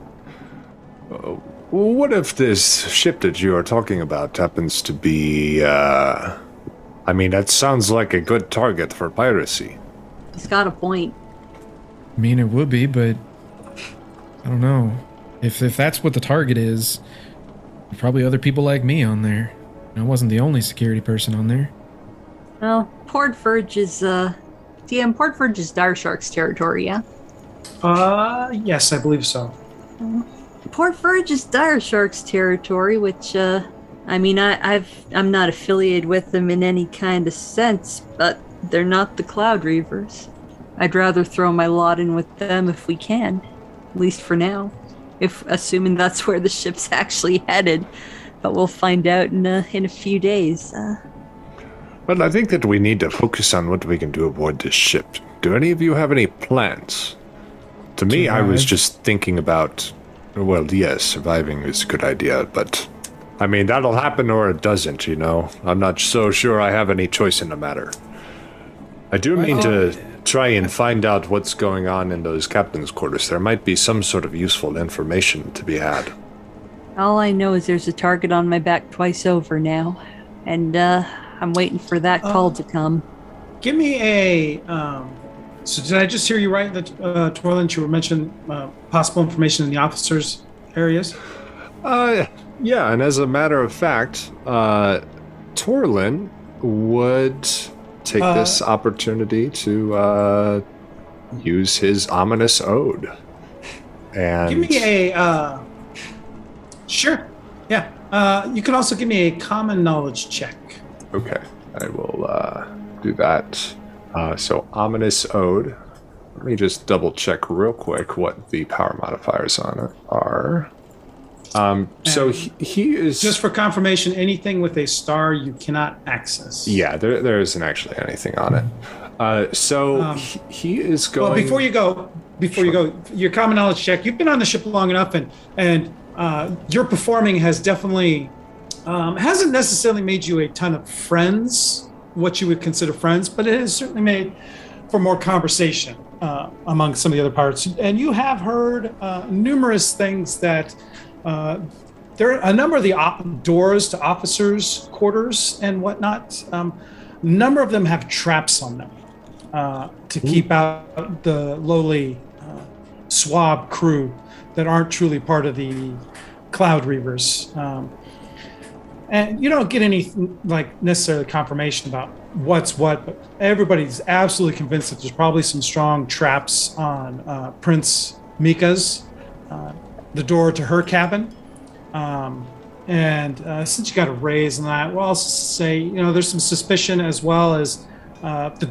Uh, what if this ship that you are talking about happens to be, uh. I mean, that sounds like a good target for piracy. He's got a point. I mean, it would be, but I don't know. If if that's what the target is, probably other people like me on there. I wasn't the only security person on there. Well, Port Verge is uh, DM Port Verge is Dire Shark's territory, yeah. Uh, yes, I believe so. Port Verge is Dire Shark's territory, which, uh, I mean, I, I've, I'm not affiliated with them in any kind of sense, but they're not the Cloud Reavers. I'd rather throw my lot in with them if we can, at least for now. If assuming that's where the ship's actually headed, but we'll find out in a, in a few days. Uh, Well, I think that we need to focus on what we can do aboard this ship. Do any of you have any plans? To me, I was just thinking about. Well, yes, surviving is a good idea, but. I mean, that'll happen or it doesn't, you know? I'm not so sure I have any choice in the matter. I do mean to try and find out what's going on in those captain's quarters. There might be some sort of useful information to be had. all I know is there's a target on my back twice over now, and uh, I'm waiting for that call to come. Give me a. Um, so did I just hear you right that uh, Torlin, you were mentioning uh, possible information in the officers' areas? Uh, yeah, and as a matter of fact, uh, Torlin would take Uh, this opportunity to uh, use his ominous ode. And Give me a. Uh, sure. Yeah. Uh, you can also give me a common knowledge check. okay, I will uh, do that. Uh, so ominous ode. Let me just double check real quick what the power modifiers on it are. Um, so he, he is Just for confirmation, anything with a star you cannot access. Yeah, there, there isn't actually anything on it. Uh, so Um, he, he is going. Well, before you go, before you go, your common knowledge check. You've been on the ship long enough, and and uh, your performing has definitely um, hasn't necessarily made you a ton of friends, what you would consider friends, but it has certainly made for more conversation uh, among some of the other pirates. And you have heard uh, numerous things that. Uh, there are a number of the op- doors to officers' quarters and whatnot. Um, a number of them have traps on them uh, to keep out the lowly uh, swab crew that aren't truly part of the Cloud Reavers. Um, and you don't get any like necessarily confirmation about what's what, but everybody's absolutely convinced that there's probably some strong traps on uh, Prince Mika's uh, the door to her cabin. Um, and uh, since you got a raise in that, well, I'll say you know there's some suspicion as well as uh, the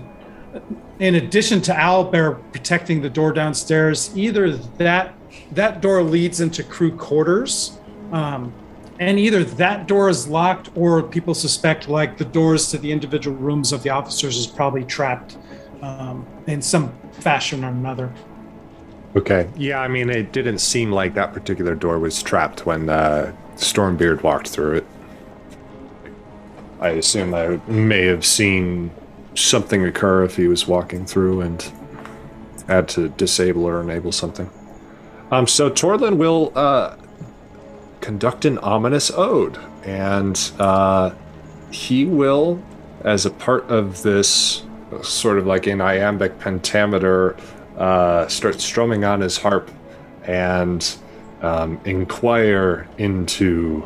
in addition to Owlbear protecting the door downstairs, either that that door leads into crew quarters, um, and either that door is locked or people suspect like the doors to the individual rooms of the officers is probably trapped um, in some fashion or another. Okay. Yeah, I mean, it didn't seem like that particular door was trapped when uh, Stormbeard walked through it. I assume I may have seen something occur if he was walking through and had to disable or enable something. Um, so Torlin will uh, conduct an ominous ode, and uh, he will, as a part of this sort of like an iambic pentameter, uh, start strumming on his harp and um, inquire into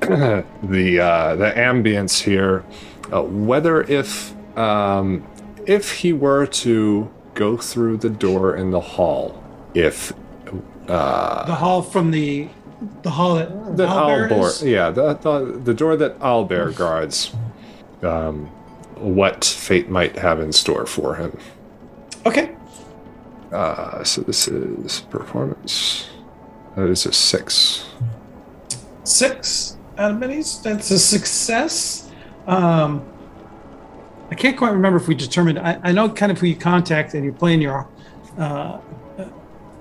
the uh, the ambience here, uh, whether if um, if he were to go through the door in the hall, if uh, The hall from the the hall that that Albert Albert, yeah, the, the the door that Albert guards, um, what fate might have in store for him. Okay. Uh, so this is performance. That is a six. Six out of minis. That's a success. Um, I can't quite remember if we determined. I, I know kind of who you contact and you're playing your uh,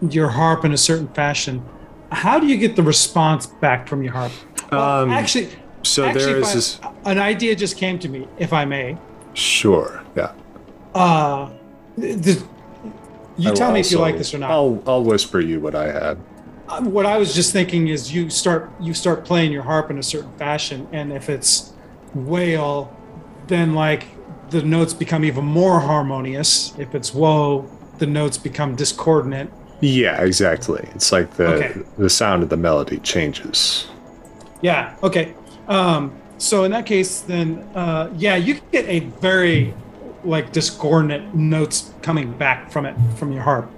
your harp in a certain fashion. How do you get the response back from your harp? Well, Um, actually, So actually, there is I- this. an idea just came to me, if I may. Sure. Yeah. Uh, you I tell me if you like this or not. I'll I'll whisper you what I had. Uh, what I was just thinking is you start you start playing your harp in a certain fashion, and if it's whale, then like the notes become even more harmonious. If it's woe, the notes become discordant. Yeah, exactly. It's like the Okay. the sound of the melody changes. Yeah. Okay. Um, so in that case, then uh, yeah, you get a very like discordant notes coming back from it from your harp.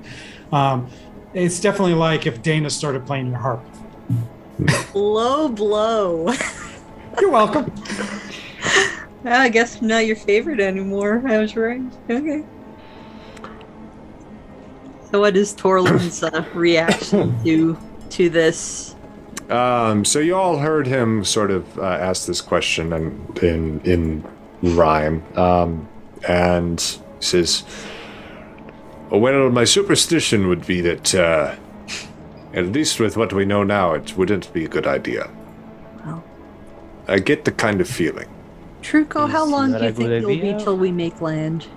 Um, it's definitely like if Dana started playing your harp. Low blow. You're welcome. I guess I'm not your favorite anymore. I was right. Okay. So, what is Torlin's uh, reaction to to this? Um, so you all heard him sort of uh, ask this question and in in rhyme, um, and he says, "Well, my superstition would be that, uh, at least with what we know now, it wouldn't be a good idea." Well. I get the kind of feeling. Truco, how long do you think it'll be till we make land?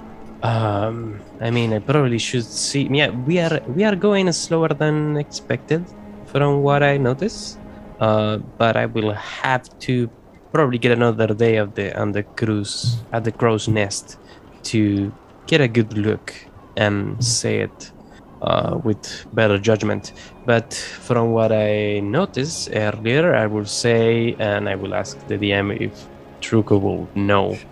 Um, I mean, I probably should see. Yeah, we are we are going slower than expected, from what I notice. Uh, but I will have to probably get another day of the on the cruise at the crow's nest to get a good look and say it uh, with better judgment. But from what I noticed earlier, I will say, and I will ask the DM if Truco will know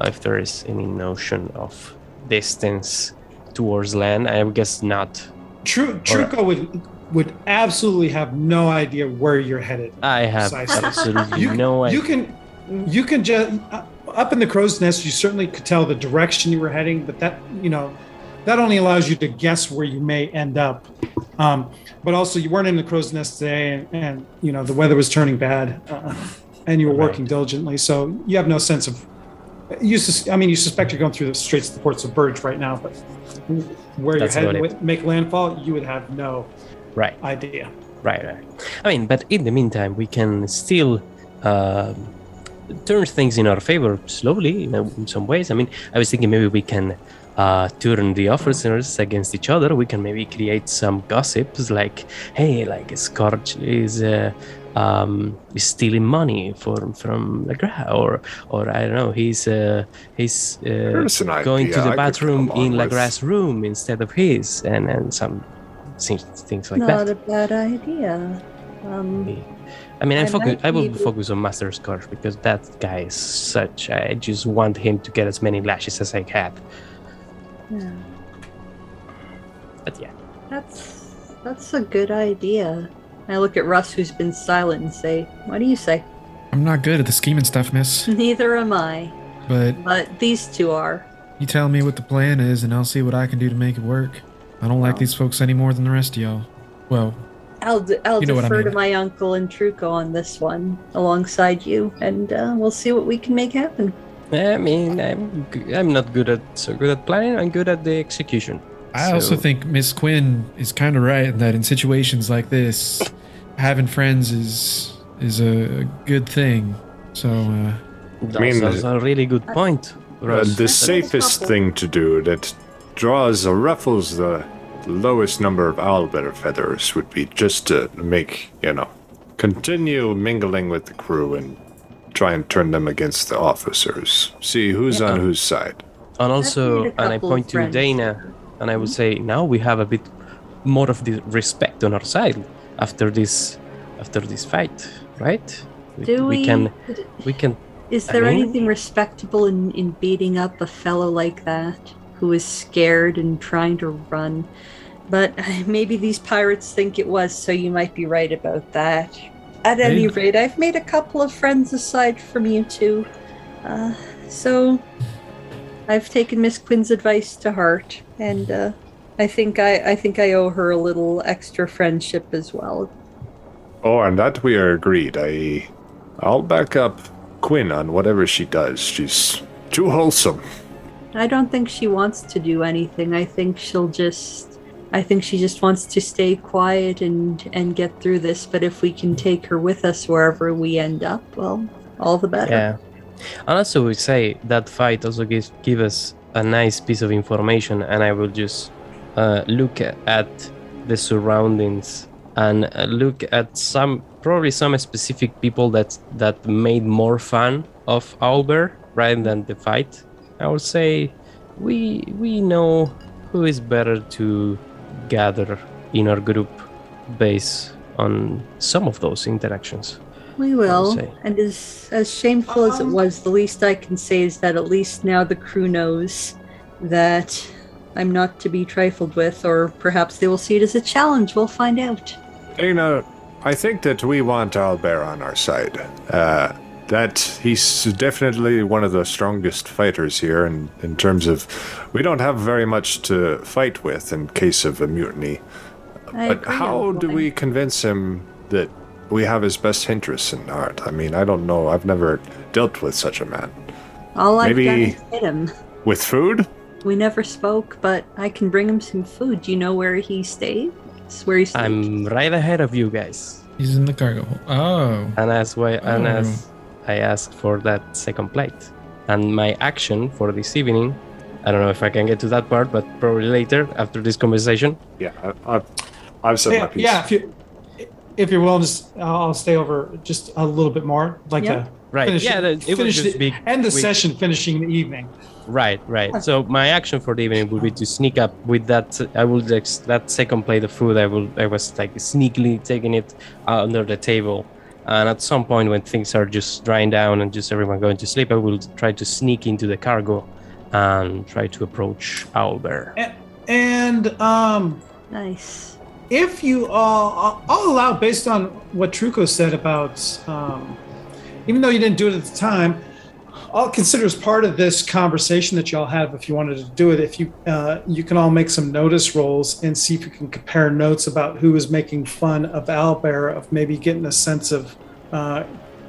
if there is any notion of distance towards land. I guess not. True, Truco would would absolutely have no idea where you're headed. I have Precisely. absolutely You, no idea. you can you can just up in the crow's nest. You certainly could tell the direction you were heading, but that you know that only allows you to guess where you may end up. Um, but also, you weren't in the crow's nest today, and, and you know the weather was turning bad, uh, and you were working diligently, so you have no sense of. You, sus- I mean, you suspect you're going through the straits of the ports of Burge right now, but where That's you're heading it. make landfall, you would have no right, idea. right, right. I mean, but in the meantime, we can still um turn things in our favor slowly in, uh, in some ways. I mean, I was thinking maybe we can uh, turn the officers against each other. We can maybe create some gossips like, hey, like Scorch is. Uh, um, is stealing money from from Lagra, or or I don't know, he's uh, he's uh, going to idea I the bathroom come along in with. Lagra's room instead of his, and and some things things like Not that. Not a bad idea. Um, I mean, I I focus. might I will be focus on Master Scorch because that guy is such. I just want him to get as many lashes as I can. yeah, But yeah, that's that's a good idea. I look at Russ, who's been silent, and say, "What do you say?" I'm not good at the scheming stuff, miss. Neither am I, But but these two are. you tell me what the plan is, and I'll see what I can do to make it work. I don't like Well. these folks any more than the rest of y'all. Well, I'll d- I'll You know what I defer to my uncle and Truco on this one, alongside you, and uh, we'll see what we can make happen. I mean, I'm g- I'm not good at so good at planning. I'm good at the execution. I also think Miss Quinn is kind of right in that in situations like this, having friends is is a good thing. So uh, That's, mean, that's a really good point. Uh, the safest thing to do that draws or ruffles the lowest number of owlbear feathers would be just to make, you know, continue mingling with the crew and try and turn them against the officers. See who's on whose side. and also, and I point to. Dana, and I would say now we have a bit more of the respect on our side after this after this fight, right? Do we? can we can Is I there mean- anything respectable in, in beating up a fellow like that who is scared and trying to run? But maybe these pirates think it was, so you might be right about that. At any Maybe. rate, I've made a couple of friends aside from you two. Uh, so I've taken Miss Quinn's advice to heart, and uh, I think I, I think I owe her a little extra friendship as well. Oh, and that we are agreed. I, I'll back up Quinn on whatever she does. She's too wholesome. I don't think she wants to do anything. I think she'll just I think she just wants to stay quiet and and get through this, but if we can take her with us wherever we end up, well, all the better. yeah. And also we say that fight also gives give us a nice piece of information, and I will just uh, look at the surroundings and uh, look at some probably some specific people that that made more fun of Albert rather than the fight. I would say we we know who is better to gather in our group based on some of those interactions. We will. And as as shameful as it was, the least I can say is that at least now the crew knows that I'm not to be trifled with, or perhaps they will see it as a challenge. We'll find out. Dana, I think that we want Albert on our side. Uh, that he's definitely one of the strongest fighters here, and in terms of, we don't have very much to fight with in case of a mutiny. I But how do we convince him that we have his best interests in heart? I mean, I don't know. I've never dealt with such a man. All I've done maybe- is hit him. With food? We never spoke, but I can bring him some food. Do you know where he stayed? It's where he stayed. I'm right ahead of you guys. he's in the cargo hold. Oh, And as why and Oh. as I asked for that second plate. And my action for this evening, I don't know if I can get to that part, but probably later after this conversation. Yeah, I, I've, I've said my Yeah, piece. yeah, if you if you're willing, just I'll I'll stay over just a little bit more, like Yeah. to Right. finish yeah, it, the- it was finish just the, big. end the we- session, finishing the evening. Right, right. So my action for the evening would be to sneak up with that. I will just that second plate of food. I will. I was like sneakily taking it uh, under the table, and at some point when things are just drying down and just everyone going to sleep, I will try to sneak into the cargo and try to approach Owlbear. And, and um, nice. if you all, I'll, I'll allow based on what Truco said about, um, even though you didn't do it at the time, I'll consider as part of this conversation that y'all have. If you wanted to do it, if you uh, you can all make some notice rolls and see if you can compare notes about who is making fun of Owlbear, of maybe getting a sense of uh,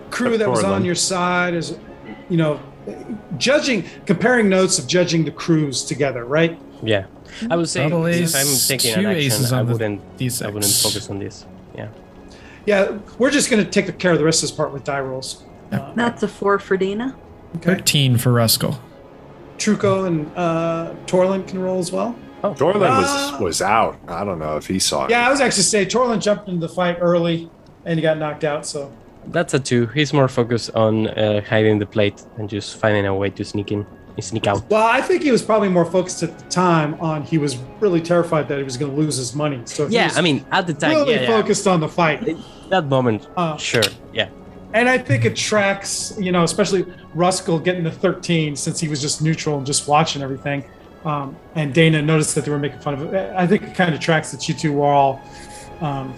crew that was on your side, is you know, judging, comparing notes of judging the crews together, right? Yeah, I would say Double if I'm taking an two action, aces I wouldn't. D6. I wouldn't focus on this. Yeah. Yeah, we're just going to take care of the rest of this part with die rolls. Uh, That's a four for Dana. Okay. thirteen for Ruskell. Truco and uh, Torlin can roll as well. Dorland Ah. was was out. I don't know if he saw it. Yeah, I was actually say Torlin jumped into the fight early and he got knocked out. So That's a two. He's more focused on uh, hiding the plate and just finding a way to sneak in, sneak out. well, I think he was probably more focused at the time on he was really terrified that he was going to lose his money. So he Yeah, was I mean, at the time, really yeah, yeah. focused on the fight. that moment, Uh, sure, yeah. And I think it tracks, you know, especially Ruskell getting the 13 since he was just neutral and just watching everything. Um, and Dana noticed that they were making fun of it. I think it kind of tracks that you two were all um,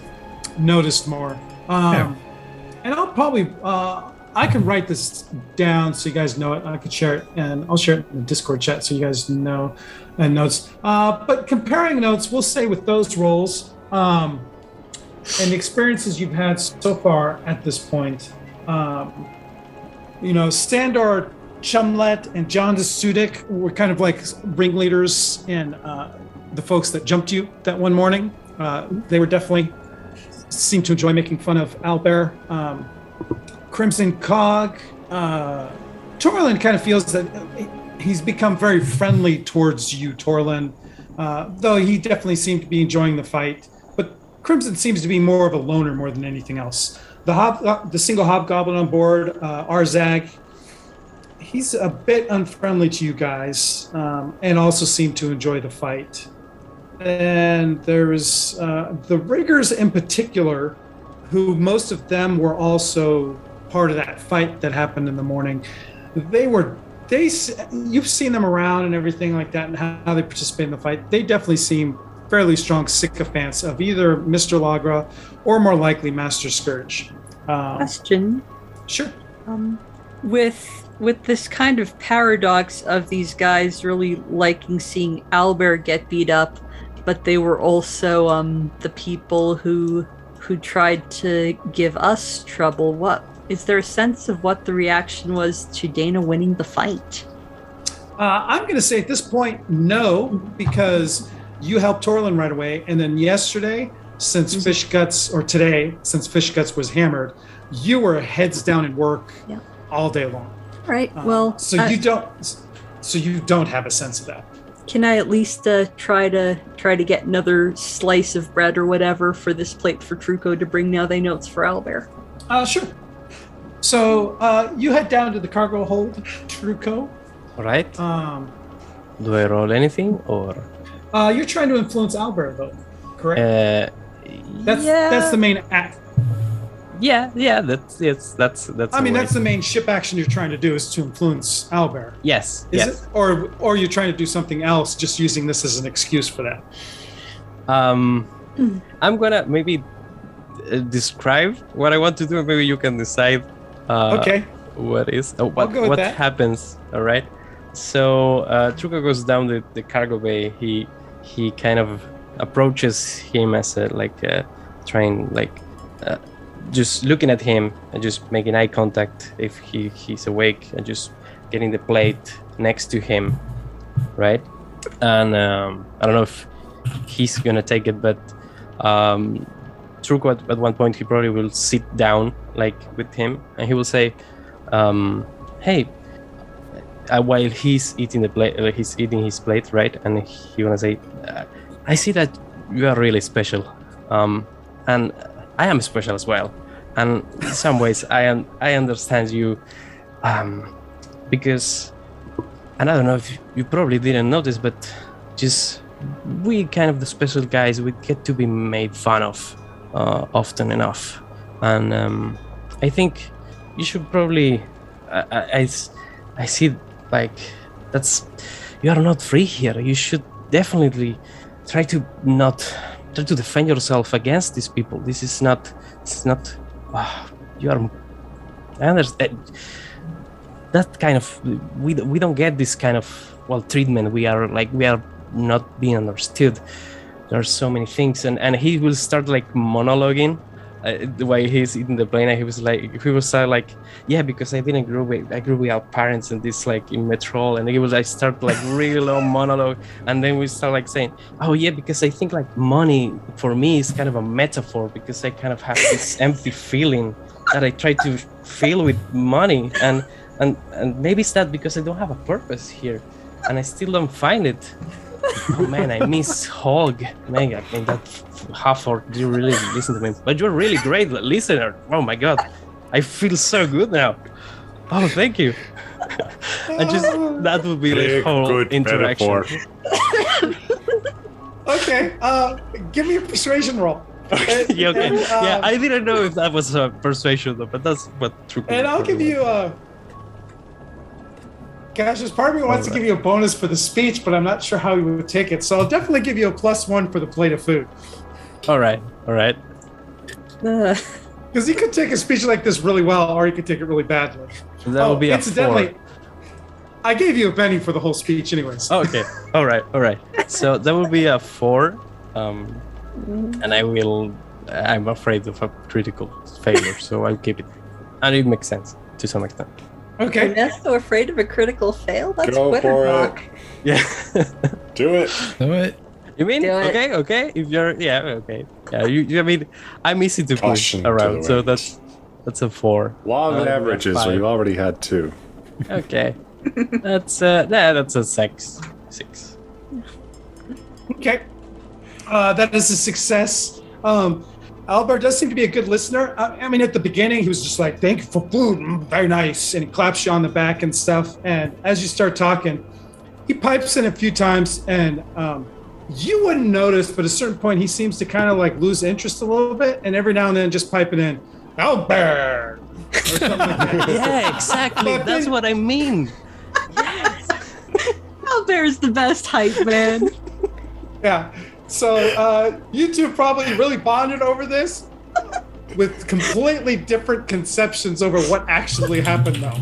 noticed more. Um, Yeah. And I'll probably, uh, I can write this down so you guys know it. I could share it and I'll share it in the Discord chat so you guys know and notes. Uh, but comparing notes, we'll say with those roles um, and the experiences you've had so far at this point, um, you know, Standard Chumlet and John Sudik were kind of like ringleaders and uh, the folks that jumped you that one morning. Uh, they were definitely seemed to enjoy making fun of Albert. Um, Crimson Cog. Uh, Torlin kind of feels that he's become very friendly towards you, Torlin, uh, though he definitely seemed to be enjoying the fight. But Crimson seems to be more of a loner more than anything else. The hob, uh, the single hobgoblin on board, uh, Arzag, he's a bit unfriendly to you guys, um, and also seemed to enjoy the fight. And there's uh, the riggers in particular, who most of them were also part of that fight that happened in the morning. They were they you've seen them around and everything like that, and how they participate in the fight. They definitely seem fairly strong sycophants of either Mr. Lagra or more likely Master Scourge. Um, Question. Sure. Um, with with this kind of paradox of these guys really liking seeing Albert get beat up, but they were also um, the people who who tried to give us trouble. What is there a sense of what the reaction was to Dana winning the fight? Uh, I'm going to say at this point, no, because you helped Torlin right away, and then yesterday, since Mhm. Fish Guts, or today, since Fish Guts was hammered, you were heads down in work Yeah. all day long. Right. Uh, well, so uh, you don't, so you don't have a sense of that. can I at least uh, try to try to get another slice of bread or whatever for this plate for Truco to bring now they know it's for Albert? Uh, sure. So uh, you head down to the cargo hold, Truco. All right. Um, Do I roll anything or? Uh, you're trying to influence Albert, though, correct? Uh, that's yeah, that's the main act. yeah, yeah. That's yes. That's that's. I mean, way. that's the main ship action you're trying to do is to influence Albert. yes. Is yes. it, or or you're trying to do something else, just using this as an excuse for that? Um. I'm gonna maybe uh, describe what I want to do. And maybe you can decide. Uh, okay. What is? Oh, what what that. happens? All right. So uh, Truco goes down the, the cargo bay. He he kind of approaches him as a like uh, trying like uh, just looking at him and just making eye contact if he he's awake and just getting the plate next to him, right? And um, I don't know if he's gonna take it, but um, Truco at, at one point he probably will sit down like with him and he will say, um, "Hey." Uh, while he's eating the plate, uh, he's eating his plate, right? And he wanna say, uh, "I see that you are really special, um, and I am special as well. And in some ways, I am. I understand you, um, because, and I don't know if you, probably didn't notice, but just we kind of the special guys. We get to be made fun of uh, often enough, and um, I think you should probably. I, I see like that's you are not free here. You should definitely try to not try to defend yourself against these people. This is not. It's not. ah, you are. I understand. That kind of we we don't get this kind of well treatment. We are like we are not being understood. There are so many things, and and he will start like monologuing. Uh, the way he's eating the plane, and he was like, he was uh, like, yeah, because I didn't grow with, I grew without parents, and this like in Metro, and he was like start like really long monologue, and then we start like saying, oh yeah, because I think like money for me is kind of a metaphor because I kind of have this empty feeling that I try to fill with money, and and and maybe it's that because I don't have a purpose here, and I still don't find it. Oh man, I miss Holg. Man, I mean that half or do you really listen to me? But you're a really great listener. Oh my god. I feel so good now. Oh thank you. I just that would be the Big, whole good interaction. Okay. Uh, give me a persuasion roll. yeah, okay. And, uh, yeah, I didn't know if that was a persuasion though, but that's what true. And I'll give you a. Gosh, there's part of me wants to give you a bonus for the speech, but I'm not sure how you would take it. So I'll definitely give you a plus one for the plate of food. All right, all right. Because you could take a speech like this really well, or you could take it really badly. That oh, will be a incidentally, four. I gave you a penny for the whole speech, anyways. Oh, okay. All right. All right. So that will be a four, um, and I will. I'm afraid of a critical failure, so I'll keep it. And it makes sense to some extent. Okay. Ernesto afraid of a critical fail? That's Go for Quitterhawk. it. Yeah. Do it. Do it. you mean Do it. okay? Okay. If you're yeah okay. Yeah. You, you I mean I'm easy to push Caution to around, the so wind. that's that's a four. Law of Uh, averages. five. We already had two. Okay. that's uh yeah, that's a six. Six. Okay. Uh, that is a success. Um, Albert does seem to be a good listener. I, I mean, at the beginning, he was just like, thank you for food. mm, very nice. And he claps you on the back and stuff. And as you start talking, he pipes in a few times and um, you wouldn't notice, but at a certain point, he seems to kind of like lose interest a little bit. And every now and then, just piping in, Albert. Or like that. Yeah, exactly. But that's then- what I mean. Albert is the best hype man. Yeah. So uh, you two probably really bonded over this with completely different conceptions over what actually happened, though.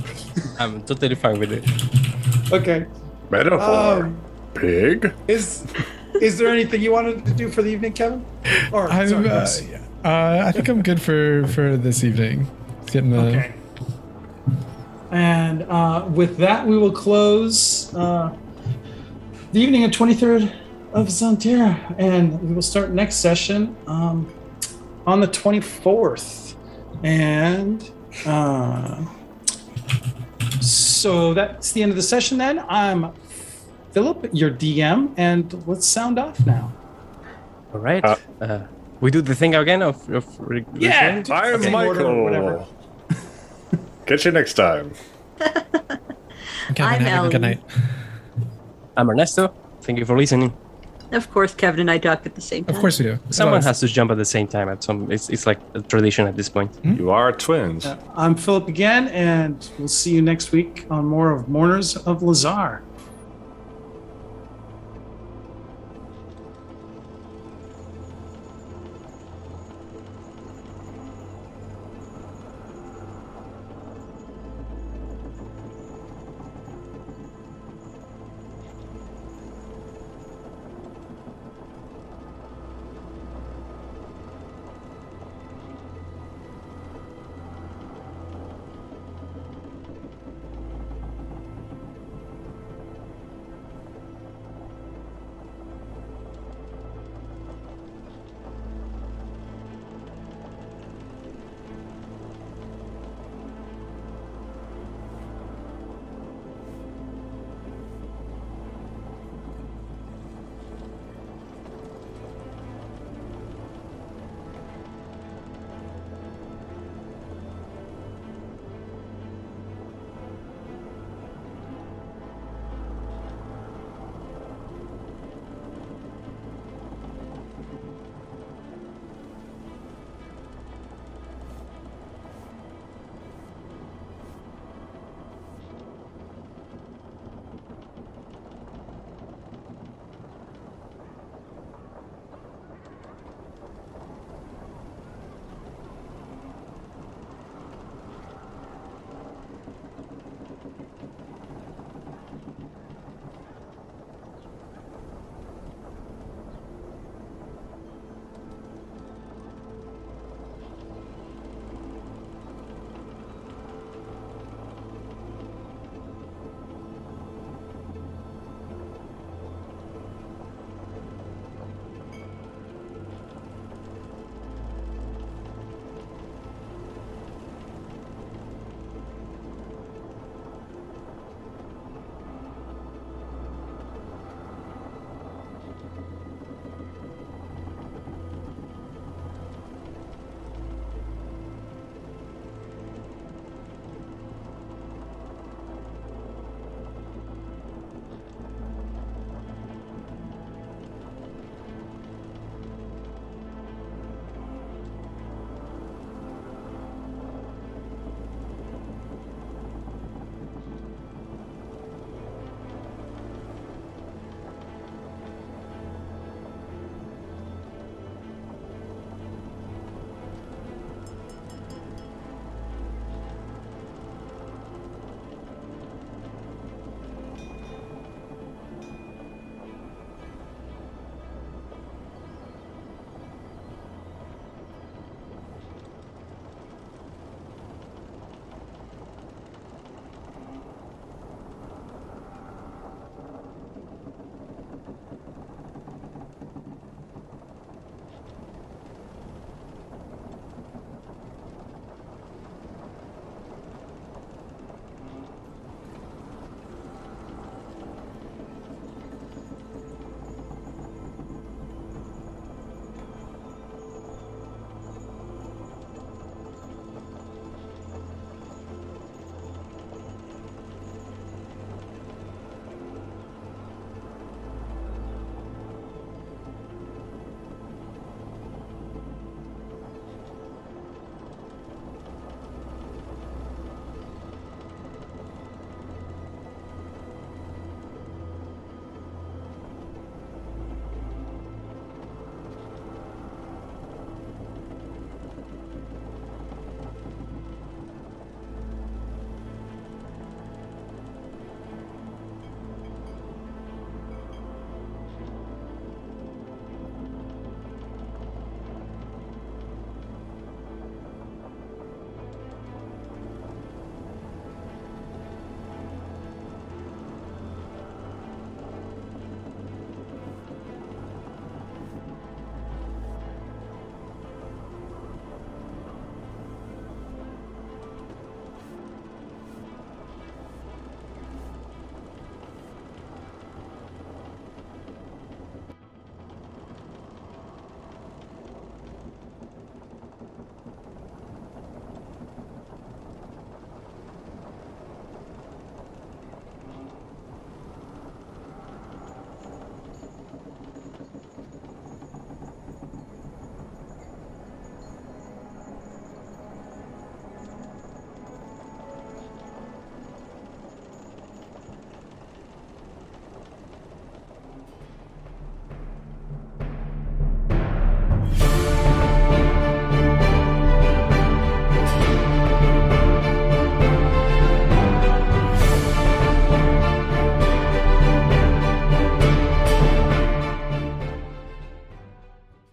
I'm totally fine with it. Okay. Metaphor. Um, Pig. is is there anything you wanted to do for the evening, Kevin? Or I'm, sorry, uh, Russ. uh, I think I'm good for for this evening. Getting the Okay. And uh, with that, we will close uh, the evening of 23rd of Zarantyr, and we will start next session um, on the 24th. And uh, so that's the end of the session. Then I'm Philip, your DM, and let's sound off now. All right. Uh, Uh, we do the thing again of, of re- Yeah. return? I am Okay. Order or whatever. Michael. Catch you next time. Kevin, I'm have a good night. I'm Ernesto. Thank you for listening. Of course, Kevin and I talk at the same time. Of course we do. Someone has to jump at the same time. At some, it's it's like a tradition at this point. You are twins. Uh, I'm Philip again, and we'll see you next week on more of Mourners of Lhazaar.